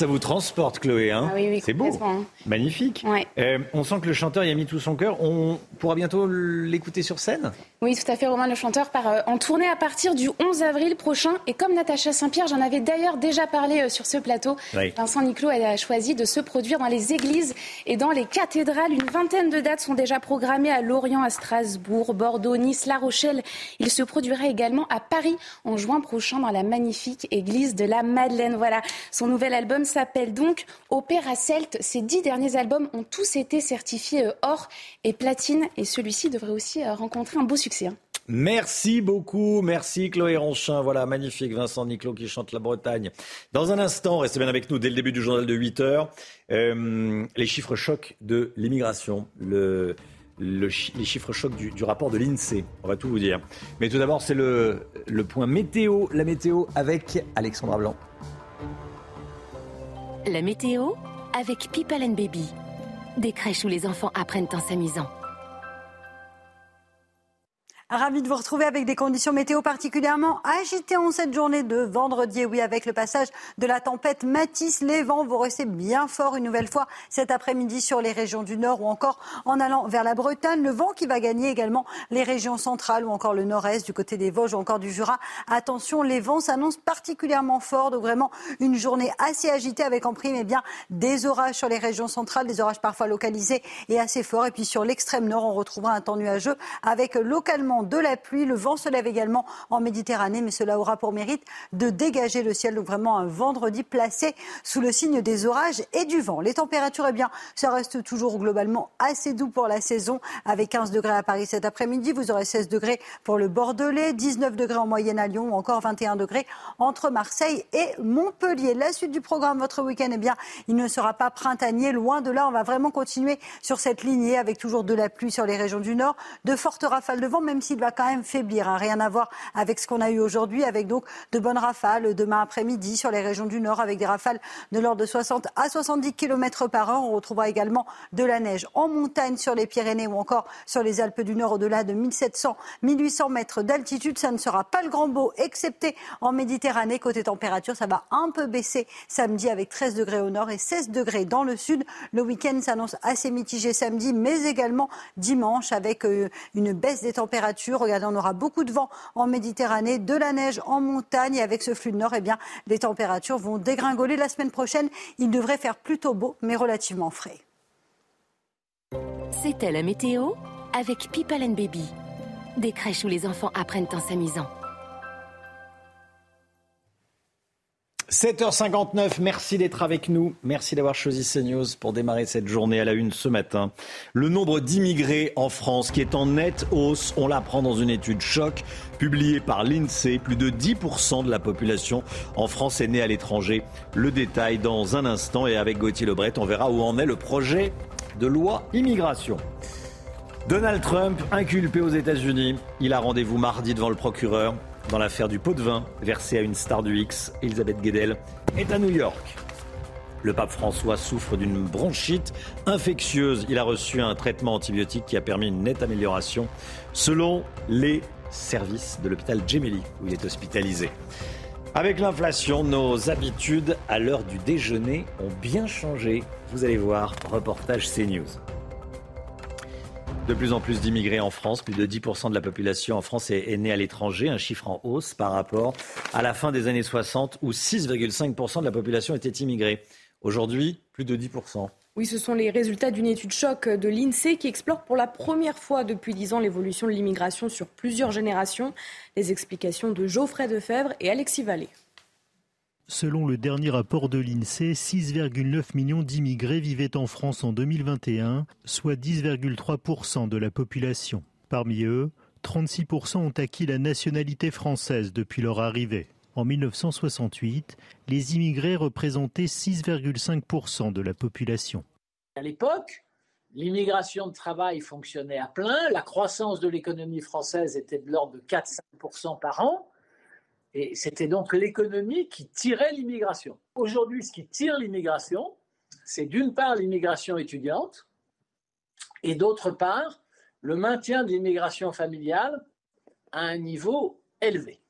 Ça vous transporte, Chloé. Hein ah oui, oui, C'est beau. Magnifique. Euh, on sent que le chanteur y a mis tout son cœur. On pourra bientôt l'écouter sur scène Oui, tout à fait. Romain, le chanteur, part euh, en tournée à partir du 11 avril prochain. Et comme Natacha Saint-Pierre, j'en avais d'ailleurs déjà parlé euh, sur ce plateau, Vincent Niclot a choisi de se produire dans les églises et dans les cathédrales. Une vingtaine de dates sont déjà programmées à Lorient, à Strasbourg, Bordeaux, Nice, La Rochelle. Il se produira également à Paris en juin prochain dans la magnifique église de la Madeleine. Voilà, son nouvel album s'appelle donc Opéra Celte. Ces dix derniers albums ont tous été certifiés euh, or et platine et celui-ci devrait aussi euh, rencontrer un beau succès. Hein. Merci beaucoup, merci Chloé Ronchin. Voilà, magnifique Vincent Niclot qui chante la Bretagne. Dans un instant, restez bien avec nous dès le début du journal de 8 heures. Euh, les chiffres chocs de l'immigration, le, les chiffres chocs du, du rapport de l'INSEE. On va tout vous dire. Mais tout d'abord, c'est le, le point météo, la météo avec Alexandra Blanc. La météo avec People and Baby. Des crèches où les enfants apprennent en s'amusant. Ravi de vous retrouver avec des conditions météo particulièrement agitées en cette journée de vendredi. Oui, avec le passage de la tempête Matisse, les vents vont rester bien forts une nouvelle fois cet après-midi sur les régions du nord ou encore en allant vers la Bretagne. Le vent qui va gagner également les régions centrales ou encore le nord-est du côté des Vosges ou encore du Jura. Attention, les vents s'annoncent particulièrement forts. Donc vraiment une journée assez agitée avec en prime eh bien, des orages sur les régions centrales, des orages parfois localisés et assez forts. Et puis sur l'extrême nord, on retrouvera un temps nuageux avec localement de la pluie. Le vent se lève également en Méditerranée, mais cela aura pour mérite de dégager le ciel. Donc vraiment un vendredi placé sous le signe des orages et du vent. Les températures, eh bien, ça reste toujours globalement assez doux pour la saison, avec 15 degrés à Paris cet après-midi. Vous aurez 16 degrés pour le Bordelais, 19 degrés en moyenne à Lyon, ou encore 21 degrés entre Marseille et Montpellier. La suite du programme, votre week-end, eh bien, il ne sera pas printanier. Loin de là, on va vraiment continuer sur cette lignée avec toujours de la pluie sur les régions du nord, de fortes rafales de vent, même s'il va quand même faiblir. Hein. Rien à voir avec ce qu'on a eu aujourd'hui, avec donc de bonnes rafales demain après-midi sur les régions du nord, avec des rafales de l'ordre de 60 à 70 km par heure. On retrouvera également de la neige en montagne sur les Pyrénées ou encore sur les Alpes du Nord au-delà de 1700, 1800 mètres d'altitude. Ça ne sera pas le grand beau, excepté en Méditerranée. Côté température, ça va un peu baisser samedi avec 13 degrés au nord et 16 degrés dans le sud. Le week-end s'annonce assez mitigé samedi, mais également dimanche avec euh, une baisse des températures On aura beaucoup de vent en Méditerranée, de la neige en montagne. Et avec ce flux de nord, eh bien, les températures vont dégringoler. La semaine prochaine, il devrait faire plutôt beau, mais relativement frais. C'était la météo avec People and Baby. Des crèches où les enfants apprennent en s'amusant. 7h59, merci d'être avec nous. Merci d'avoir choisi CNews pour démarrer cette journée à la une ce matin. Le nombre d'immigrés en France qui est en nette hausse, on l'apprend dans une étude choc publiée par l'INSEE. Plus de 10% de la population en France est née à l'étranger. Le détail dans un instant et avec Gauthier Lebret, on verra où en est le projet de loi immigration. Donald Trump, inculpé aux États-Unis, il a rendez-vous mardi devant le procureur dans l'affaire du pot de vin versé à une star du X, Elisabeth Guedel, est à New York. Le pape François souffre d'une bronchite infectieuse. Il a reçu un traitement antibiotique qui a permis une nette amélioration, selon les services de l'hôpital Gemelli, où il est hospitalisé. Avec l'inflation, nos habitudes à l'heure du déjeuner ont bien changé. Vous allez voir, reportage CNews. De plus en plus d'immigrés en France, plus de 10% de la population en France est, née à l'étranger, un chiffre en hausse par rapport à la fin des années 60 où 6,5% de la population était immigrée. Aujourd'hui, plus de 10%. Oui, ce sont les résultats d'une étude choc de l'INSEE qui explore pour la première fois depuis 10 ans l'évolution de l'immigration sur plusieurs générations. Les explications de Geoffrey Defebvre et Alexis Vallée. Selon le dernier rapport de l'INSEE, 6,9 millions d'immigrés vivaient en France en 2021, soit 10,3% de la population. Parmi eux, 36% ont acquis la nationalité française depuis leur arrivée. En 1968, les immigrés représentaient 6,5% de la population. À l'époque, l'immigration de travail fonctionnait à plein, la croissance de l'économie française était de l'ordre de 4-5% par an, et c'était donc l'économie qui tirait l'immigration. Aujourd'hui, ce qui tire l'immigration, c'est d'une part l'immigration étudiante, et d'autre part le maintien de l'immigration familiale à un niveau élevé.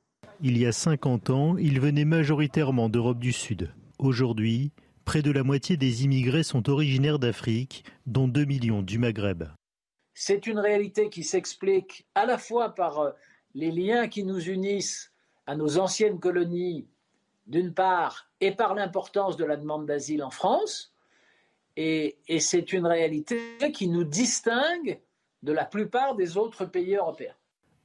Il y a 50 ans, ils venaient majoritairement d'Europe du Sud. Aujourd'hui, près de la moitié des immigrés sont originaires d'Afrique, dont 2 millions du Maghreb. C'est une réalité qui s'explique à la fois par euh, les liens qui nous unissent à nos anciennes colonies, d'une part, et par l'importance de la demande d'asile en France, et, c'est une réalité qui nous distingue de la plupart des autres pays européens.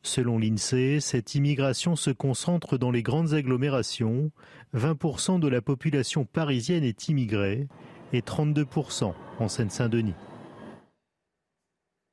Selon l'INSEE, cette immigration se concentre dans les grandes agglomérations. 20% de la population parisienne est immigrée et 32% en Seine-Saint-Denis.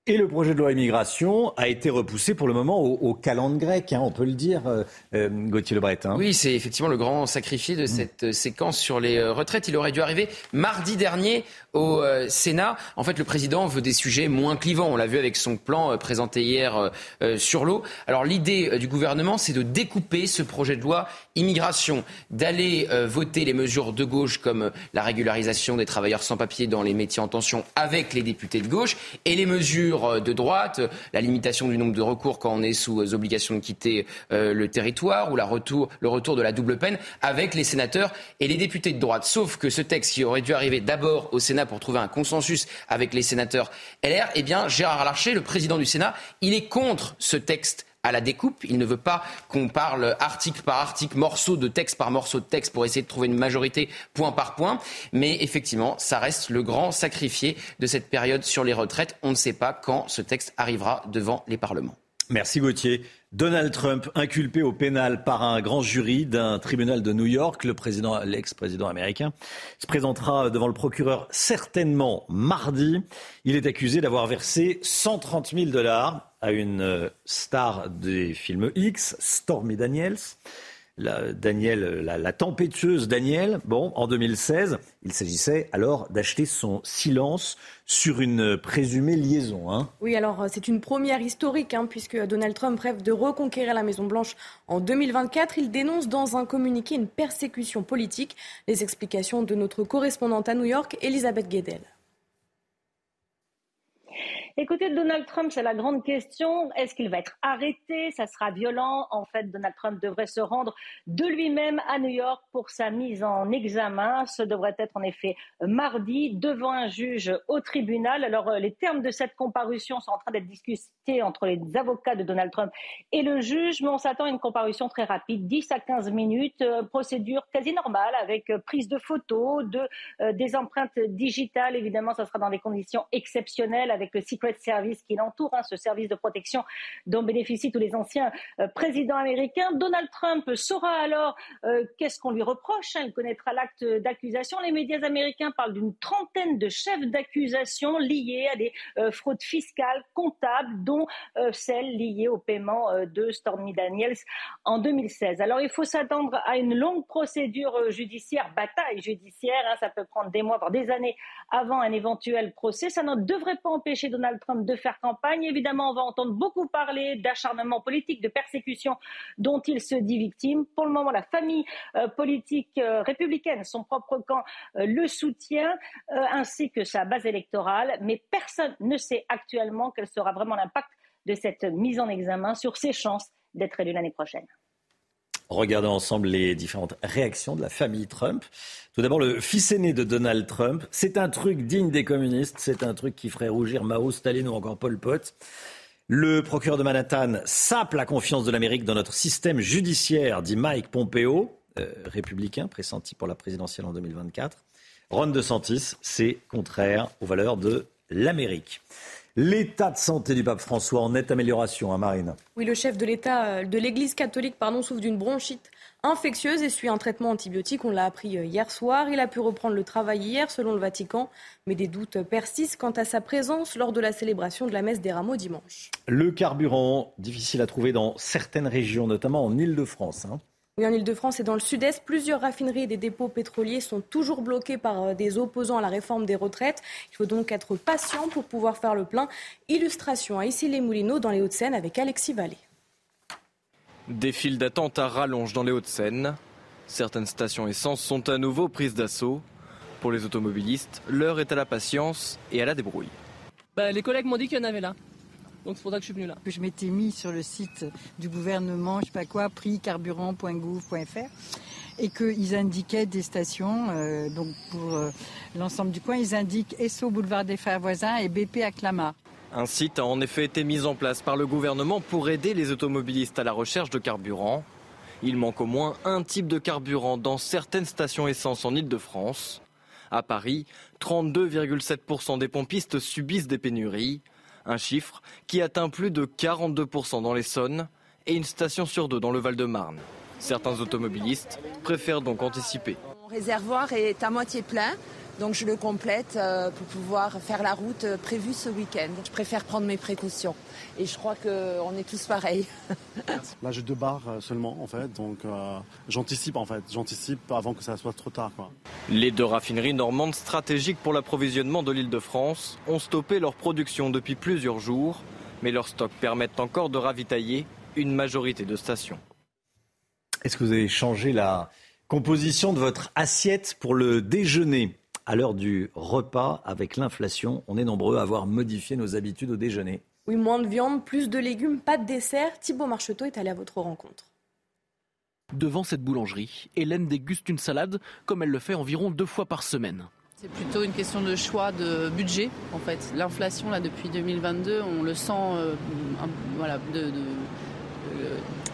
Et le projet de loi immigration a été repoussé pour le moment au, au calendrier grec, hein, on peut le dire, euh, euh, Gauthier Lebret. Hein. Oui, c'est effectivement le grand sacrifié de cette euh, séquence sur les retraites. Il aurait dû arriver mardi dernier au Sénat. En fait, le président veut des sujets moins clivants. On l'a vu avec son plan présenté hier sur l'eau. Alors l'idée du gouvernement, c'est de découper ce projet de loi immigration, d'aller voter les mesures de gauche comme la régularisation des travailleurs sans papier dans les métiers en tension avec les députés de gauche et les mesures euh, de droite, la limitation du nombre de recours quand on est sous euh, obligation de quitter euh, le territoire ou le retour de la double peine avec les sénateurs et les députés de droite. Sauf que ce texte qui aurait dû arriver d'abord au Sénat pour trouver un consensus avec les sénateurs LR, eh bien Gérard Larcher, le président du Sénat, il est contre ce texte à la découpe. Il ne veut pas qu'on parle article par article, morceau de texte par morceau de texte pour essayer de trouver une majorité point par point. Mais effectivement, ça reste le grand sacrifié de cette période sur les retraites. On ne sait pas quand ce texte arrivera devant les parlements. Merci Gauthier. Donald Trump, inculpé au pénal par un grand jury d'un tribunal de New York, le président, l'ex-président américain, se présentera devant le procureur certainement mardi. Il est accusé d'avoir versé 130 000 dollars à une euh, star des films X, Stormy Daniels. La, Daniel, la, Daniel. Bon, en 2016, il s'agissait alors d'acheter son silence sur une présumée liaison. Hein. Oui, alors euh, c'est une première historique, hein, puisque Donald Trump rêve de reconquérir la Maison-Blanche en 2024. Il dénonce dans un communiqué une persécution politique. Les explications de notre correspondante à New York, Elisabeth Guedel. Écoutez, Donald Trump, c'est la grande question. Est-ce qu'il va être arrêté? Ça sera violent. En fait, Donald Trump devrait se rendre de lui-même à New York pour sa mise en examen. Ce devrait être en effet mardi devant un juge au tribunal. Alors, euh, les termes de cette comparution sont en train d'être discutés entre les avocats de Donald Trump et le juge, mais on s'attend à une comparution très rapide, 10 à 15 minutes, euh, procédure quasi normale avec euh, prise de photos, de, des empreintes digitales. Évidemment, ça sera dans des conditions exceptionnelles avec le site Secret Service qui l'entoure, hein, ce service de protection dont bénéficient tous les anciens euh, présidents américains. Donald Trump saura alors euh, qu'est-ce qu'on lui reproche. Hein. il connaîtra l'acte d'accusation. Les médias américains parlent d'une trentaine de chefs d'accusation liés à des euh, fraudes fiscales, comptables, dont celle liée au paiement de Stormy Daniels en 2016. Alors il faut s'attendre à une longue procédure judiciaire, bataille judiciaire. Hein. ça peut prendre des mois, voire des années avant un éventuel procès. Ça ne devrait pas empêcher Donald Trump de faire campagne. Évidemment, on va entendre beaucoup parler d'acharnement politique, de persécution dont il se dit victime. Pour le moment, la famille euh, politique euh, républicaine, son propre camp, euh, le soutient, ainsi que sa base électorale. Mais personne ne sait actuellement quel sera vraiment l'impact de cette mise en examen sur ses chances d'être élu l'année prochaine. Regardons ensemble les différentes réactions de la famille Trump. Tout d'abord, le fils aîné de Donald Trump. C'est un truc digne des communistes. C'est un truc qui ferait rougir Mao, Staline ou encore Pol Pot. Le procureur de Manhattan sape la confiance de l'Amérique dans notre système judiciaire, dit Mike Pompeo, euh, républicain, pressenti pour la présidentielle en 2024. Ron DeSantis, c'est contraire aux valeurs de l'Amérique. L'état de santé du pape François en nette amélioration, hein, Marine. Oui, le chef de l'État euh, de l'Église catholique pardon, souffre d'une bronchite infectieuse et suit un traitement antibiotique. On l'a appris euh, hier soir. Il a pu reprendre le travail hier, selon le Vatican, mais des doutes persistent quant à sa présence lors de la célébration de la messe des rameaux dimanche. Le carburant, difficile à trouver dans certaines régions, notamment en Ile-de-France. Hein. Oui, en Ile-de-France et dans le sud-est, plusieurs raffineries et des dépôts pétroliers sont toujours bloqués par euh, des opposants à la réforme des retraites. Il faut donc être patient pour pouvoir faire le plein. Illustration à ici les Moulineaux dans les Hauts-de-Seine avec Alexis Vallée. Des files d'attente à rallonge dans les Hauts-de-Seine. Certaines stations essence sont à nouveau prises d'assaut. Pour les automobilistes, l'heure est à la patience et à la débrouille. Bah, les collègues m'ont dit qu'il y en avait là. Donc c'est pour ça que je suis venu là. Je m'étais mis sur le site du gouvernement, je sais pas quoi, prixcarburant.gouv.fr et qu'ils indiquaient des stations. Euh, donc pour euh, l'ensemble du coin, ils indiquent Esso boulevard des Frères Voisins et BP à Clamart. Un site a en effet été mis en place par le gouvernement pour aider les automobilistes à la recherche de carburant. Il manque au moins un type de carburant dans certaines stations essence en Ile-de-France. À Paris, 32,7% des pompistes subissent des pénuries. Un chiffre qui atteint plus de 42% dans l'Essonne et une station sur deux dans le Val-de-Marne. Certains automobilistes préfèrent donc anticiper. Mon réservoir est à moitié plein, donc je le complète euh, pour pouvoir faire la route prévue ce week-end. Je préfère prendre mes précautions et je crois qu'on est tous pareils. (laughs) Là, j'ai deux barres euh, seulement, en fait, donc euh, j'anticipe, en fait. J'anticipe avant que ça soit trop tard. Quoi. Les deux raffineries normandes stratégiques pour l'approvisionnement de l'île de France ont stoppé leur production depuis plusieurs jours, mais leurs stocks permettent encore de ravitailler une majorité de stations. Est-ce que vous avez changé la composition de votre assiette pour le déjeuner? À l'heure du repas avec l'inflation On est nombreux à avoir modifié nos habitudes au déjeuner. Oui, moins de viande, plus de légumes, pas de dessert. Thibaut Marcheteau est allé à votre rencontre. Devant cette boulangerie, Hélène déguste une salade comme elle le fait environ deux fois par semaine. C'est plutôt une question de choix de budget en fait. L'inflation là depuis 2022, on le sent, euh, voilà, de,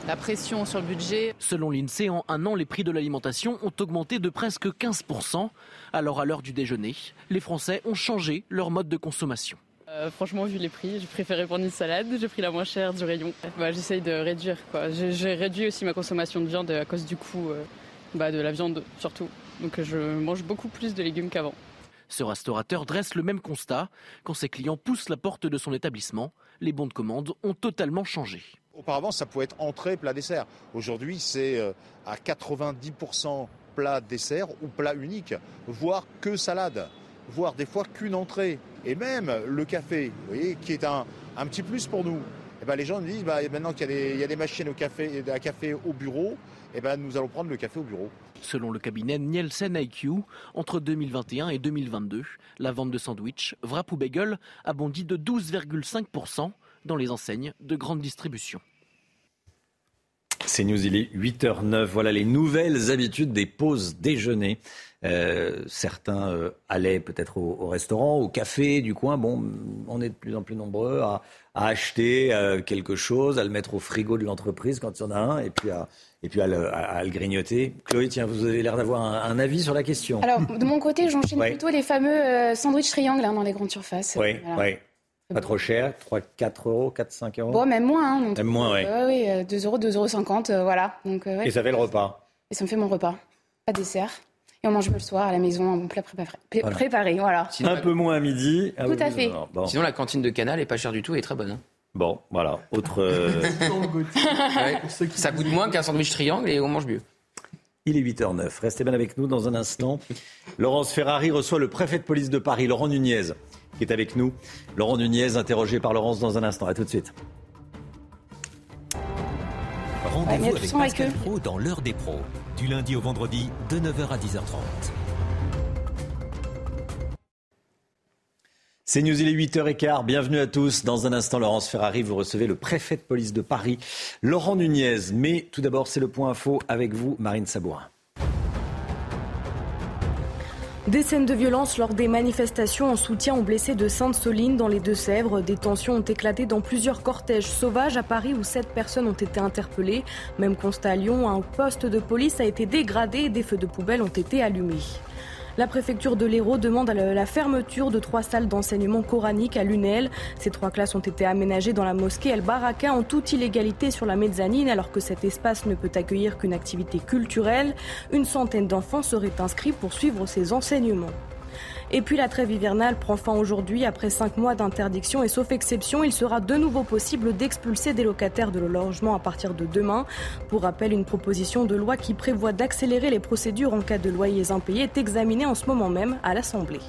la pression sur le budget. Selon l'INSEE, en un an, les prix de l'alimentation ont augmenté de presque 15%. Alors à l'heure du déjeuner, les Français ont changé leur mode de consommation. Euh, franchement, vu les prix, j'ai préféré prendre une salade. J'ai pris la moins chère du rayon. Bah, J'essaye de réduire. J'ai réduit aussi ma consommation de viande à cause du coût euh, bah, de la viande surtout. Donc je mange beaucoup plus de légumes qu'avant. Ce restaurateur dresse le même constat. Quand ses clients poussent la porte de son établissement, les bons de commande ont totalement changé. Auparavant, ça pouvait être entrée, plat, dessert. Aujourd'hui, c'est euh, à 90% plat, dessert ou plat unique, voire que salade voire des fois qu'une entrée. Et même le café, vous voyez, qui est un, un petit plus pour nous. Et eh ben, les gens nous disent, bah, maintenant qu'il y, a des machines au café, à café au bureau, et eh ben, nous allons prendre le café au bureau. Selon le cabinet Nielsen IQ, entre 2021 et 2022, la vente de sandwichs, wrap ou bagel a bondi de 12,5% dans les enseignes de grande distribution. C'est News, il est 8h09. Voilà les nouvelles habitudes des pauses déjeuner. Euh, certains euh, allaient peut-être au, restaurant, au café du coin. Bon, on est de plus en plus nombreux à, acheter euh, quelque chose, à le mettre au frigo de l'entreprise quand il y en a un, et puis à, et puis à le, grignoter. Chloé, tiens, vous avez l'air d'avoir un, avis sur la question. Alors, de mon côté, j'enchaîne plutôt les fameux sandwich triangles hein, dans les grandes surfaces. Oui, oui. Pas trop cher, 3, 4 euros, 4, 5 euros Bon, même moins. Hein, même moins, oui. oui, 2 euros, 2,50 euros, voilà. Donc, Et ça fait le repas Et ça me fait mon repas. Pas de dessert. Et on mange le soir à la maison, un plat préparé. Voilà. un peu moins à midi. Ah tout à fait. Sinon, la cantine de Canal est pas chère du tout et très bonne. Hein. Bon, voilà. Autre. Euh, (laughs) ça coûte moins qu'un sandwich triangle et on mange mieux. Il est 8h09. Restez bien avec nous dans un instant. Laurence Ferrari reçoit le préfet de police de Paris, Laurent Nunez, qui est avec nous. Laurent Nunez, interrogé par Laurence dans un instant. À tout de suite. Rendez-vous avec Pascal Pro dans l'heure des pros, du lundi au vendredi de 9h à 10h30. C'est News, il est 8h15. Bienvenue à tous. Dans un instant, Laurence Ferrari, vous recevez le préfet de police de Paris, Laurent Nunez. Mais tout d'abord, c'est le point info avec vous, Marine Sabourin. Des scènes de violence lors des manifestations en soutien aux blessés de Sainte-Soline dans les Deux-Sèvres. Des tensions ont éclaté dans plusieurs cortèges sauvages à Paris où sept personnes ont été interpellées. Même constat à Lyon, un poste de police a été dégradé et des feux de poubelle ont été allumés. La préfecture de l'Hérault demande la fermeture de trois salles d'enseignement coranique à Lunel. Ces trois classes ont été aménagées dans la mosquée El Baraka en toute illégalité sur la mezzanine alors que cet espace ne peut accueillir qu'une activité culturelle. Une centaine d'enfants seraient inscrits pour suivre ces enseignements. Et puis la trêve hivernale prend fin aujourd'hui. Après cinq mois d'interdiction et sauf exception, il sera de nouveau possible d'expulser des locataires de le logement à partir de demain. Pour rappel, une proposition de loi qui prévoit d'accélérer les procédures en cas de loyers impayés est examinée en ce moment même à l'Assemblée.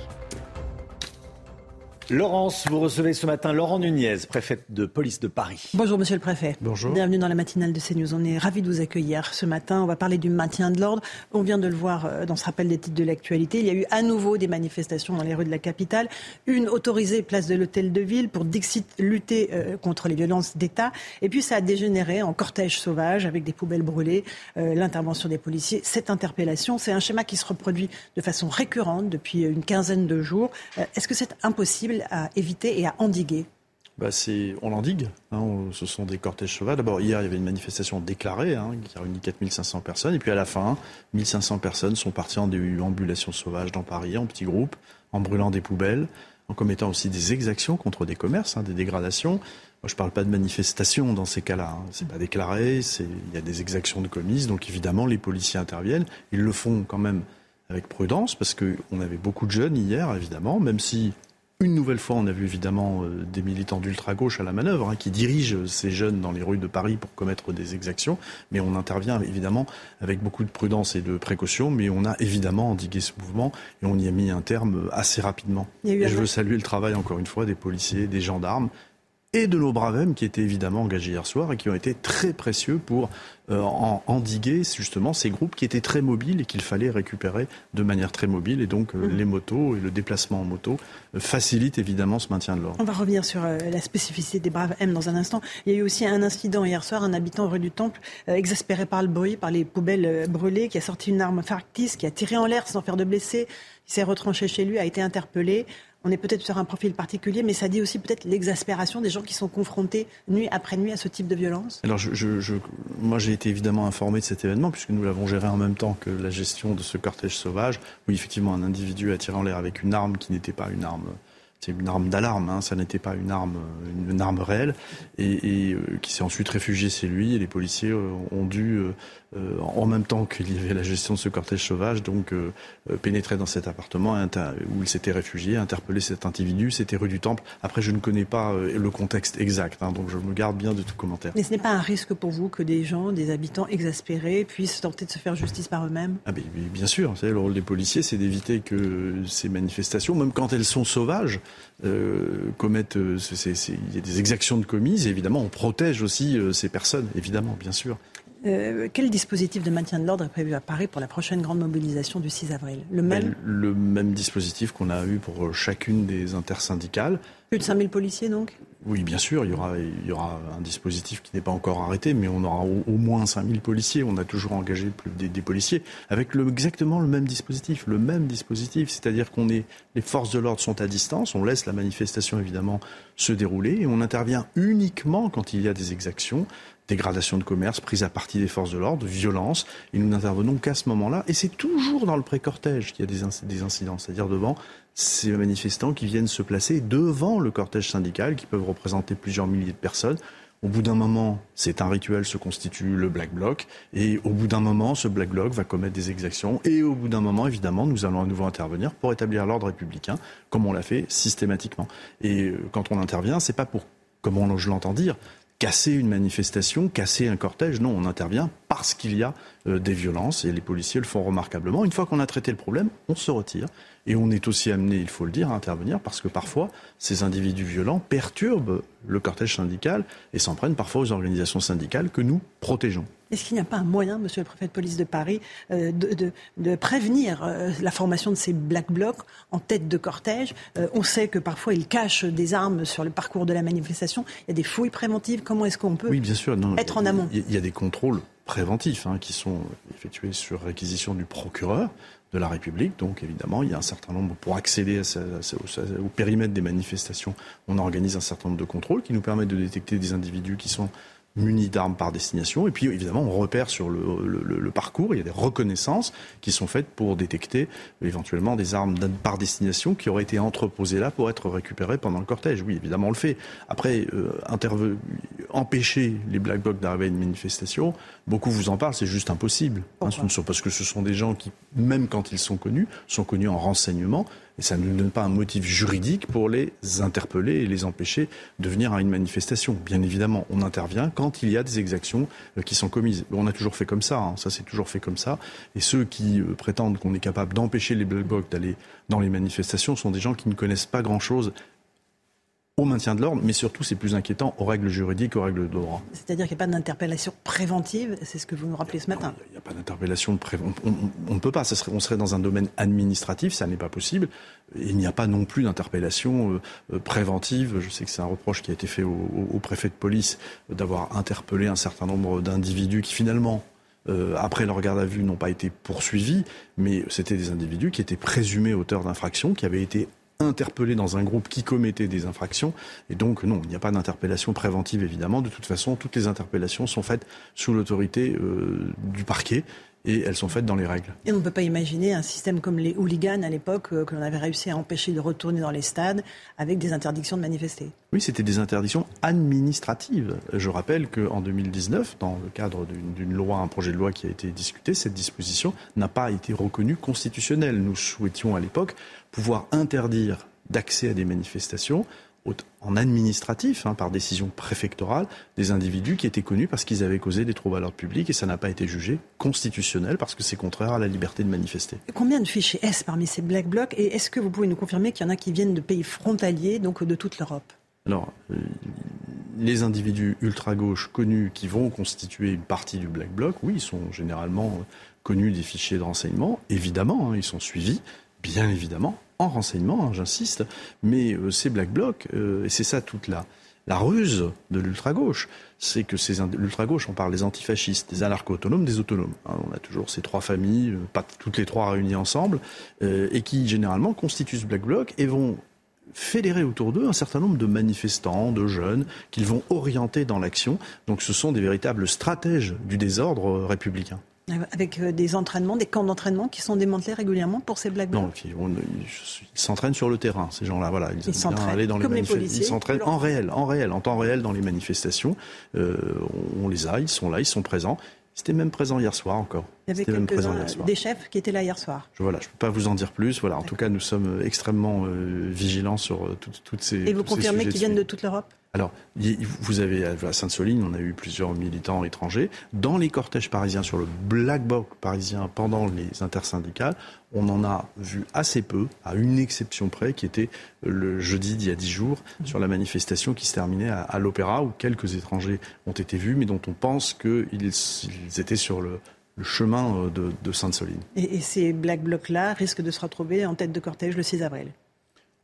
Laurence, vous recevez ce matin Laurent Nunez, préfète de police de Paris. Bonjour Monsieur le Préfet. Bonjour. Bienvenue dans la matinale de CNews. On est ravis de vous accueillir ce matin. On va parler du maintien de l'ordre. On vient de le voir euh, dans ce rappel des titres de l'actualité. Il y a eu à nouveau des manifestations dans les rues de la capitale. Une autorisée place de l'Hôtel de Ville pour Dixit lutter euh, contre les violences d'État. Et puis ça a dégénéré en cortège sauvage avec des poubelles brûlées, euh, l'intervention des policiers. Cette interpellation, c'est un schéma qui se reproduit de façon récurrente depuis une quinzaine de jours. Est-ce que c'est impossible à éviter et à endiguer bah on l'endigue. Hein, ce sont des cortèges sauvages. D'abord, hier, il y avait une manifestation déclarée hein, qui a réuni 4500 personnes. Et puis à la fin, 1500 personnes sont parties en déambulation sauvage dans Paris, en petits groupes, en brûlant des poubelles, en commettant aussi des exactions contre des commerces, hein, des dégradations. Moi, je ne parle pas de manifestation dans ces cas-là. C'est pas déclaré, il y a des exactions de commises. Donc évidemment, les policiers interviennent. Ils le font quand même avec prudence parce qu'on avait beaucoup de jeunes hier, évidemment, même si une nouvelle fois, on a vu évidemment euh, des militants d'ultra-gauche à la manœuvre hein, qui dirigent ces jeunes dans les rues de Paris pour commettre des exactions. Mais on intervient évidemment avec beaucoup de prudence et de précaution. Mais on a évidemment endigué ce mouvement et on y a mis un terme assez rapidement. Et je veux saluer le travail encore une fois des policiers, des gendarmes et de nos bravem qui étaient évidemment engagés hier soir et qui ont été très précieux pour euh, endiguer justement ces groupes qui étaient très mobiles et qu'il fallait récupérer de manière très mobile. Et donc euh, mmh. les motos et le déplacement en moto euh, facilitent évidemment ce maintien de l'ordre. On va revenir sur la spécificité des braves M dans un instant. Il y a eu aussi un incident hier soir, un habitant rue du Temple, exaspéré par le bruit, par les poubelles brûlées, qui a sorti une arme factice, qui a tiré en l'air sans faire de blessés, qui s'est retranché chez lui, a été interpellé on est peut-être sur un profil particulier, mais ça dit aussi peut-être l'exaspération des gens qui sont confrontés nuit après nuit à ce type de violence. Alors, je, moi, j'ai été évidemment informé de cet événement, puisque nous l'avons géré en même temps que la gestion de ce cortège sauvage, où effectivement un individu a tiré en l'air avec une arme qui n'était pas une arme c'est une arme d'alarme, hein, ça n'était pas une arme, une, arme réelle, et, euh, qui s'est ensuite réfugié chez lui. Et les policiers euh, ont dû euh, euh, en même temps qu'il y avait la gestion de ce cortège sauvage, donc euh, euh, pénétrer dans cet appartement où il s'était réfugié, interpeller cet individu. C'était rue du Temple. Après, je ne connais pas le contexte exact, hein, donc je me garde bien de tout commentaire. Mais ce n'est pas un risque pour vous que des gens, des habitants exaspérés, puissent tenter de se faire justice par eux-mêmes? Ah, Bien sûr. le rôle des policiers, c'est d'éviter que ces manifestations, même quand elles sont sauvages, commettent. il y a des exactions de commises. évidemment, on protège aussi ces personnes, évidemment, bien sûr. Euh, quel dispositif de maintien de l'ordre est prévu à Paris pour la prochaine grande mobilisation du 6 avril? Le même? Le même dispositif qu'on a eu pour chacune des intersyndicales. Plus de 5000 policiers donc? Oui, bien sûr, il y, aura, il y aura un dispositif qui n'est pas encore arrêté, mais on aura au, moins 5000 policiers. On a toujours engagé plus des, des policiers avec le, exactement le même dispositif. Le même dispositif, c'est-à-dire qu'on est, les forces de l'ordre sont à distance, on laisse la manifestation évidemment se dérouler et on intervient uniquement quand il y a des exactions dégradation de commerce, prise à partie des forces de l'ordre, violence. Et nous n'intervenons qu'à ce moment-là. Et c'est toujours dans le pré-cortège qu'il y a des, incidents, c'est-à-dire devant ces manifestants qui viennent se placer devant le cortège syndical, qui peuvent représenter plusieurs milliers de personnes. Au bout d'un moment, c'est un rituel, se constitue le Black Bloc. Et au bout d'un moment, ce Black Bloc va commettre des exactions. Et au bout d'un moment, évidemment, nous allons à nouveau intervenir pour établir l'ordre républicain, comme on l'a fait systématiquement. Et euh, quand on intervient, c'est pas pour, comme je l'entends dire, casser une manifestation, casser un cortège. Non, on intervient parce qu'il y a euh, des violences et les policiers le font remarquablement. Une fois qu'on a traité le problème, on se retire. Et on est aussi amené, il faut le dire, à intervenir parce que parfois, ces individus violents perturbent le cortège syndical et s'en prennent parfois aux organisations syndicales que nous protégeons. Est-ce qu'il n'y a pas un moyen, monsieur le préfet de police de Paris, euh, de, prévenir euh, la formation de ces black blocs en tête de cortège? On sait que parfois ils cachent des armes sur le parcours de la manifestation. Il y a des fouilles préventives. Comment est-ce qu'on peut oui, bien sûr, être en amont? Il y a des contrôles préventifs hein, qui sont effectués sur réquisition du procureur de la République. Donc évidemment, il y a un certain nombre, pour accéder au, périmètre des manifestations, on organise un certain nombre de contrôles qui nous permettent de détecter des individus qui sont munis d'armes par destination. Et puis évidemment, on repère sur le, le, parcours, il y a des reconnaissances qui sont faites pour détecter éventuellement des armes par destination qui auraient été entreposées là pour être récupérées pendant le cortège. Oui, évidemment, on le fait. Après, euh, empêcher les Black Blocs d'arriver à une manifestation, beaucoup vous en parlent, c'est juste impossible. Hein, parce que ce sont des gens qui, même quand ils sont connus, sont connus en renseignement et ça ne donne pas un motif juridique pour les interpeller et les empêcher de venir à une manifestation. Bien évidemment, on intervient quand il y a des exactions euh, qui sont commises. On a toujours fait comme ça, hein. ça c'est toujours fait comme ça. Et ceux qui euh, prétendent qu'on est capable d'empêcher les Black Blocs d'aller dans les manifestations sont des gens qui ne connaissent pas grand-chose au maintien de l'ordre, mais surtout, c'est plus inquiétant, aux règles juridiques, aux règles de droit. C'est-à-dire qu'il n'y a pas d'interpellation préventive, c'est ce que vous nous rappelez ce matin. Il n'y a, pas d'interpellation préventive. On, ne peut pas, ça serait, on serait dans un domaine administratif, ça n'est pas possible. il n'y a pas non plus d'interpellation euh, euh, préventive. Je sais que c'est un reproche qui a été fait au, préfet de police d'avoir interpellé un certain nombre d'individus qui finalement euh, après leur garde à vue, n'ont pas été poursuivis, mais c'était des individus qui étaient présumés auteurs d'infractions, qui avaient été interpellés dans un groupe qui commettait des infractions. Et donc, non, il n'y a pas d'interpellation préventive, évidemment. De toute façon, toutes les interpellations sont faites sous l'autorité euh, du parquet et elles sont faites dans les règles. Et on ne peut pas imaginer un système comme les hooligans à l'époque, euh, que l'on avait réussi à empêcher de retourner dans les stades avec des interdictions de manifester. Oui, c'était des interdictions administratives. Je rappelle qu'en 2019, dans le cadre d'une loi, un projet de loi qui a été discuté, cette disposition n'a pas été reconnue constitutionnelle. Nous souhaitions à l'époque pouvoir interdire d'accès à des manifestations en administratif, hein, par décision préfectorale, des individus qui étaient connus parce qu'ils avaient causé des troubles à l'ordre public et ça n'a pas été jugé constitutionnel parce que c'est contraire à la liberté de manifester. Combien de fichiers S parmi ces Black Blocs et est-ce que vous pouvez nous confirmer qu'il y en a qui viennent de pays frontaliers, donc de toute l'Europe? Alors, euh, les individus ultra-gauche connus qui vont constituer une partie du Black Bloc, oui, ils sont généralement euh, connus des fichiers de renseignement, évidemment, hein, ils sont suivis, bien évidemment, en renseignement, hein, j'insiste, mais euh, ces Black Blocs, euh, et c'est ça toute la, ruse de l'ultra-gauche, c'est que ces l'ultra-gauche, on parle des antifascistes, des anarcho-autonomes, des autonomes. Hein, on a toujours ces trois familles, euh, pas toutes les trois réunies ensemble, et qui généralement constituent ce Black Bloc et vont fédérer autour d'eux un certain nombre de manifestants, de jeunes, qu'ils vont orienter dans l'action. Donc ce sont des véritables stratèges du désordre républicain. Avec euh, des entraînements, des camps d'entraînement qui sont démantelés régulièrement pour ces Black Blocs Non, ils s'entraînent sur le terrain, ces gens-là. Voilà, ils, s'entraînent dans les, Ils s'entraînent en réel, en réel, en temps réel dans les manifestations. Euh, on les a, ils sont là, ils sont présents. C'était même présent hier soir encore. Il y avait même présent hier soir. des chefs qui étaient là hier soir. Je, voilà, je ne peux pas vous en dire plus. Voilà, en tout cas, nous sommes extrêmement euh, vigilants sur toutes ces. Et vous confirmez qu'ils viennent de toute l'Europe? Alors, vous avez à Sainte-Soline, on a eu plusieurs militants étrangers. Dans les cortèges parisiens, sur le black box parisien, pendant les intersyndicales, on en a vu assez peu, à une exception près, qui était le jeudi d'il y a dix jours, sur la manifestation qui se terminait à, l'Opéra, où quelques étrangers ont été vus, mais dont on pense qu'ils étaient sur le, chemin euh, de, Sainte-Soline. Et, et, ces black blocs-là risquent de se retrouver en tête de cortège le 6 avril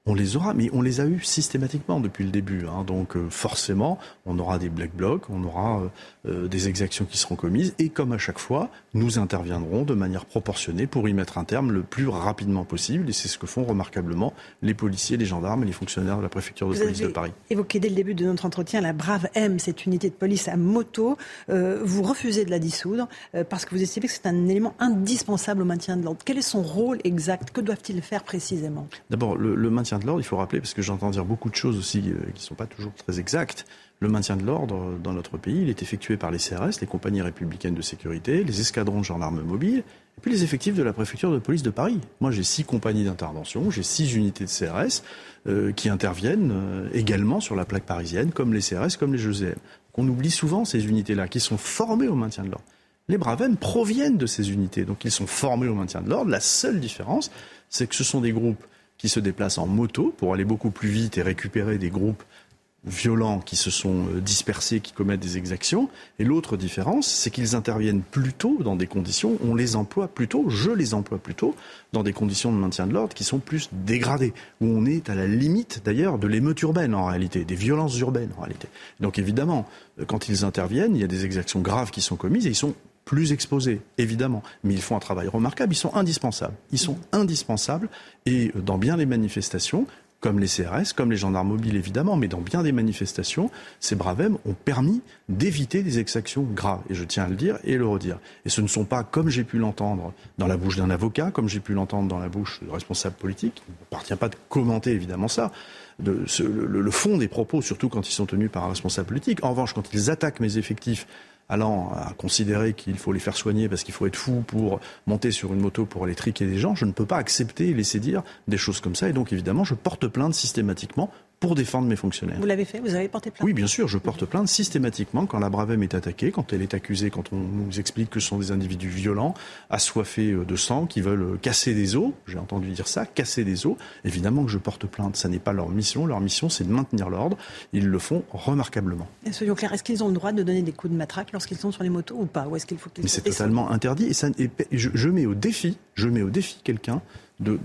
on les aura, mais on les a eus systématiquement depuis le début. Hein. Donc euh, forcément, on aura des black blocs, on aura euh, euh, des exactions qui seront commises, et comme à chaque fois, nous interviendrons de manière proportionnée pour y mettre un terme le plus rapidement possible, et c'est ce que font remarquablement les policiers, les gendarmes et les fonctionnaires de la préfecture de police de Paris. Évoqué dès le début de notre entretien la Brave M, cette unité de police à moto. vous refusez de la dissoudre parce que vous estimez que c'est un élément indispensable au maintien de l'ordre. Quel est son rôle exact? Que doivent-ils faire précisément? D'abord, le maintien de l'ordre, il faut rappeler, parce que j'entends dire beaucoup de choses aussi euh, qui ne sont pas toujours très exactes, le maintien de l'ordre dans notre pays, il est effectué par les CRS, les compagnies républicaines de sécurité, les escadrons de gendarmes mobiles, et puis les effectifs de la préfecture de police de Paris. Moi, j'ai six compagnies d'intervention, j'ai six unités de CRS euh, qui interviennent euh, également sur la plaque parisienne, comme les CRS, comme les GEM. On oublie souvent ces unités-là, qui sont formées au maintien de l'ordre. Les Braven proviennent de ces unités, donc ils sont formés au maintien de l'ordre. La seule différence, c'est que ce sont des groupes qui se déplacent en moto pour aller beaucoup plus vite et récupérer des groupes violents qui se sont euh, dispersés, qui commettent des exactions. Et l'autre différence, c'est qu'ils interviennent plutôt dans des conditions, on les emploie plutôt, je les emploie plutôt, dans des conditions de maintien de l'ordre qui sont plus dégradées, où on est à la limite d'ailleurs de l'émeute urbaine en réalité, des violences urbaines en réalité. Donc évidemment, euh, quand ils interviennent, il y a des exactions graves qui sont commises et ils sont plus exposés, évidemment, mais ils font un travail remarquable, ils sont indispensables. Ils sont indispensables et euh, dans bien les manifestations, comme les CRS, comme les gendarmes mobiles évidemment, mais dans bien des manifestations, ces bravem ont permis d'éviter des exactions graves. Et je tiens à le dire et le redire. Et ce ne sont pas, comme j'ai pu l'entendre dans la bouche d'un avocat, comme j'ai pu l'entendre dans la bouche de responsables politiques, il ne m'appartient pas de commenter évidemment ça, le fond des propos, surtout quand ils sont tenus par un responsable politique. En revanche, quand ils attaquent mes effectifs allant à considérer qu'il faut les faire soigner parce qu'il faut être fou pour monter sur une moto pour aller triquer des gens, je ne peux pas accepter et laisser dire des choses comme ça. Et donc, évidemment, je porte plainte systématiquement pour défendre mes fonctionnaires. Vous l'avez fait Vous avez porté plainte Oui, bien sûr, je porte plainte systématiquement quand la Bravem est attaquée, quand elle est accusée, quand on nous explique que ce sont des individus violents, assoiffés euh, de sang, qui veulent euh, casser des os. J'ai entendu dire ça, casser des os. Évidemment que je porte plainte. Ça n'est pas leur mission. Leur mission, c'est de maintenir l'ordre. Ils le font remarquablement. Et soyons clairs, est-ce qu'ils ont le droit de donner des coups de matraque lorsqu'ils sont sur les motos ou pas? Ou est-ce qu'il faut qu'ils Mais c'est totalement interdit. Et, ça, je, je mets au défi, je mets au défi quelqu'un de,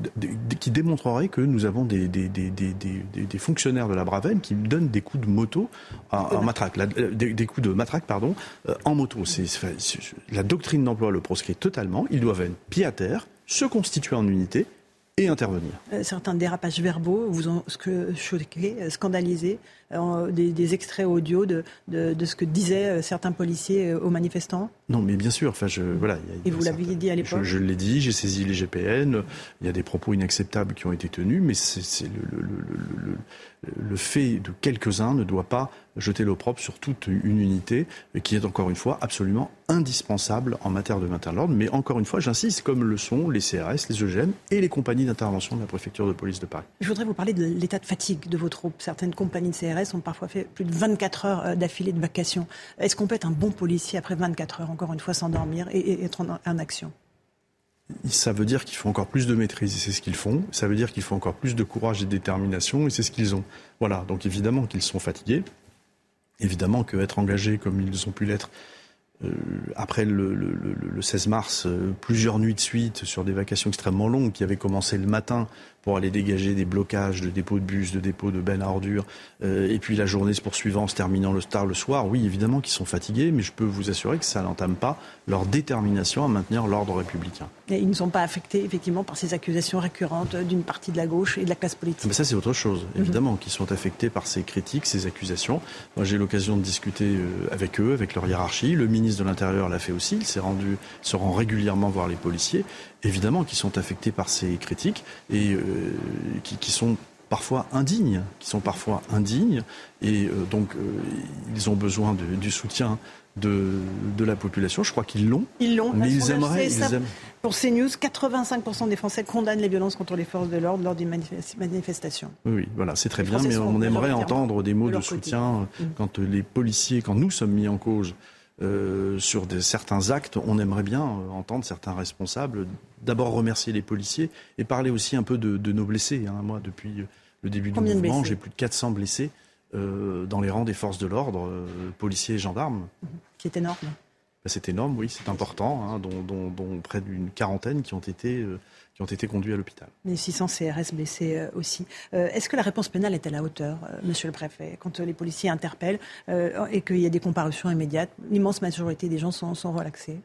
qui démontrerait que nous avons des, des, des, fonctionnaires de la Bravem qui donnent des coups de moto en, matraque, des, coups de matraque pardon, euh, en moto. C'est, la doctrine d'emploi le proscrit totalement. Ils doivent être pied à terre, se constituer en unité et intervenir. Euh, certains dérapages verbaux vous ont choqué, euh, scandalisé, euh, des, extraits audio de, de, ce que disaient certains policiers aux manifestants Non, mais bien sûr. Enfin, je, voilà, et vous l'aviez dit à l'époque Je, l'ai dit, j'ai saisi les GPN, il y a des propos inacceptables qui ont été tenus, mais c'est le, le, le, le fait de quelques-uns ne doit pas jeter l'opprobre sur toute une unité qui est encore une fois absolument indispensable en matière de maintien de l'ordre. Mais encore une fois, j'insiste, comme le sont les CRS, les EGM et les compagnies d'intervention de la préfecture de police de Paris. Je voudrais vous parler de l'état de fatigue de vos troupes. Certaines compagnies de CRS ont parfois fait plus de 24 heures euh, d'affilée de vacation. Est-ce qu'on peut être un bon policier après 24 heures, encore une fois, sans dormir et être en action? Ça veut dire qu'il faut encore plus de maîtrise et c'est ce qu'ils font. Ça veut dire qu'il faut encore plus de courage et de détermination et c'est ce qu'ils ont. Voilà, donc évidemment qu'ils sont fatigués. Évidemment qu'être engagés comme ils ont pu l'être euh, après le, 16 mars, euh, plusieurs nuits de suite sur des vacations extrêmement longues qui avaient commencé le matin pour aller dégager des blocages de dépôts de bus, de dépôts de bennes à ordures, euh, et puis la journée se poursuivant, se terminant le star le soir, oui, évidemment qu'ils sont fatigués, mais je peux vous assurer que ça n'entame pas leur détermination à maintenir l'ordre républicain. Et ils ne sont pas affectés, effectivement, par ces accusations récurrentes d'une partie de la gauche et de la classe politique. Mais ça, c'est autre chose, mhm. évidemment, qui sont affectés par ces critiques, ces accusations. Moi, j'ai l'occasion de discuter euh, avec eux, avec leur hiérarchie. Le ministre de l'Intérieur l'a fait aussi. Il s'est rendu, se rend régulièrement voir les policiers évidemment, qui sont affectés par ces critiques et euh, qui, sont parfois indignes, qui sont parfois indignes, et euh, donc euh, ils ont besoin du soutien de, de, la population. Je crois qu'ils l'ont. Ils l'ont. Mais ils aimeraient. Pour CNews, 85% des Français condamnent les violences contre les forces de l'ordre lors d'une manifestation. Oui, oui, voilà, c'est très bien, mais on aimerait entendre des mots de, soutien mmh. quand les policiers, quand nous sommes mis en cause euh, sur certains actes, on aimerait bien euh, entendre certains responsables d'abord remercier les policiers et parler aussi un peu de, nos blessés. Hein. Moi, depuis le début du mouvement, j'ai plus de 400 blessés euh, dans les rangs des forces de l'ordre, policiers et gendarmes. Qui est énorme. Ben, c'est énorme, oui, c'est important, hein, dont, près d'une quarantaine qui ont été qui ont été conduits à l'hôpital. Les 600 CRS blessés euh, aussi. Euh, est-ce que la réponse pénale est à la hauteur, euh, monsieur le préfet Quand les policiers interpellent et qu'il y a des comparutions immédiates, l'immense majorité des gens sont, sont relaxés?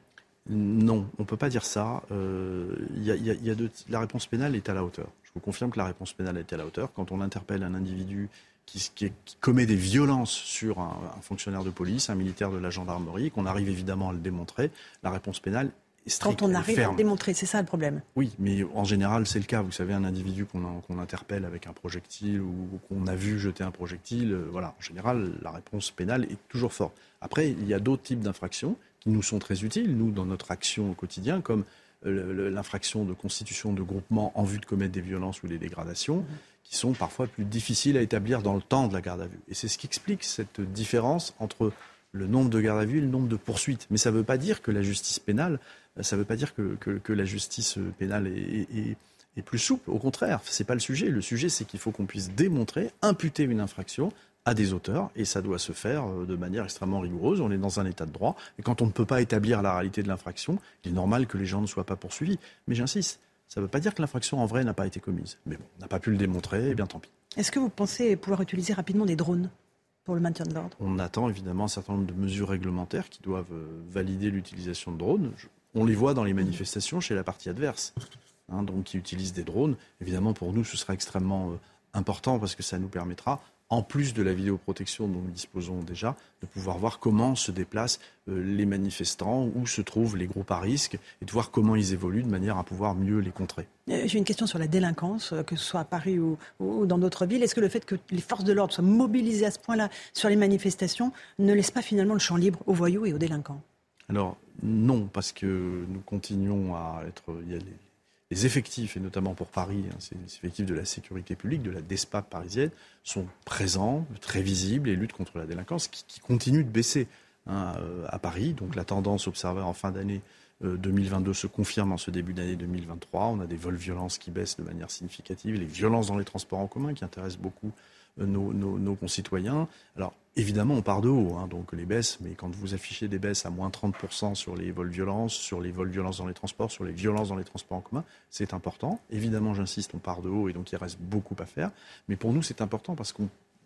Non, on ne peut pas dire ça. la réponse pénale est à la hauteur. Je vous confirme que la réponse pénale est à la hauteur. Quand on interpelle un individu qui, commet des violences sur un, un, fonctionnaire de police, un militaire de la gendarmerie, qu'on arrive évidemment à le démontrer, la réponse pénale quand on arrive à démontrer, c'est ça le problème. Oui, mais en général, c'est le cas. Vous savez, un individu qu'on interpelle avec un projectile ou qu'on a vu jeter un projectile, euh, voilà, en général, la réponse pénale est toujours forte. Après, il y a d'autres types d'infractions qui nous sont très utiles, nous, dans notre action au quotidien, comme euh, l'infraction de constitution de groupement en vue de commettre des violences ou des dégradations, qui sont parfois plus difficiles à établir dans le temps de la garde à vue. Et c'est ce qui explique cette différence entre le nombre de gardes à vue et le nombre de poursuites. Mais ça ne veut pas dire que la justice pénale ça ne veut pas dire que, la justice pénale est, plus souple. Au contraire, ce n'est pas le sujet. Le sujet, c'est qu'il faut qu'on puisse démontrer, imputer une infraction à des auteurs, et ça doit se faire euh, de manière extrêmement rigoureuse. On est dans un état de droit, et quand on ne peut pas établir la réalité de l'infraction, il est normal que les gens ne soient pas poursuivis. Mais j'insiste, ça ne veut pas dire que l'infraction en vrai n'a pas été commise. Mais bon, on n'a pas pu le démontrer, et bien tant pis. Est-ce que vous pensez pouvoir utiliser rapidement des drones pour le maintien de l'ordre? On attend évidemment un certain nombre de mesures réglementaires qui doivent euh, valider l'utilisation de drones. On les voit dans les manifestations chez la partie adverse, hein, donc qui utilise des drones. Évidemment, pour nous, ce sera extrêmement euh, important parce que ça nous permettra en plus de la vidéoprotection dont nous disposons déjà, de pouvoir voir comment se déplacent euh, les manifestants, où se trouvent les groupes à risque, et de voir comment ils évoluent de manière à pouvoir mieux les contrer. Euh, j'ai une question sur la délinquance, que ce soit à Paris ou, dans d'autres villes. Est-ce que le fait que les forces de l'ordre soient mobilisées à ce point-là sur les manifestations ne laisse pas finalement le champ libre aux voyous et aux délinquants? Alors non, parce que nous continuons à être les effectifs, et notamment pour Paris, hein, les effectifs de la sécurité publique, de la DESPA parisienne, sont présents, très visibles et luttent contre la délinquance qui, continue de baisser hein, euh, à Paris. Donc la tendance observée en fin d'année 2022 euh, se confirme en ce début d'année 2023. On a des vols violences qui baissent de manière significative, les violences dans les transports en commun qui intéressent beaucoup euh, nos, concitoyens. Alors évidemment, on part de haut, hein, donc les baisses, mais quand vous affichez des baisses à moins 30% sur les vols violences, sur les vols violences dans les transports, sur les violences dans les transports en commun, c'est important. Évidemment, j'insiste, on part de haut et donc il reste beaucoup à faire. Mais pour nous, c'est important parce que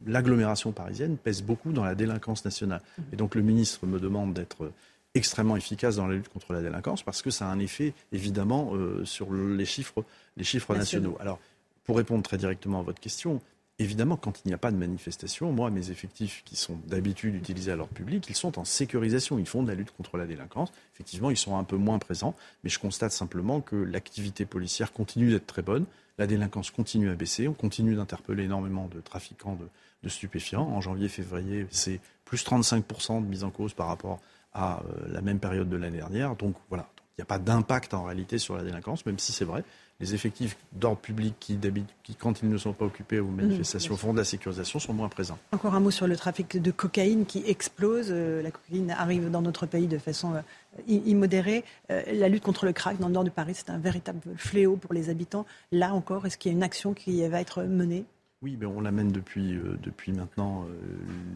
l'agglomération parisienne pèse beaucoup dans la délinquance nationale. Et donc le ministre me demande d'être extrêmement efficace dans la lutte contre la délinquance parce que ça a un effet évidemment euh, sur les chiffres, les chiffres nationaux. Alors, pour répondre très directement à votre question, Évidemment, quand il n'y a pas de manifestation, moi, mes effectifs qui sont d'habitude utilisés à l'ordre public, ils sont en sécurisation. Ils font de la lutte contre la délinquance. Effectivement, ils sont un peu moins présents, mais je constate simplement que l'activité policière continue d'être très bonne. La délinquance continue à baisser. On continue d'interpeller énormément de trafiquants de, stupéfiants. En janvier-février, c'est plus 35% de mise en cause par rapport à euh, la même période de l'année dernière. Donc voilà, il n'y a pas d'impact en réalité sur la délinquance, même si c'est vrai les effectifs d'ordre public qui, qui, quand ils ne sont pas occupés aux mmh, manifestations, font de la sécurisation, sont moins présents. Encore un mot sur le trafic de cocaïne qui explose. Euh, la cocaïne arrive dans notre pays de façon euh, immodérée. Euh, la lutte contre le crack dans le nord de Paris, c'est un véritable fléau pour les habitants. Là encore, est-ce qu'il y a une action qui va être menée? Oui, ben on l'amène depuis, depuis maintenant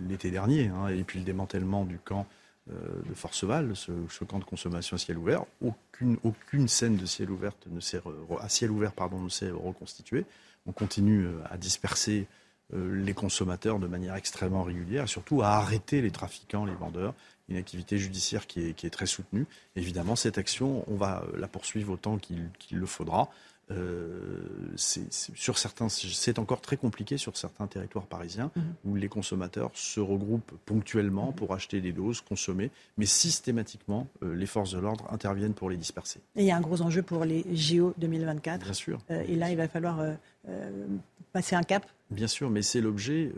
l'été dernier, hein, et puis le démantèlement du camp de Forceval, ce, ce, camp de consommation à ciel ouvert. Aucune, scène de ciel ouvert ne s'est, à ciel ouvert pardon, ne s'est reconstituée. On continue euh, à disperser euh, les consommateurs de manière extrêmement régulière, et surtout à arrêter les trafiquants, les vendeurs. Une activité judiciaire qui est, très soutenue. Évidemment, cette action, on va la poursuivre autant qu'il le faudra. Euh, c'est, sur certains, c'est encore très compliqué sur certains territoires parisiens mhm. où les consommateurs se regroupent ponctuellement pour acheter des doses, consommer, mais systématiquement, euh, les forces de l'ordre interviennent pour les disperser. Et il y a un gros enjeu pour les JO 2024. Bien sûr. Euh, et là, il va falloir passer un cap. Bien sûr, mais c'est l'objet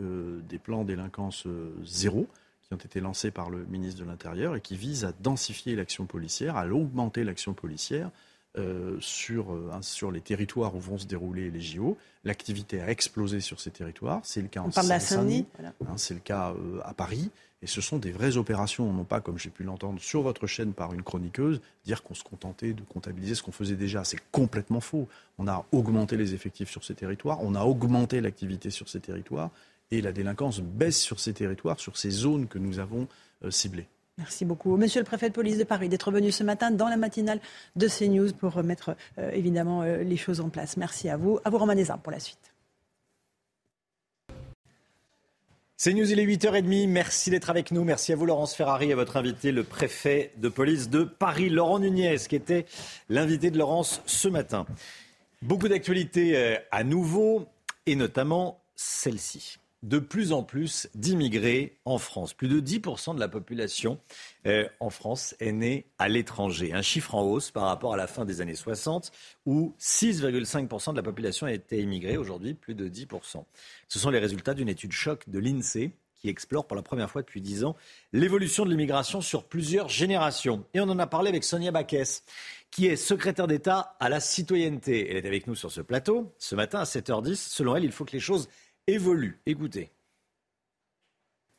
des plans délinquance zéro qui ont été lancés par le ministre de l'Intérieur et qui visent à densifier l'action policière, à augmenter l'action policière euh, sur, euh, sur les territoires où vont se dérouler les JO. L'activité a explosé sur ces territoires. C'est le cas en Seine-Saint-Denis, hein, c'est le cas euh, à Paris. Et ce sont des vraies opérations, non pas comme j'ai pu l'entendre sur votre chaîne par une chroniqueuse, dire qu'on se contentait de comptabiliser ce qu'on faisait déjà. C'est complètement faux. On a augmenté les effectifs sur ces territoires, on a augmenté l'activité sur ces territoires, et la délinquance baisse sur ces territoires, sur ces zones que nous avons ciblées. Merci beaucoup. Monsieur le préfet de police de Paris d'être venu ce matin dans la matinale de CNews pour remettre euh, évidemment euh, les choses en place. Merci à vous. À vous, Romain pour la suite. CNews, il est 8h30. Merci d'être avec nous. Merci à vous, Laurence Ferrari, et à votre invité, le préfet de police de Paris, Laurent Nunez, qui était l'invité de Laurence ce matin. Beaucoup d'actualités euh, à nouveau, et notamment celle-ci de plus en plus d'immigrés en France. Plus de 10% de la population euh, en France est née à l'étranger. Un chiffre en hausse par rapport à la fin des années 60 où 6,5% de la population était immigrée. Aujourd'hui, plus de 10%. Ce sont les résultats d'une étude choc de l'INSEE qui explore pour la première fois depuis 10 ans l'évolution de l'immigration sur plusieurs générations. Et on en a parlé avec Sonia Baquès, qui est secrétaire d'État à la citoyenneté. Elle est avec nous sur ce plateau ce matin à 7h10. Selon elle, il faut que les choses évolue. Écoutez.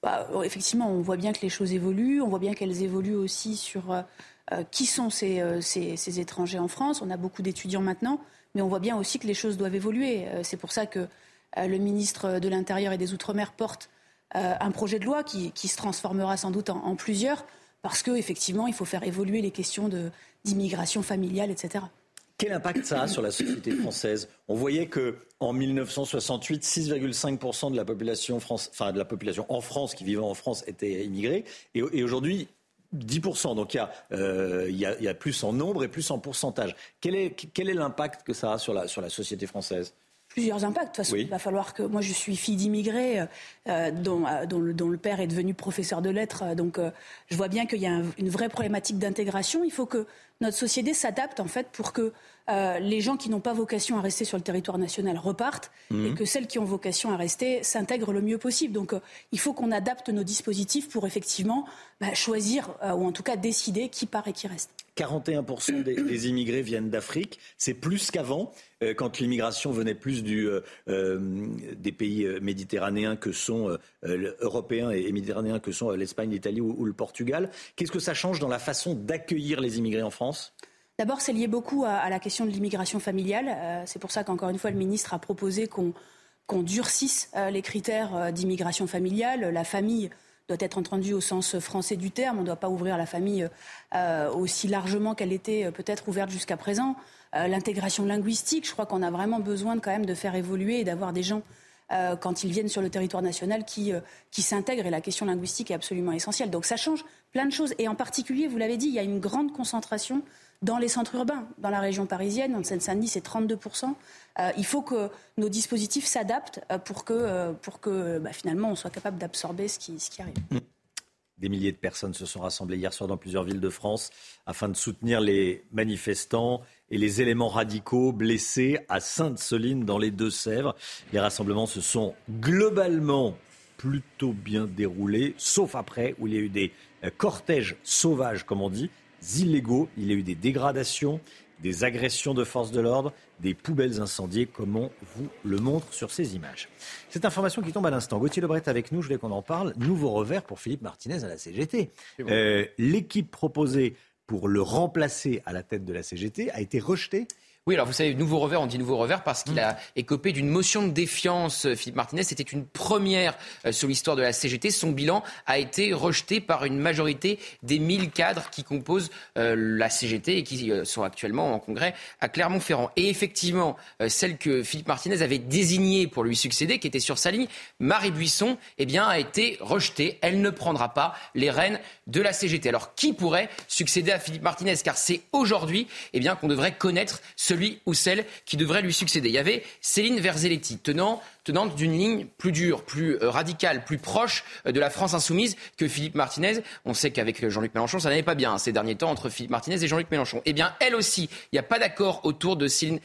Bah, euh, effectivement, on voit bien que les choses évoluent. On voit bien qu'elles évoluent aussi sur euh, euh, qui sont ces, étrangers en France. On a beaucoup d'étudiants maintenant, mais on voit bien aussi que les choses doivent évoluer. c'est pour ça que le ministre de l'Intérieur et des Outre-mer porte un projet de loi qui, se transformera sans doute en, en plusieurs, parce qu'effectivement, il faut faire évoluer les questions d'immigration familiale, etc. Quel impact ça a sur la société française? On voyait que en 1968, 6,5% de la population France, enfin de la population en France qui vivait en France était immigrée, et, aujourd'hui 10%. Donc euh, il y, a, il, y a, plus en nombre et plus en pourcentage. Quel est, quel est l'impact que ça a sur la, sur la société française? Plusieurs impacts. De toute façon, il va falloir que. Moi, je suis fille d'immigrés euh, dont, dont, le, père est devenu professeur de lettres. donc, je vois bien qu'il y a une vraie problématique d'intégration. Il faut que notre société s'adapte, en fait, pour que les gens qui n'ont pas vocation à rester sur le territoire national repartent mmh. et que celles qui ont vocation à rester s'intègrent le mieux possible. Donc, il faut qu'on adapte nos dispositifs pour effectivement bah, choisir, ou en tout cas décider qui part et qui reste. 41% des, immigrés viennent d'Afrique. C'est plus qu'avant, euh, quand l'immigration venait plus du, euh, euh, des pays méditerranéens que sont européens et, méditerranéens que sont l'Espagne, l'Italie ou, le Portugal. Qu'est-ce que ça change dans la façon d'accueillir les immigrés en France? D'abord, c'est lié beaucoup à, la question de l'immigration familiale. c'est pour ça qu'encore une fois, le ministre a proposé qu'on durcisse les critères d'immigration familiale. La famille doit être entendue au sens français du terme. On ne doit pas ouvrir la famille euh, aussi largement qu'elle était euh, peut-être ouverte jusqu'à présent. Euh, l'intégration linguistique, je crois qu'on a vraiment besoin de, quand même de faire évoluer et d'avoir des gens quand ils viennent sur le territoire national qui, qui s'intègrent et la question linguistique est absolument essentielle. Donc ça change plein de choses et en particulier, vous l'avez dit, il y a une grande concentration dans les centres urbains. Dans la région parisienne, en Seine-Saint-Denis, c'est 32%. Euh, il faut que nos dispositifs s'adaptent euh, pour que, euh, pour que bah, finalement on soit capable d'absorber ce qui, ce qui arrive. Des milliers de personnes se sont rassemblées hier soir dans plusieurs villes de France afin de soutenir les manifestants et les éléments radicaux blessés à Sainte-Soline dans les Deux-Sèvres. Les rassemblements se sont globalement plutôt bien déroulés, sauf après où il y a eu des cortèges sauvages, comme on dit, illégaux. Il y a eu des dégradations, des agressions de forces de l'ordre, des poubelles incendiées, comme on vous le montre sur ces images. Cette information qui tombe à l'instant. Gauthier Lebret avec nous, je voulais qu'on en parle. Nouveau revers pour Philippe Martinez à la CGT. Euh, l'équipe proposée pour le remplacer à la tête de la CGT a été rejetée oui, alors vous savez, nouveau revers, on dit nouveau revers parce qu'il a écopé d'une motion de défiance, euh, Philippe Martinez. C'était une première euh, sur l'histoire de la CGT. Son bilan a été rejeté par une majorité des 1000 cadres qui composent euh, la CGT et qui sont actuellement en congrès à Clermont-Ferrand. Et effectivement, celle que Philippe Martinez avait désignée pour lui succéder, qui était sur sa ligne, Marie Buisson, eh bien, a été rejetée. Elle ne prendra pas les rênes de la CGT. Alors, qui pourrait succéder à Philippe Martinez? Car c'est aujourd'hui eh bien, qu'on devrait connaître ce celui ou celle qui devrait lui succéder. Il y avait Céline Verzelletti, tenant d'une ligne plus dure, plus euh, radicale, plus proche euh, de la France insoumise que Philippe Martinez. On sait qu'avec Jean-Luc Mélenchon, ça n'allait pas bien hein, ces derniers temps entre Philippe Martinez et Jean-Luc Mélenchon. Eh bien, elle aussi, il n'y a pas d'accord autour de Céline,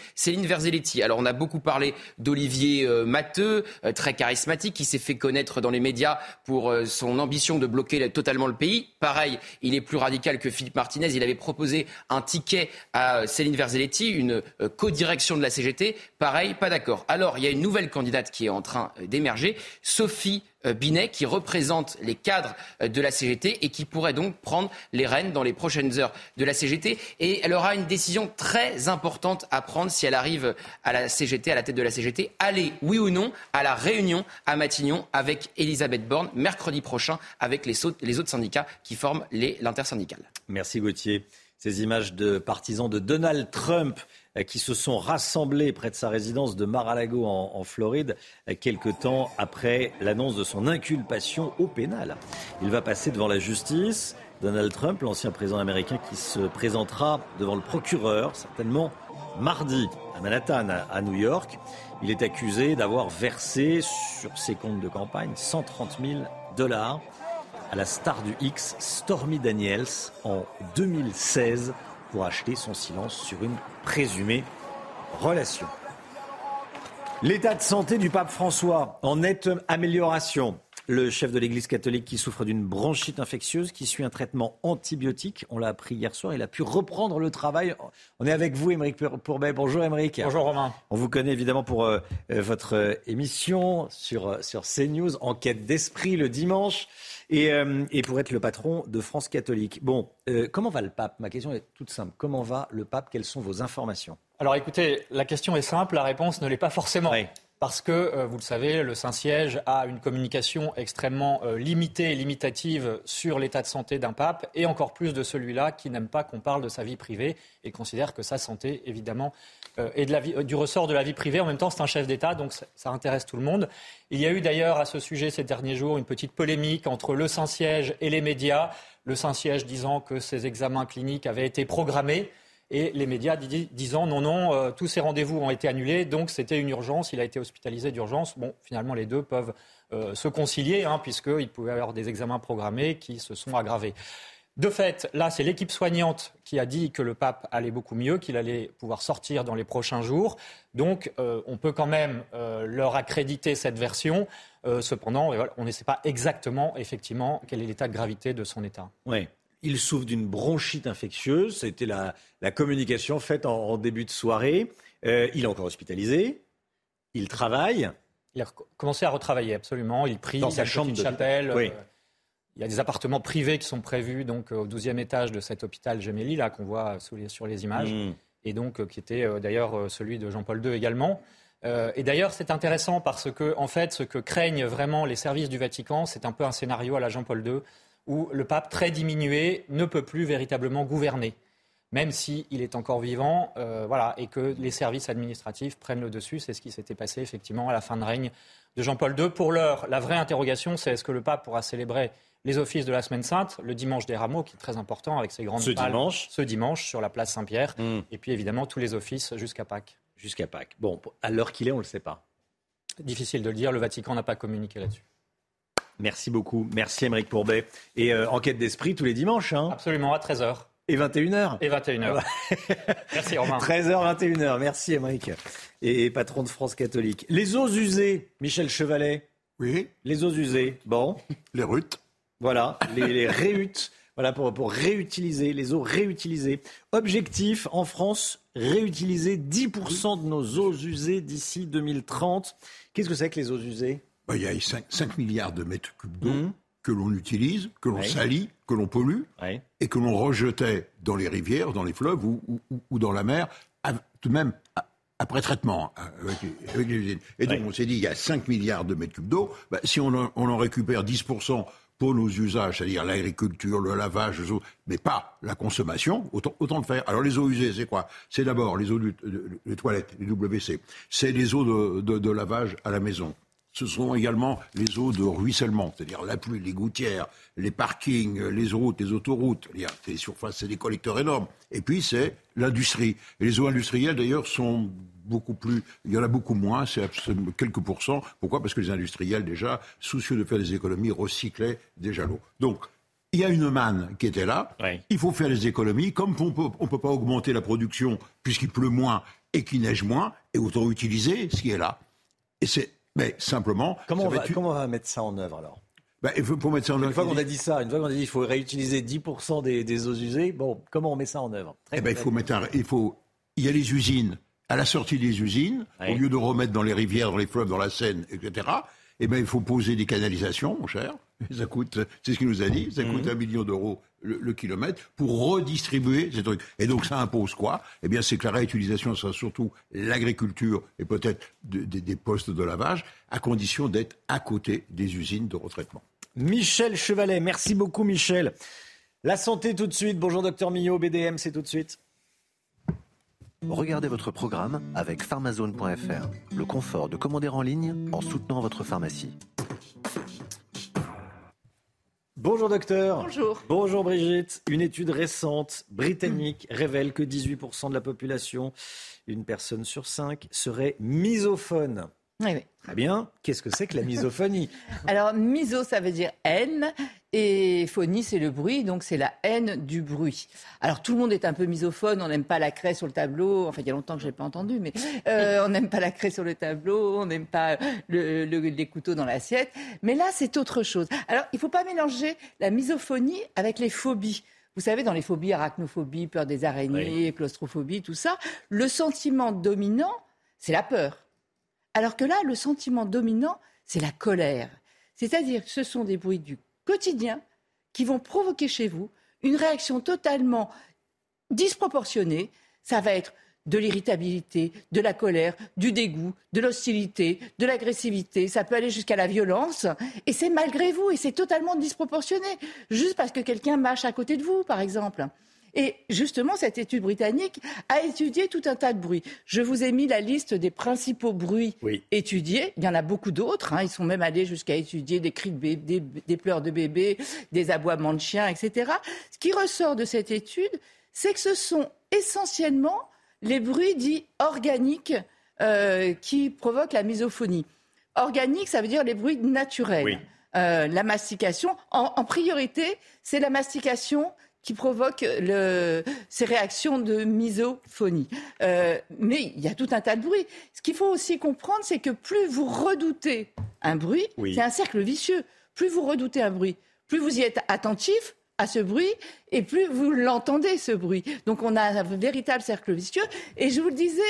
Verzelletti. Alors, on a beaucoup parlé d'Olivier euh, Matteux, très charismatique, qui s'est fait connaître dans les médias pour son ambition de bloquer totalement le pays. Pareil, il est plus radical que Philippe Martinez. Il avait proposé un ticket à Céline Verzelletti, une co-direction de la CGT. Pareil, pas d'accord. Alors, il y a une nouvelle candidate qui est en train euh, d'émerger, Sophie euh, Binet, qui représente les cadres euh, de la CGT et qui pourrait donc prendre les rênes dans les prochaines heures de la CGT. Et elle aura une décision très importante à prendre si elle arrive à la CGT, à la tête de la CGT. Aller, oui ou non, à la réunion à Matignon avec Elisabeth Borne mercredi prochain avec les, autres syndicats qui forment l'intersyndicale. Merci Gauthier. Ces images de partisans de Donald Trump qui se sont rassemblés près de sa résidence de Mar-a-Lago en, Floride euh, quelque temps après l'annonce de son inculpation au pénal. Il va passer devant la justice. Donald Trump, l'ancien président américain qui se présentera devant le procureur, certainement mardi à Manhattan, à New York. Il est accusé d'avoir versé sur ses comptes de campagne 130 000 dollars à la star du X, Stormy Daniels, en 2016 pour acheter son silence sur une présumée relation. L'état de santé du pape François en nette amélioration. Le chef de l'Église catholique qui souffre d'une bronchite infectieuse, qui suit un traitement antibiotique, on l'a appris hier soir, il a pu reprendre le travail. On est avec vous, Émeric Pourbet. Bonjour, Émeric. Bonjour, Romain. On vous connaît évidemment pour euh, euh, votre émission sur, euh, sur CNews, Enquête d'esprit le dimanche. Euh, et, pour être le patron de France catholique. Bon, comment va le pape? Ma question est toute simple. Comment va le pape? Quelles sont vos informations? Alors écoutez, la question est simple, la réponse ne l'est pas forcément. Parce que, euh, vous le savez, le Saint-Siège a une communication extrêmement limitée et limitative sur l'état de santé d'un pape, et encore plus de celui-là qui n'aime pas qu'on parle de sa vie privée et considère que sa santé, évidemment, euh, euh, du ressort de la vie privée. En même temps, c'est un chef d'État, donc ça, intéresse tout le monde. Il y a eu d'ailleurs à ce sujet ces derniers jours une petite polémique entre le Saint-Siège et les médias. Le Saint-Siège disant que ces examens cliniques avaient été programmés et les médias disant non, non, euh, tous ces rendez-vous ont été annulés, donc c'était une urgence, il a été hospitalisé d'urgence. Bon, finalement, les deux peuvent euh, se concilier, hein, puisqu'il pouvait y avoir des examens programmés qui se sont aggravés. De fait, là, c'est l'équipe soignante qui a dit que le pape allait beaucoup mieux, qu'il allait pouvoir sortir dans les prochains jours. Donc, euh, on peut quand même leur accréditer cette version. cependant, on ne sait pas exactement, effectivement, quel est l'état de gravité de son état. Oui. Il souffre d'une bronchite infectieuse. C'était la, la communication faite en, début de soirée. Euh, il est encore hospitalisé. Il travaille. Il a commencé à retravailler, absolument. Il prie dans sa chambre de chapelle. Euh, il y a des appartements privés qui sont prévus donc au 12e étage de cet hôpital Gemelli, là qu'on voit sur les images, hmm. et donc euh, qui était d'ailleurs celui de Jean-Paul II également. et d'ailleurs, c'est intéressant parce que, en fait, ce que craignent vraiment les services du Vatican, c'est un peu un scénario à la Jean-Paul II où le pape, très diminué, ne peut plus véritablement gouverner, même s'il est encore vivant, euh, voilà, et que les services administratifs prennent le dessus. C'est ce qui s'était passé effectivement à la fin de règne de Jean-Paul II. Pour l'heure, la vraie interrogation, c'est est-ce que le pape pourra célébrer les offices de la Semaine Sainte, le dimanche des Rameaux, qui est très important avec ses grandes ce dimanche? ce dimanche sur la place Saint-Pierre, hmm. et puis évidemment tous les offices jusqu'à Pâques. Jusqu'à Pâques. Bon, à l'heure qu'il est, on ne le sait pas. Difficile de le dire, le Vatican n'a pas communiqué là-dessus. Merci beaucoup. Merci Émeric Pourbet. Et euh, enquête d'esprit tous les dimanches. Hein. Absolument, à 13h. Et 21h. Et 21h. (laughs) Merci Romain. 13h, 21h. Merci Émeric. Et, patron de France catholique. Les eaux usées, Michel Chevalet. Oui. Les eaux usées. Bon. Les rutes. Voilà, les, les réhutes. Voilà, pour, pour réutiliser, les eaux réutilisées. Objectif, en France, réutiliser 10% de nos eaux usées d'ici 2030. Qu'est-ce que c'est que les eaux usées? Bah, il y a 5, milliards de mètres cubes d'eau mmh. que l'on utilise, que l'on salit, que l'on pollue, et que l'on rejetait dans les rivières, dans les fleuves ou, dans la mer, tout de même après traitement hein, avec, les usines. Et donc on s'est dit, il y a 5 milliards de mètres cubes d'eau, bah, si on en, récupère 10% pour nos usages, c'est-à-dire l'agriculture, le lavage, mais pas la consommation, autant, autant le faire. Alors les eaux usées, c'est quoi? C'est d'abord les eaux de, toilettes, les WC. C'est les eaux de, lavage à la maison ce sont également les eaux de ruissellement, c'est-à-dire la pluie, les gouttières, les parkings, les routes, les autoroutes. Les surfaces, c'est des collecteurs énormes. Et puis, c'est l'industrie. Et les eaux industrielles, d'ailleurs, sont beaucoup plus. Il y en a beaucoup moins, c'est quelques pourcents. Pourquoi? Parce que les industriels, déjà, soucieux de faire des économies, recyclaient déjà l'eau. Donc, il y a une manne qui était là. Il faut faire des économies. Comme on peut, ne peut pas augmenter la production puisqu'il pleut moins et qu'il neige moins, et autant utiliser ce qui est là. Et c'est mais simplement. Comment, on va, comment on va mettre ça en œuvre alors? Il faut, pour mettre ça en œuvre. Une fois qu'on a dit ça, une fois qu'on a dit qu'il faut réutiliser 10% des, des, eaux usées, bon, comment on met ça en œuvre? Eh ben, il faut mettre il faut, il y a les usines. À la sortie des usines, au lieu de remettre dans les rivières, dans les fleuves, dans la Seine, etc., eh ben, il faut poser des canalisations, mon cher. (laughs) Ça coûte, c'est ce qu'il nous a dit, ça coûte mhm. un million d'euros le, kilomètre pour redistribuer ces trucs. Et donc ça impose quoi? Eh bien, c'est que la réutilisation sera surtout l'agriculture et peut-être des postes de lavage, à condition d'être à côté des usines de retraitement. Michel Chevalet, merci beaucoup Michel. La santé tout de suite. Bonjour docteur Millot, BDM, c'est tout de suite. Regardez votre programme avec pharmazone.fr. Le confort de commander en ligne en soutenant votre pharmacie. Bonjour docteur. Bonjour. Bonjour Brigitte. Une étude récente britannique révèle que 18% de la population, une personne sur cinq, serait misophone. Oui, oui. Très bien. Qu'est-ce que c'est que la misophonie? (laughs) Alors, miso, ça veut dire haine. Et phonie, c'est le bruit, donc c'est la haine du bruit. Alors tout le monde est un peu misophone, on n'aime pas la craie sur le tableau. Enfin, il y a longtemps que je l'ai pas entendu, mais euh, on n'aime pas la craie sur le tableau, on n'aime pas les couteaux dans l'assiette. Mais là, c'est autre chose. Alors, il ne faut pas mélanger la misophonie avec les phobies. Vous savez, dans les phobies, arachnophobie, peur des araignées, claustrophobie, tout ça, le sentiment dominant, c'est la peur. Alors que là, le sentiment dominant, c'est la colère. C'est-à-dire que ce sont des bruits du quotidien qui vont provoquer chez vous une réaction totalement disproportionnée. Ça va être de l'irritabilité, de la colère, du dégoût, de l'hostilité, de l'agressivité. Ça peut aller jusqu'à la violence. Et c'est malgré vous, et c'est totalement disproportionné. Juste parce que quelqu'un mâche à côté de vous, par exemple. Et justement, cette étude britannique a étudié tout un tas de bruits. Je vous ai mis la liste des principaux bruits étudiés. Il y en a beaucoup d'autres. Hein. Ils sont même allés jusqu'à étudier des cris de bébé, des, pleurs de bébé, des aboiements de chiens, etc. Ce qui ressort de cette étude, c'est que ce sont essentiellement les bruits dits organiques euh, qui provoquent la misophonie. Organique, ça veut dire les bruits naturels. Euh, la mastication, en, priorité, c'est la mastication qui provoque le, ces réactions de misophonie. Euh, mais il y a tout un tas de bruits. Ce qu'il faut aussi comprendre, c'est que plus vous redoutez un bruit, c'est un cercle vicieux. Plus vous redoutez un bruit, plus vous y êtes attentif, à ce bruit et plus vous l'entendez, ce bruit. Donc on a un véritable cercle vicieux. Et je vous le disais,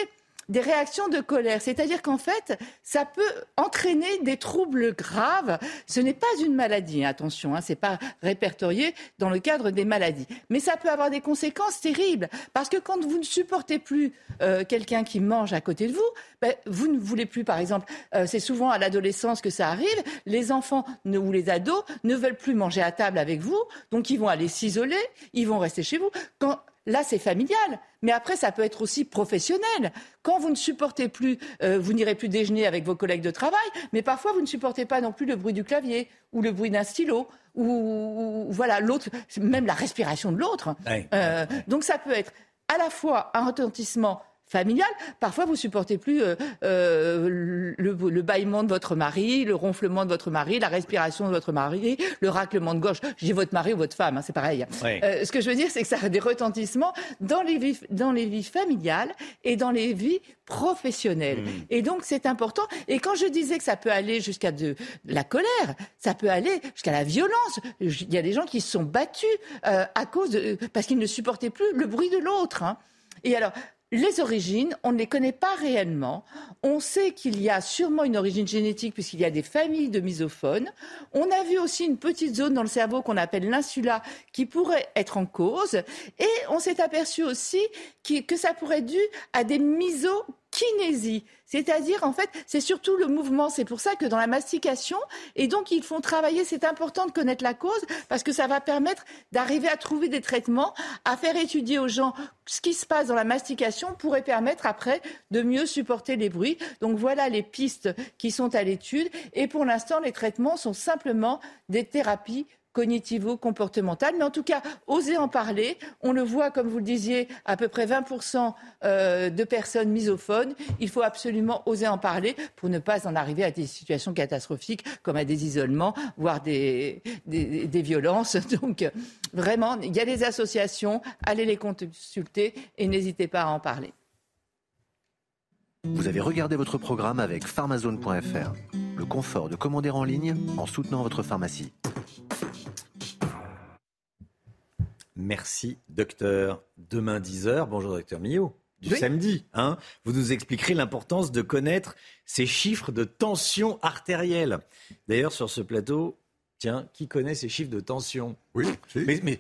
des réactions de colère. C'est-à-dire qu'en fait, ça peut entraîner des troubles graves. Ce n'est pas une maladie, attention, hein, ce n'est pas répertorié dans le cadre des maladies. Mais ça peut avoir des conséquences terribles. Parce que quand vous ne supportez plus euh, quelqu'un qui mange à côté de vous, ben, vous ne voulez plus, par exemple, euh, c'est souvent à l'adolescence que ça arrive, les enfants ou les ados ne veulent plus manger à table avec vous, donc ils vont aller s'isoler, ils vont rester chez vous. Quand Là, c'est familial. Mais après, ça peut être aussi professionnel. Quand vous ne supportez plus, euh, vous n'irez plus déjeuner avec vos collègues de travail, mais parfois vous ne supportez pas non plus le bruit du clavier ou le bruit d'un stylo ou, voilà l'autre, même la respiration de l'autre. Euh, donc ça peut être à la fois un retentissement familiale. Parfois, vous supportez plus euh, euh, le, le, bâillement de votre mari, le ronflement de votre mari, la respiration de votre mari, le raclement de gorge. Dis votre mari ou votre femme, hein, c'est pareil. Euh, ce que je veux dire, c'est que ça a des retentissements dans les vies, dans les vies familiales et dans les vies professionnelles. Hmm. Et donc, c'est important. Et quand je disais que ça peut aller jusqu'à de, la colère, ça peut aller jusqu'à la violence. Il y a des gens qui se sont battus à cause de, parce qu'ils ne supportaient plus le bruit de l'autre. Hein. Et alors, les origines, on ne les connaît pas réellement. On sait qu'il y a sûrement une origine génétique puisqu'il y a des familles de misophones. On a vu aussi une petite zone dans le cerveau qu'on appelle l'insula qui pourrait être en cause. Et on s'est aperçu aussi que ça pourrait être dû à des miso kinésie. C'est-à-dire, en fait, c'est surtout le mouvement. C'est pour ça que dans la mastication, et donc ils font travailler, c'est important de connaître la cause, parce que ça va permettre d'arriver à trouver des traitements, à faire étudier aux gens ce qui se passe dans la mastication pourrait permettre après de mieux supporter les bruits. Donc voilà les pistes qui sont à l'étude. Et pour l'instant, les traitements sont simplement des thérapies cognitivo-comportementale. Mais en tout cas, oser en parler. On le voit, comme vous le disiez, à peu près 20% euh, de personnes misophones. Il faut absolument oser en parler pour ne pas en arriver à des situations catastrophiques comme à des isolements, voire des, des, violences. (laughs) Donc, vraiment, il y a des associations. Allez les consulter et n'hésitez pas à en parler. Vous avez regardé votre programme avec pharmazone.fr. Le confort de commander en ligne en soutenant votre pharmacie. Merci, docteur. Demain 10h, bonjour, docteur Millot. Du samedi, hein, vous nous expliquerez l'importance de connaître ces chiffres de tension artérielle. D'ailleurs, sur ce plateau, tiens, qui connaît ces chiffres de tension? Oui, mais, mais,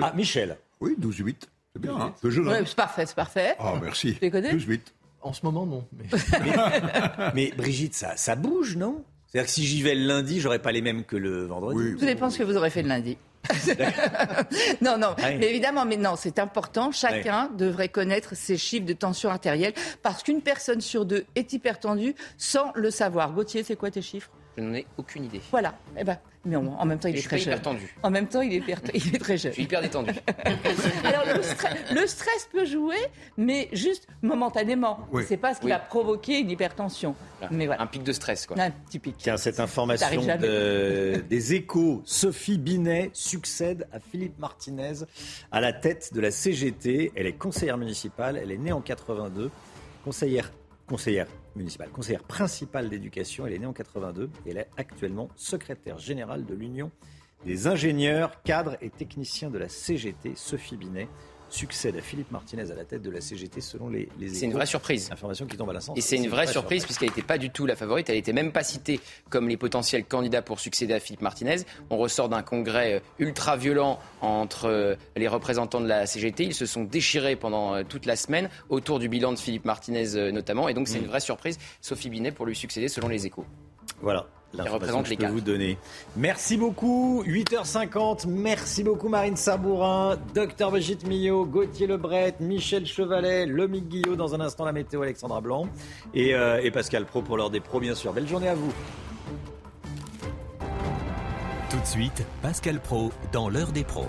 Ah, Michel. Oui, 12-8. C'est bien, hein c'est parfait, c'est parfait. Ah, merci. Tu les connais? 12-8. En ce moment, non. (laughs) Mais, Brigitte, ça, ça bouge, non? C'est-à-dire que si j'y vais le lundi, j'aurai pas les mêmes que le vendredi. Oui. Tout dépend ce que vous aurez fait le lundi. (laughs) non, non, mais évidemment, mais non, c'est important. Chacun devrait connaître ses chiffres de tension artérielle parce qu'une personne sur deux est hypertendue sans le savoir. Gauthier, c'est quoi tes chiffres? Je n'en ai aucune idée. Voilà. Eh ben, mais en, même temps, il est très jeune. En même temps, il est, il est très jeune. Je suis hyper détendu. (laughs) Alors, le, stress peut jouer, mais juste momentanément. Ce C'est pas ce qui va provoquer une hypertension. Mais voilà. Un pic de stress, quoi. Un petit pic. Tiens, cette information des échos. Sophie Binet succède à Philippe Martinez à la tête de la CGT. Elle est conseillère municipale. Elle est née en 82. Conseillère, conseillère municipale, conseillère principale d'éducation. Elle est née en 82 et elle est actuellement secrétaire générale de l'Union des ingénieurs, cadres et techniciens de la CGT. Sophie Binet succède à Philippe Martinez à la tête de la CGT selon les, les C'est une vraie surprise. Information qui tombe à Et c'est une vraie surprise puisqu'elle n'était pas du tout la favorite. Elle n'était même pas citée comme les potentiels candidats pour succéder à Philippe Martinez. On ressort d'un congrès euh, ultra violent entre euh, les représentants de la CGT. Ils se sont déchirés pendant euh, toute la semaine autour du bilan de Philippe Martinez notamment. Et donc c'est mm. une vraie surprise. Sophie Binet pour lui succéder selon les échos. Voilà l'information que je peux vous donner. Merci beaucoup, 8h50. Merci beaucoup Marine Sabourin, Docteur Brigitte Millot, Gauthier Lebret, Michel Chevalet, Lomique Guillot, dans un instant la météo Alexandra Blanc et, euh, et Pascal Pro pour l'heure des pros bien sûr. Belle journée à vous. Tout de suite, Pascal Pro dans l'heure des pros.